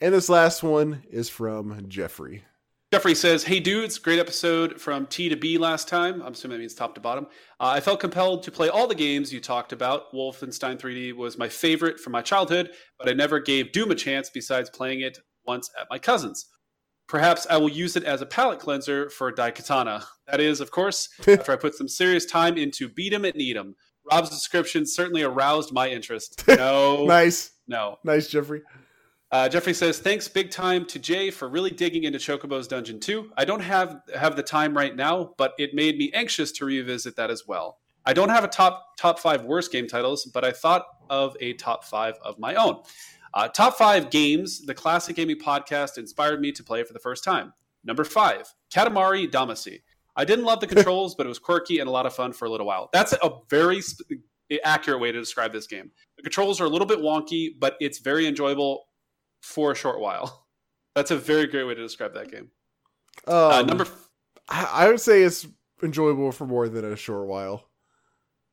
And this last one is from Jeffrey. Jeffrey says, "Hey dudes, great episode from T to B last time. I'm assuming that means top to bottom. Uh, I felt compelled to play all the games you talked about. Wolfenstein 3D was my favorite from my childhood, but I never gave Doom a chance besides playing it once at my cousin's. Perhaps I will use it as a palate cleanser for Daikatana. That is, of course, after I put some serious time into Beat 'em and Eat 'em. Rob's description certainly aroused my interest. No, nice, no. nice, Jeffrey. Uh, Jeffrey says, "Thanks big time to Jay for really digging into Chocobo's Dungeon 2. I don't have have the time right now, but it made me anxious to revisit that as well. I don't have a top top five worst game titles, but I thought of a top five of my own. Uh, top five games the Classic Gaming Podcast inspired me to play for the first time. Number five, Katamari Damacy. I didn't love the controls, but it was quirky and a lot of fun for a little while. That's a very sp- accurate way to describe this game. The controls are a little bit wonky, but it's very enjoyable for a short while. That's a very great way to describe that game. Um, Uh, number, I I would say it's enjoyable for more than a short while.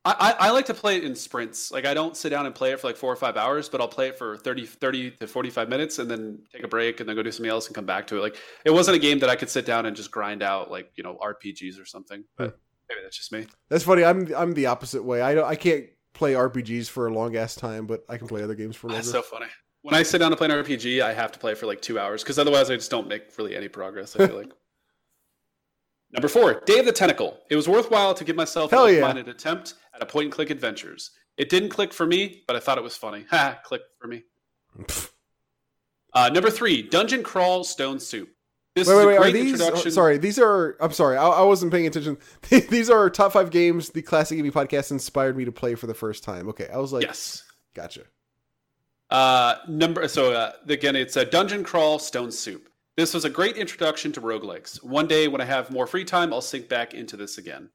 I, I like to play it in sprints. Like I don't sit down and play it for like four or five hours, but I'll play it for 30, 30 to forty five minutes, and then take a break, and then go do something else, and come back to it. Like it wasn't a game that I could sit down and just grind out like you know RPGs or something. But maybe that's just me. That's funny. I'm I'm the opposite way. I don't. I can't play RPGs for a long ass time, but I can play other games for longer. That's so funny. When I sit down to play an RPG, I have to play for like two hours because otherwise I just don't make really any progress. I feel like. Number four, Day of the Tentacle. It was worthwhile to give myself Hell an yeah. open-minded attempt at a point-and-click adventures. It didn't click for me, but I thought it was funny. Ha! Click for me. Uh, number three, Dungeon Crawl Stone Soup. This wait, is wait, a wait. Are great these? introduction. oh, sorry, these are. I'm sorry. I, I wasn't paying attention. these are top five games the Classic Gaming Podcast inspired me to play for the first time. Okay, I was like, yes. gotcha. Uh, number so uh, again, it's a dungeon crawl stone soup. This was a great introduction to roguelikes. One day when I have more free time, I'll sink back into this again.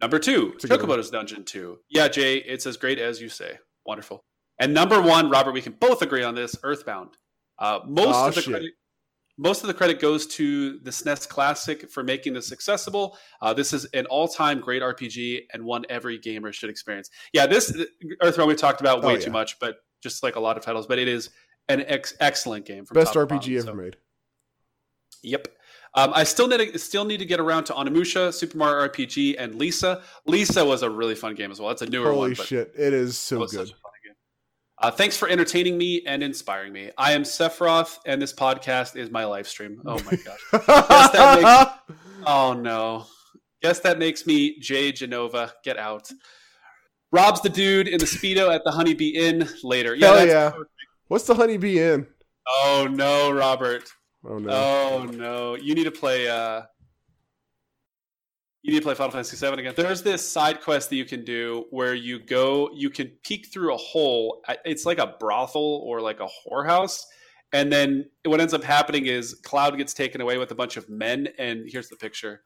Number two, It's a good one. Chocobo's Dungeon 2. Yeah, Jay, it's as great as you say. Wonderful. And number one, Robert, we can both agree on this, Earthbound. Uh, most Aw, of the shit. credit most of the credit goes to the SNES Classic for making this accessible. Uh, this is an all-time great RPG and one every gamer should experience. Yeah, this Earthbound we talked about way Oh, too much, but just like a lot of titles, but it is an ex- excellent game. From Best RPG bottom, ever so- made. Yep. Um, I still need to, still need to get around to Onimusha, Super Mario RPG, and Lisa. Lisa was a really fun game as well. It's a newer Holy one, but shit, it is so good. such a fun game. Uh, thanks for entertaining me and inspiring me. I am Sephiroth, and this podcast is my live stream. Oh my gosh. that Oh no. Guess that makes me Jay Genova. Get out. Rob's the dude in the speedo at the Honeybee Inn later. Yeah, Hell that's yeah. perfect. What's the honeybee Inn? Oh no, Robert. Oh no. Oh no, you need to play. uh You need to play Final Fantasy VII again. There's this side quest that you can do where you go, you can peek through a hole. It's like a brothel or like a whorehouse, and then what ends up happening is Cloud gets taken away with a bunch of men. And here's the picture.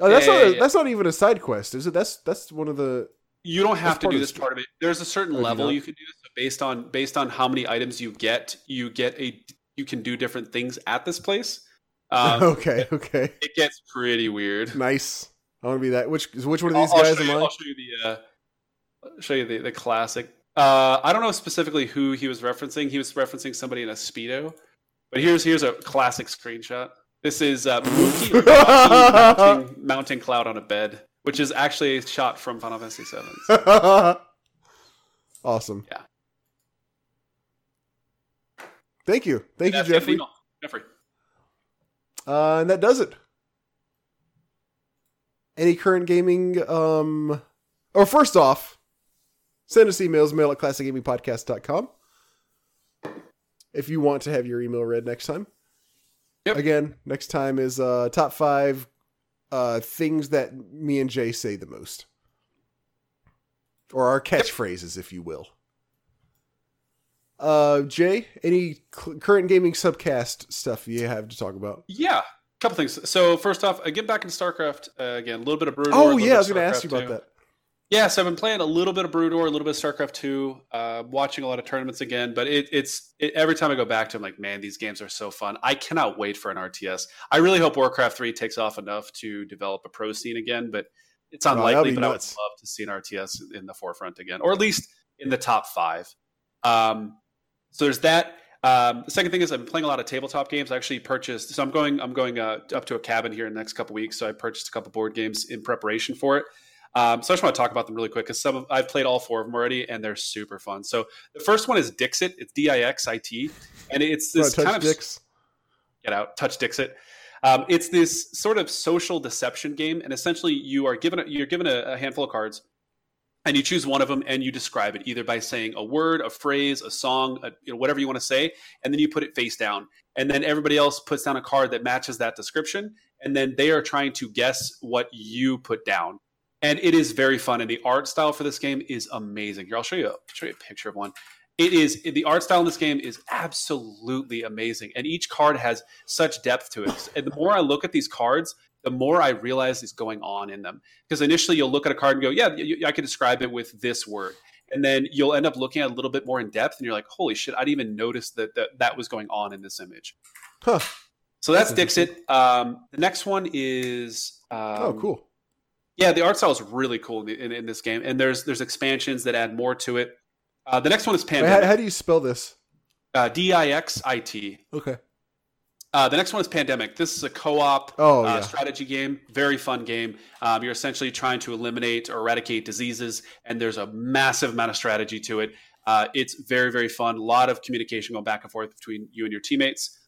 oh, that's yeah, not. A, yeah. That's not even a side quest, is it? That's that's one of the. You don't have to do this part of it. There's a certain Oh, do you level you can do. So based on based on how many items you get, you get a you can do different things at this place. Um, okay. Okay. It gets pretty weird. Nice. I want to be that. Which which one of I'll, these I'll guys am you, I? I'll show you the uh, show you the, the classic. Uh, I don't know specifically who he was referencing. He was referencing somebody in a speedo. But here's here's a classic screenshot. This is uh, Mukki mounting, mounting Cloud on a bed, which is actually a shot from Final Fantasy VII. awesome. Yeah. Thank you. Thank you, Jeffrey. Jeffrey. Uh, and that does it. Any current gaming, um, or first off, send us emails, mail at classicgamingpodcast.com if you want to have your email read next time. Yep. Again, next time is uh, top five uh, things that me and Jay say the most. Or our catchphrases, if you will. Uh, Jay, any cl- current gaming subcast stuff you have to talk about? Yeah, a couple things. So first off, I get back into StarCraft uh, again. A little bit of Brood. War, Oh yeah, I was going to ask you about 2. that. Yeah, so I've been playing a little bit of Brood War, a little bit of StarCraft Two, uh, watching a lot of tournaments again. But it, it's it, every time I go back to, them, like, man, these games are so fun. I cannot wait for an RTS. I really hope Warcraft Three takes off enough to develop a pro scene again, but it's Oh, unlikely. be but I would love to see an RTS in the forefront again, or at least in the top five. Um, so there's that. Um, the second thing is I'm playing a lot of tabletop games. I actually purchased. So I'm going. I'm going uh, up to a cabin here in the next couple weeks. So I purchased a couple board games in preparation for it. Um, so I just want to talk about them really quick because some of, I've played all four of them already, and they're super fun. So the first one is Dixit. It's D I X I T, and it's this touch kind of dicks? get out, touch Dixit. Um, it's this sort of social deception game, and essentially you are given a, you're given a, a handful of cards, and you choose one of them and you describe it either by saying a word, a phrase, a song, a, you know, whatever you want to say, and then you put it face down, and then everybody else puts down a card that matches that description, and then they are trying to guess what you put down. And it is very fun, and the art style for this game is amazing. Here, I'll show you, I'll show you a picture of one it is the art style in this game is absolutely amazing and each card has such depth to it and the more i look at these cards the more i realize is going on in them because initially you'll look at a card and go yeah i can describe it with this word and then you'll end up looking at a little bit more in depth and you're like holy shit i didn't even notice that that, that was going on in this image Huh. so that's, dixit um, the next one is um, oh, cool. yeah the art style is really cool in, in, in this game and there's there's expansions that add more to it uh, the next one is Wait, how, how do you spell this? Uh, D I X I T. Okay. Uh, the next one is Pandemic. This is a co-op Oh, uh, strategy game. Very fun game. Um, you're essentially trying to eliminate or eradicate diseases, and there's a massive amount of strategy to it. Uh, it's very very fun. A lot of communication going back and forth between you and your teammates.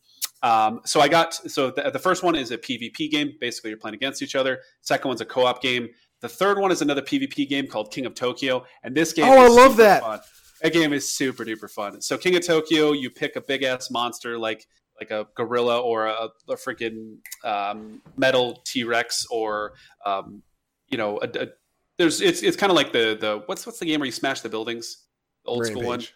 Um, so I got so the, the first one is a PvP game. Basically, you're playing against each other. Second one's a co-op game. The third one is another PvP game called King of Tokyo, and this game. Oh, I love that. Fun. That game is super duper fun. So King of Tokyo, you pick a big ass monster like like a gorilla or a, a freaking um, metal T Rex or um, you know a, a, there's it's it's kind of like the the what's what's the game where you smash the buildings? The old school one? Rampage.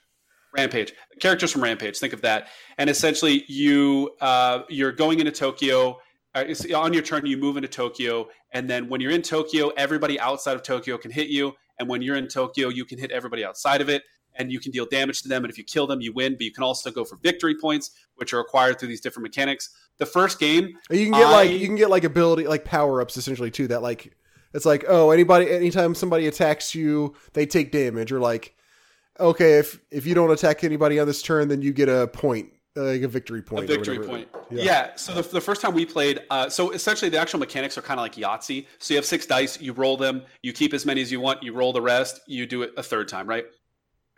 Rampage. Characters from Rampage think of that. And essentially you uh, you're going into Tokyo uh, on your turn you move into Tokyo and then when you're in Tokyo everybody outside of Tokyo can hit you and when you're in Tokyo you can hit everybody outside of it and you can deal damage to them and if you kill them you win but you can also go for victory points which are acquired through these different mechanics the first game You can get like you can get like ability like power ups essentially too. That like it's like oh anybody anytime somebody attacks you they take damage or like okay if if you don't attack anybody on this turn then you get a point like a victory point. a victory point. Yeah. Yeah. So the, the first time we played, uh, so essentially the actual mechanics are kind of like Yahtzee. So you have six dice, you roll them, you keep as many as you want, you roll the rest, you do it a third time, right?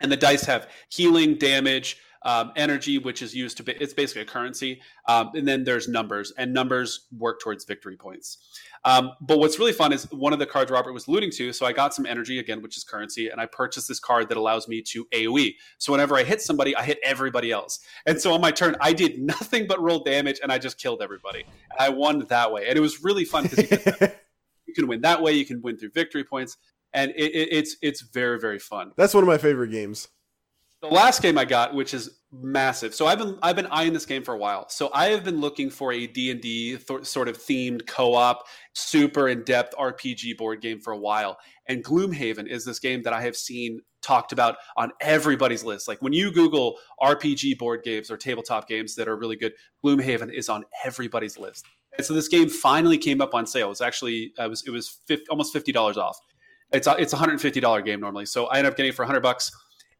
And the dice have healing, damage, um, energy, which is used to be, it's basically a currency. Um, and then there's numbers, and numbers work towards victory points. Um, but what's really fun is one of the cards Robert was alluding to. So I got some energy again, which is currency, and I purchased this card that allows me to AoE. So whenever I hit somebody, I hit everybody else. And so on my turn, I did nothing but roll damage, and I just killed everybody. And I won that way, and it was really fun because you, you can win that way. You can win through victory points, and it, it, it's it's very very fun. That's one of my favorite games. The last game I got, which is massive. So I've been I've been eyeing this game for a while. So I have been looking for a D&D th- sort of themed co-op, super in-depth RPG board game for a while. And Gloomhaven is this game that I have seen talked about on everybody's list. Like when you Google RPG board games or tabletop games that are really good, Gloomhaven is on everybody's list. And so this game finally came up on sale. It was actually uh, it was it was 50, almost fifty dollars off. It's a, it's a hundred and fifty dollar game normally, so I end up getting it for hundred bucks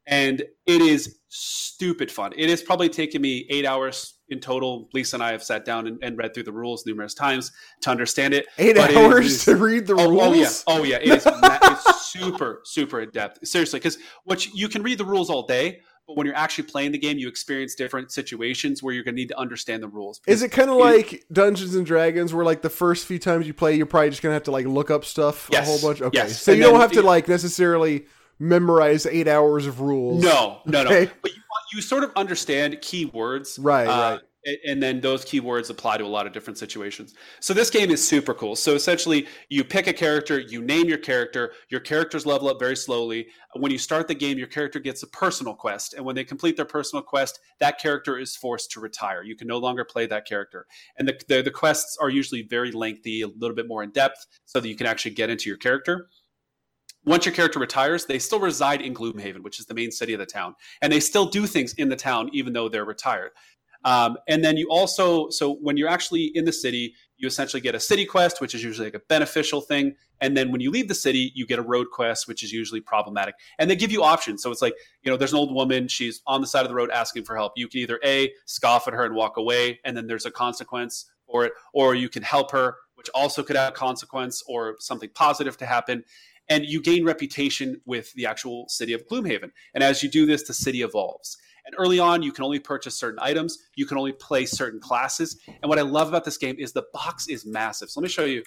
and it is stupid fun. It has probably taken me eight hours in total. Lisa and I have sat down and, and read through the rules numerous times to understand it. Eight But hours is- to read the Oh, rules. oh yeah, oh yeah. It is it's super super in depth. Seriously, because what you, you can read the rules all day, but when you're actually playing the game, you experience different situations where you're going to need to understand the rules. Is it kind of like Dungeons and Dragons, where like the first few times you play, you're probably just gonna have to like look up stuff Yes. a whole bunch? Okay, Yes. so And you don't have to like necessarily memorize eight hours of rules. No, no, no. Okay. But you, you sort of understand keywords, Right, uh, right. And then those keywords apply to a lot of different situations. So this game is super cool. So essentially, you pick a character, you name your character. Your characters level up very slowly. When you start the game, your character gets a personal quest, and when they complete their personal quest, that character is forced to retire. You can no longer play that character, and the the, the quests are usually very lengthy, a little bit more in depth, so that you can actually get into your character once your character retires, they still reside in Gloomhaven, which is the main city of the town, and they still do things in the town even though they're retired. Um, and then you also, so when you're actually in the city, you essentially get a city quest, which is usually like a beneficial thing. And then when you leave the city, you get a road quest, which is usually problematic. And they give you options. So it's like, you know, there's an old woman, she's on the side of the road asking for help. You can either A, scoff at her and walk away, and then there's a consequence for it, or you can help her, which also could have a consequence or something positive to happen and you gain reputation with the actual city of Gloomhaven. And as you do this, the city evolves. And early on, you can only purchase certain items, you can only play certain classes. And what I love about this game is the box is massive. So let me show you.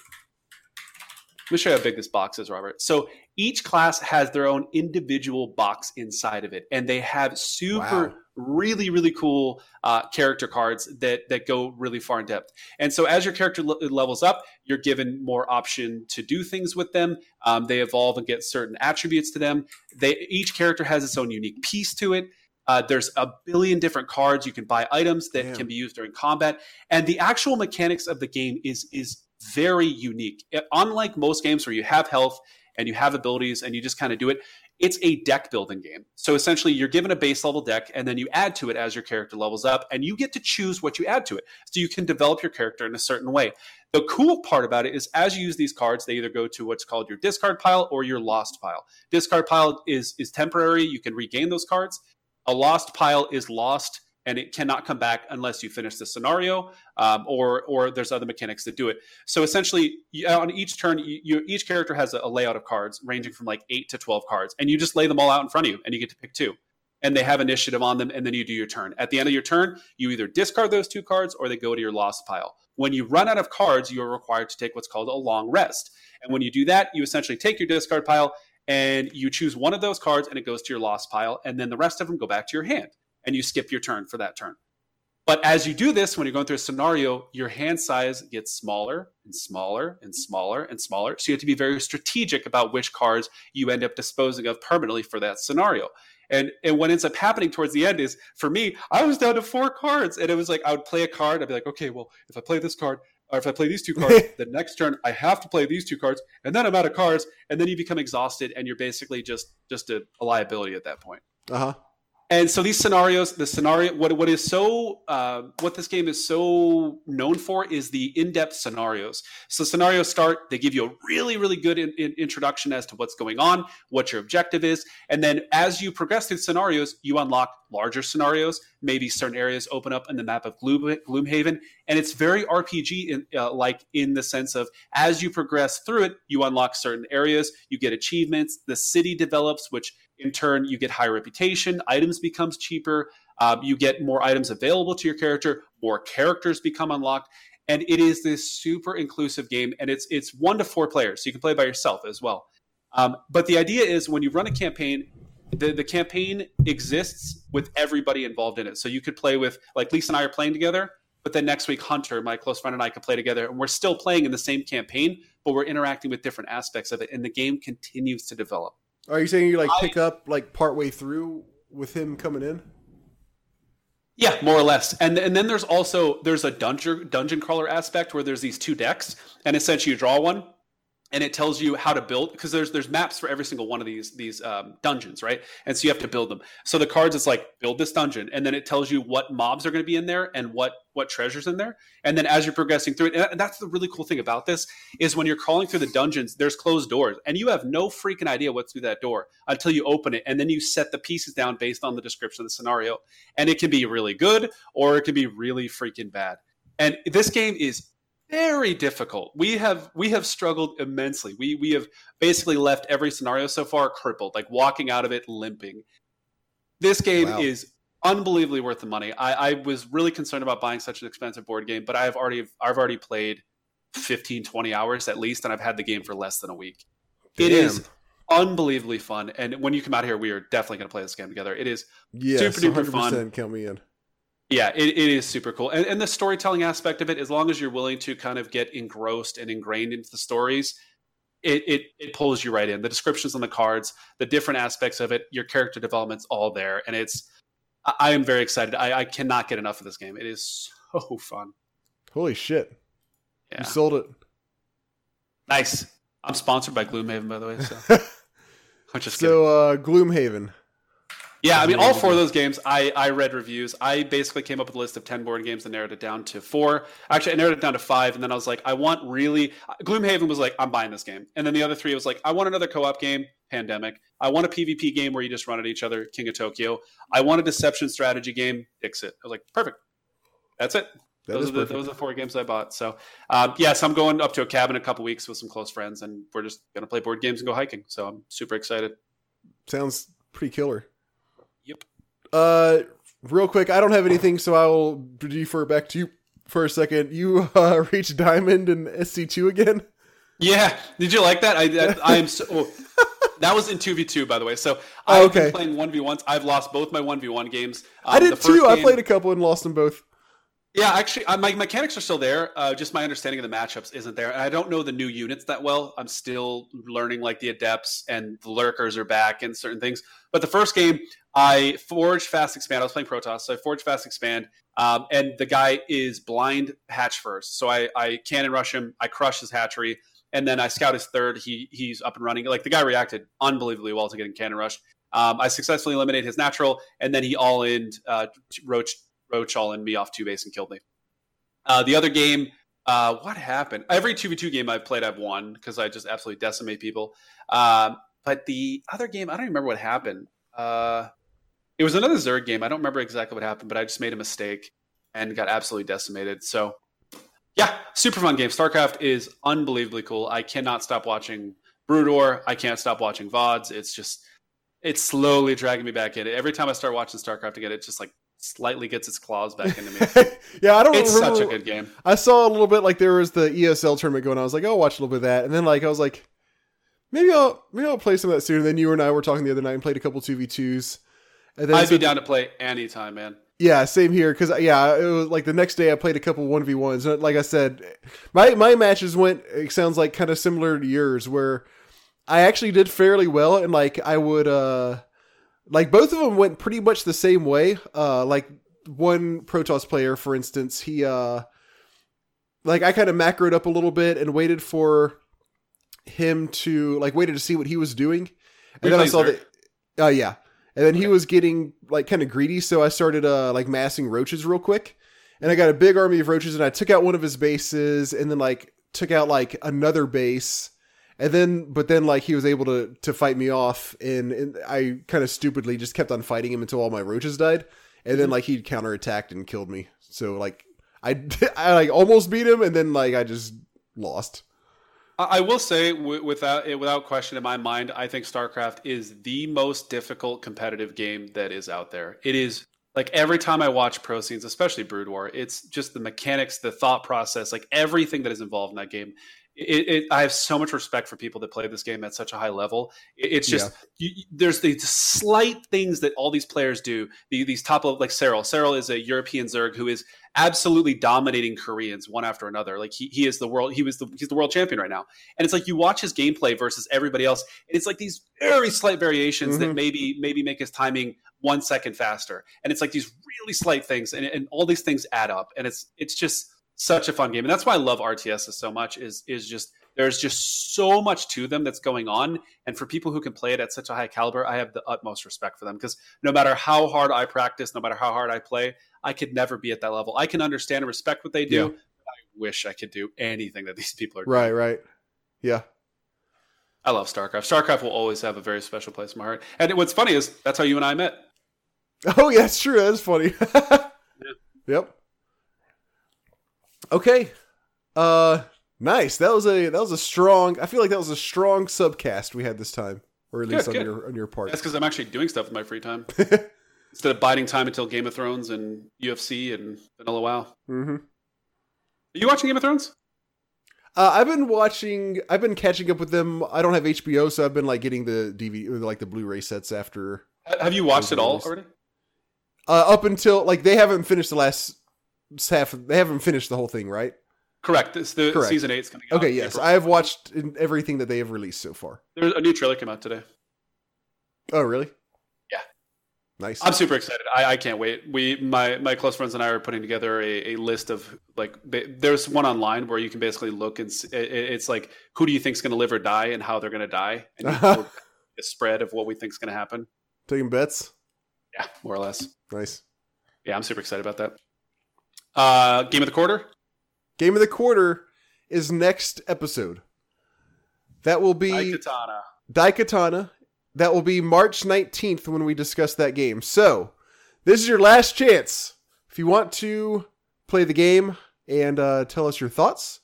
Let me show you how big this box is, Robert. So each class has their own individual box inside of it, and they have super, Wow. really, really cool uh, character cards that that go really far in depth. And so as your character le- levels up, you're given more option to do things with them. Um, they evolve and get certain attributes to them. They each character has its own unique piece to it. Uh, there's a billion different cards. You can buy items that Damn. can be used during combat, and the actual mechanics of the game is is very unique. It- unlike most games where you have health and you have abilities and you just kind of do it, it's a deck building game. So essentially, you're given a base level deck, and then you add to it as your character levels up, and you get to choose what you add to it. So you can develop your character in a certain way. The cool part about it is, as you use these cards, they either go to what's called your discard pile or your lost pile. Discard pile is is temporary; you can regain those cards. A lost pile is lost and it cannot come back unless you finish the scenario um, or or there's other mechanics that do it. So essentially, on each turn, you, you, each character has a, layout of cards ranging from like eight to twelve cards, and you just lay them all out in front of you, and you get to pick two. And they have initiative on them, and then you do your turn. At the end of your turn, you either discard those two cards or they go to your lost pile. When you run out of cards, you are required to take what's called a long rest. And when you do that, you essentially take your discard pile and you choose one of those cards, and it goes to your lost pile, and then the rest of them go back to your hand and you skip your turn for that turn. But as you do this, when you're going through a scenario, your hand size gets smaller and smaller and smaller and smaller. So you have to be very strategic about which cards you end up disposing of permanently for that scenario. And and what ends up happening towards the end is for me, I was down to four cards, and it was like I would play a card. I'd be like, okay, well, if I play this card, or if I play these two cards, the next turn I have to play these two cards, and then I'm out of cards, and then you become exhausted, and you're basically just just a, a liability at that point. Uh huh. And so these scenarios, the scenario, what what is so, uh, what this game is so known for is the in-depth scenarios. So scenarios start, they give you a really, really good in, in- introduction as to what's going on, what your objective is, and then as you progress through scenarios, you unlock larger scenarios. Maybe certain areas open up in the map of Gloom, Gloomhaven, and it's very RPG in, uh, like in the sense of as you progress through it, you unlock certain areas, you get achievements, the city develops, which in turn you get higher reputation items becomes cheaper um, you get more items available to your character more characters become unlocked and it is this super inclusive game and it's it's one to four players so you can play by yourself as well. Um, but the idea is when you run a campaign the, the campaign exists with everybody involved in it. So you could play with like lisa and i are playing together but then next week hunter my close friend and i could play together and we're still playing in the same campaign but we're interacting with different aspects of it and the game continues to develop Are you saying you like pick up like partway through with him coming in? Yeah, more or less. And and then there's also there's a dungeon dungeon crawler aspect where there's these two decks, and essentially you draw one, and it tells you how to build because there's there's maps for every single one of these these um, dungeons, right? And so you have to build them. So the cards it's like build this dungeon, and then it tells you what mobs are going to be in there and what what treasures in there. And then as you're progressing through it, and that's the really cool thing about this is when you're crawling through the dungeons, there's closed doors, and you have no freaking idea what's through that door until you open it, and then you set the pieces down based on the description of the scenario, and it can be really good or it can be really freaking bad. And this game is very difficult. We have we have struggled immensely. We we have basically left every scenario so far crippled, like walking out of it limping. This game Wow. is unbelievably worth the money. I, I was really concerned about buying such an expensive board game, but I've already I've already played 15, 20 hours at least, and I've had the game for less than a week. It Damn. is unbelievably fun. And when you come out here, we are definitely going to play this game together. It is Yes, super duper 100% fun. Count me in. Yeah, it, it is super cool. And, and the storytelling aspect of it, as long as you're willing to kind of get engrossed and ingrained into the stories, it, it, it pulls you right in. The descriptions on the cards, the different aspects of it, your character development's all there. And it's, I, I am very excited. I, I cannot get enough of this game. It is so fun. Holy shit! Yeah. You sold it. Nice. I'm sponsored by Gloomhaven, by the way. So I'm just kidding. so uh, Gloomhaven. Yeah, I mean, all four of those games, I, I read reviews. I basically came up with a list of 10 board games and narrowed it down to four. Actually, I narrowed it down to five, and then I was like, I want really. Gloomhaven was like, I'm buying this game. And then the other three was like, I want another co op game, Pandemic. I want a PvP game where you just run at each other, King of Tokyo. I want a deception strategy game, Dixit. I was like, perfect. That's it. That those are the perfect. those are the four games I bought. So, um, yes, I'm going up to a cabin in a couple weeks with some close friends, and we're just gonna play board games and go hiking. So I'm super excited. Sounds pretty killer. Yep. Uh, real quick, I don't have anything, so I will defer back to you for a second. You uh, reached diamond in SC2 again. Yeah, did you like that? I, I, I am so. oh, that was in two v two, by the way. So Oh, I've okay. been playing one v ones. I've lost both my one v one games. I Um, the did too. I played a couple and lost them both. Yeah, actually, uh, my mechanics are still there. Uh, just my understanding of the matchups isn't there. And I don't know the new units that well. I'm still learning like the adepts and the lurkers are back and certain things. But the first game, I forged fast expand. I was playing Protoss, so I forged fast expand. Um, and the guy is blind hatch first, so I, I cannon rush him. I crush his hatchery, and then I scout his third. He he's up and running. Like the guy reacted unbelievably well to getting cannon rushed. Um, I successfully eliminated his natural, and then he all in uh, roach roach all in me off two base and killed me. Uh, the other game, uh, what happened? Every two v two game I've played, I've won because I just absolutely decimate people. Um, but the other game, I don't remember what happened. Uh, it was another Zerg game. I don't remember exactly what happened, but I just made a mistake and got absolutely decimated. So, yeah, super fun game. StarCraft is unbelievably cool. I cannot stop watching Brood War. I can't stop watching VODs. It's just, it's slowly dragging me back in. Every time I start watching StarCraft again, it just like slightly gets its claws back into me. yeah, I don't It's remember. such a good game. I saw a little bit like there was the ESL tournament going on. I was like, oh, I'll watch a little bit of that, and then like I was like, maybe I'll maybe I'll play some of that soon. And then you and I were talking the other night and played a couple two v twos. And then I'd be so- down to play anytime, man. Yeah, same here. Because yeah, it was like the next day I played a couple one v ones. Like I said, my my matches went. It sounds like kind of similar to yours, where I actually did fairly well, and like I would uh like both of them went pretty much the same way. Uh, like one Protoss player, for instance, he uh like I kind of macroed up a little bit and waited for him to like waited to see what he was doing, and We then I saw Zerg. that. Uh, yeah, and then he was getting like kind of greedy, so I started uh like massing roaches real quick, and I got a big army of roaches, and I took out one of his bases, and then like took out like another base, and then but then like he was able to to fight me off, and, and I kind of stupidly just kept on fighting him until all my roaches died, and then mm-hmm. like he counterattacked and killed me. So like I I like almost beat him, and then like I just lost. I I will say, without without question, in my mind, I think StarCraft is the most difficult competitive game that is out there. It is like every time I watch pro scenes, especially Brood War, it's just the mechanics, the thought process, like everything that is involved in that game. It, it, I have so much respect for people that play this game at such a high level. It, it's just you, you- there's these slight things that all these players do. The, these top level, like Serral. Serral is a European Zerg who is absolutely dominating Koreans one after another. Like he, he is the world. He was the he's the world champion right now. And it's like you watch his gameplay versus everybody else. And it's like these very slight variations that Mhm. maybe maybe make his timing one second faster. And it's like these really slight things, and, and all these things add up. And it's it's just such a fun game. And that's why I love RTS so much. Is is just there's just so much to them that's going on. And for people who can play it at such a high caliber, I have the utmost respect for them because no matter how hard I practice, no matter how hard I play, I could never be at that level. I can understand and respect what they do. Yeah. but I wish I could do anything that these people are doing. Right, right, yeah. I love StarCraft. StarCraft will always have a very special place in my heart. And what's funny is that's how you and I met. Oh yeah, it's true. That's funny. Yep. Okay. Uh nice. That was a that was a strong I feel like that was a strong subcast we had this time. Or at least Good, on good. your on your part. That's because I'm actually doing stuff in my free time instead of biding time until Game of Thrones and UFC and Vanilla WoW. Mm-hmm. Are you watching Game of Thrones? Uh, I've been watching I've been catching up with them. I don't have HBO, so I've been like getting the DVD like the Blu-ray sets after Have you watched it all already? uh up until like they haven't finished the last half they haven't finished the whole thing, right? Correct. It's the Correct. season eight's coming out. Okay, yes. April. I have watched everything that they have released so far. There's a new trailer came out today. Oh, really? Yeah. Nice. I'm super excited. I, I can't wait. We my my close friends and I are putting together a, a list of like ba- there's one online where you can basically look and s- it, it- it's like who do you think's going to live or die and how they're going to die and you a spread of what we think's going to happen. Taking bets. Yeah, more or less. Nice. Yeah, I'm super excited about that. Uh, game of the quarter. Game of the quarter is next episode. That will be Daikatana. Daikatana. That will be March 19th when we discuss that game. So, this is your last chance. If you want to play the game and uh, tell us your thoughts,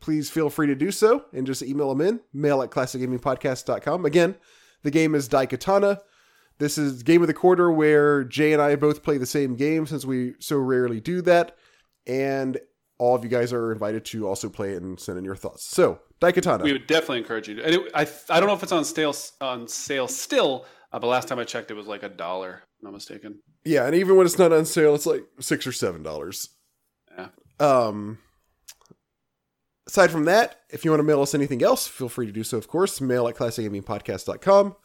please feel free to do so and just email them in. Mail at classicgamingpodcast.com. Again, the game is Daikatana. This is game of the quarter where Jay and I both play the same game since we so rarely do that. And all of you guys are invited to also play it and send in your thoughts. So, Daikatana. We would definitely encourage you. To, and it, I I don't know if it's on sale on sale still, uh, but last time I checked, it was like a dollar. Not mistaken. Yeah, and even when it's not on sale, it's like six or seven dollars. Yeah. Um. Aside from that, if you want to mail us anything else, feel free to do so, of course. Mail at classicgamingpodcast.com.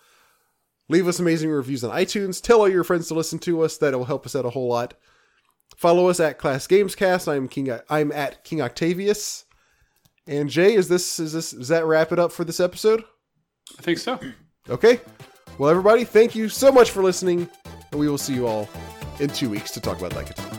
Leave us amazing reviews on iTunes. Tell all your friends to listen to us. That will help us out a whole lot. Follow us at Class Gamescast. I'm King. I'm at King Octavius. And Jay, is this is this does that wrap it up for this episode? I think so. Okay. Well, everybody, thank you so much for listening, and we will see you all in two weeks to talk about Daikatana.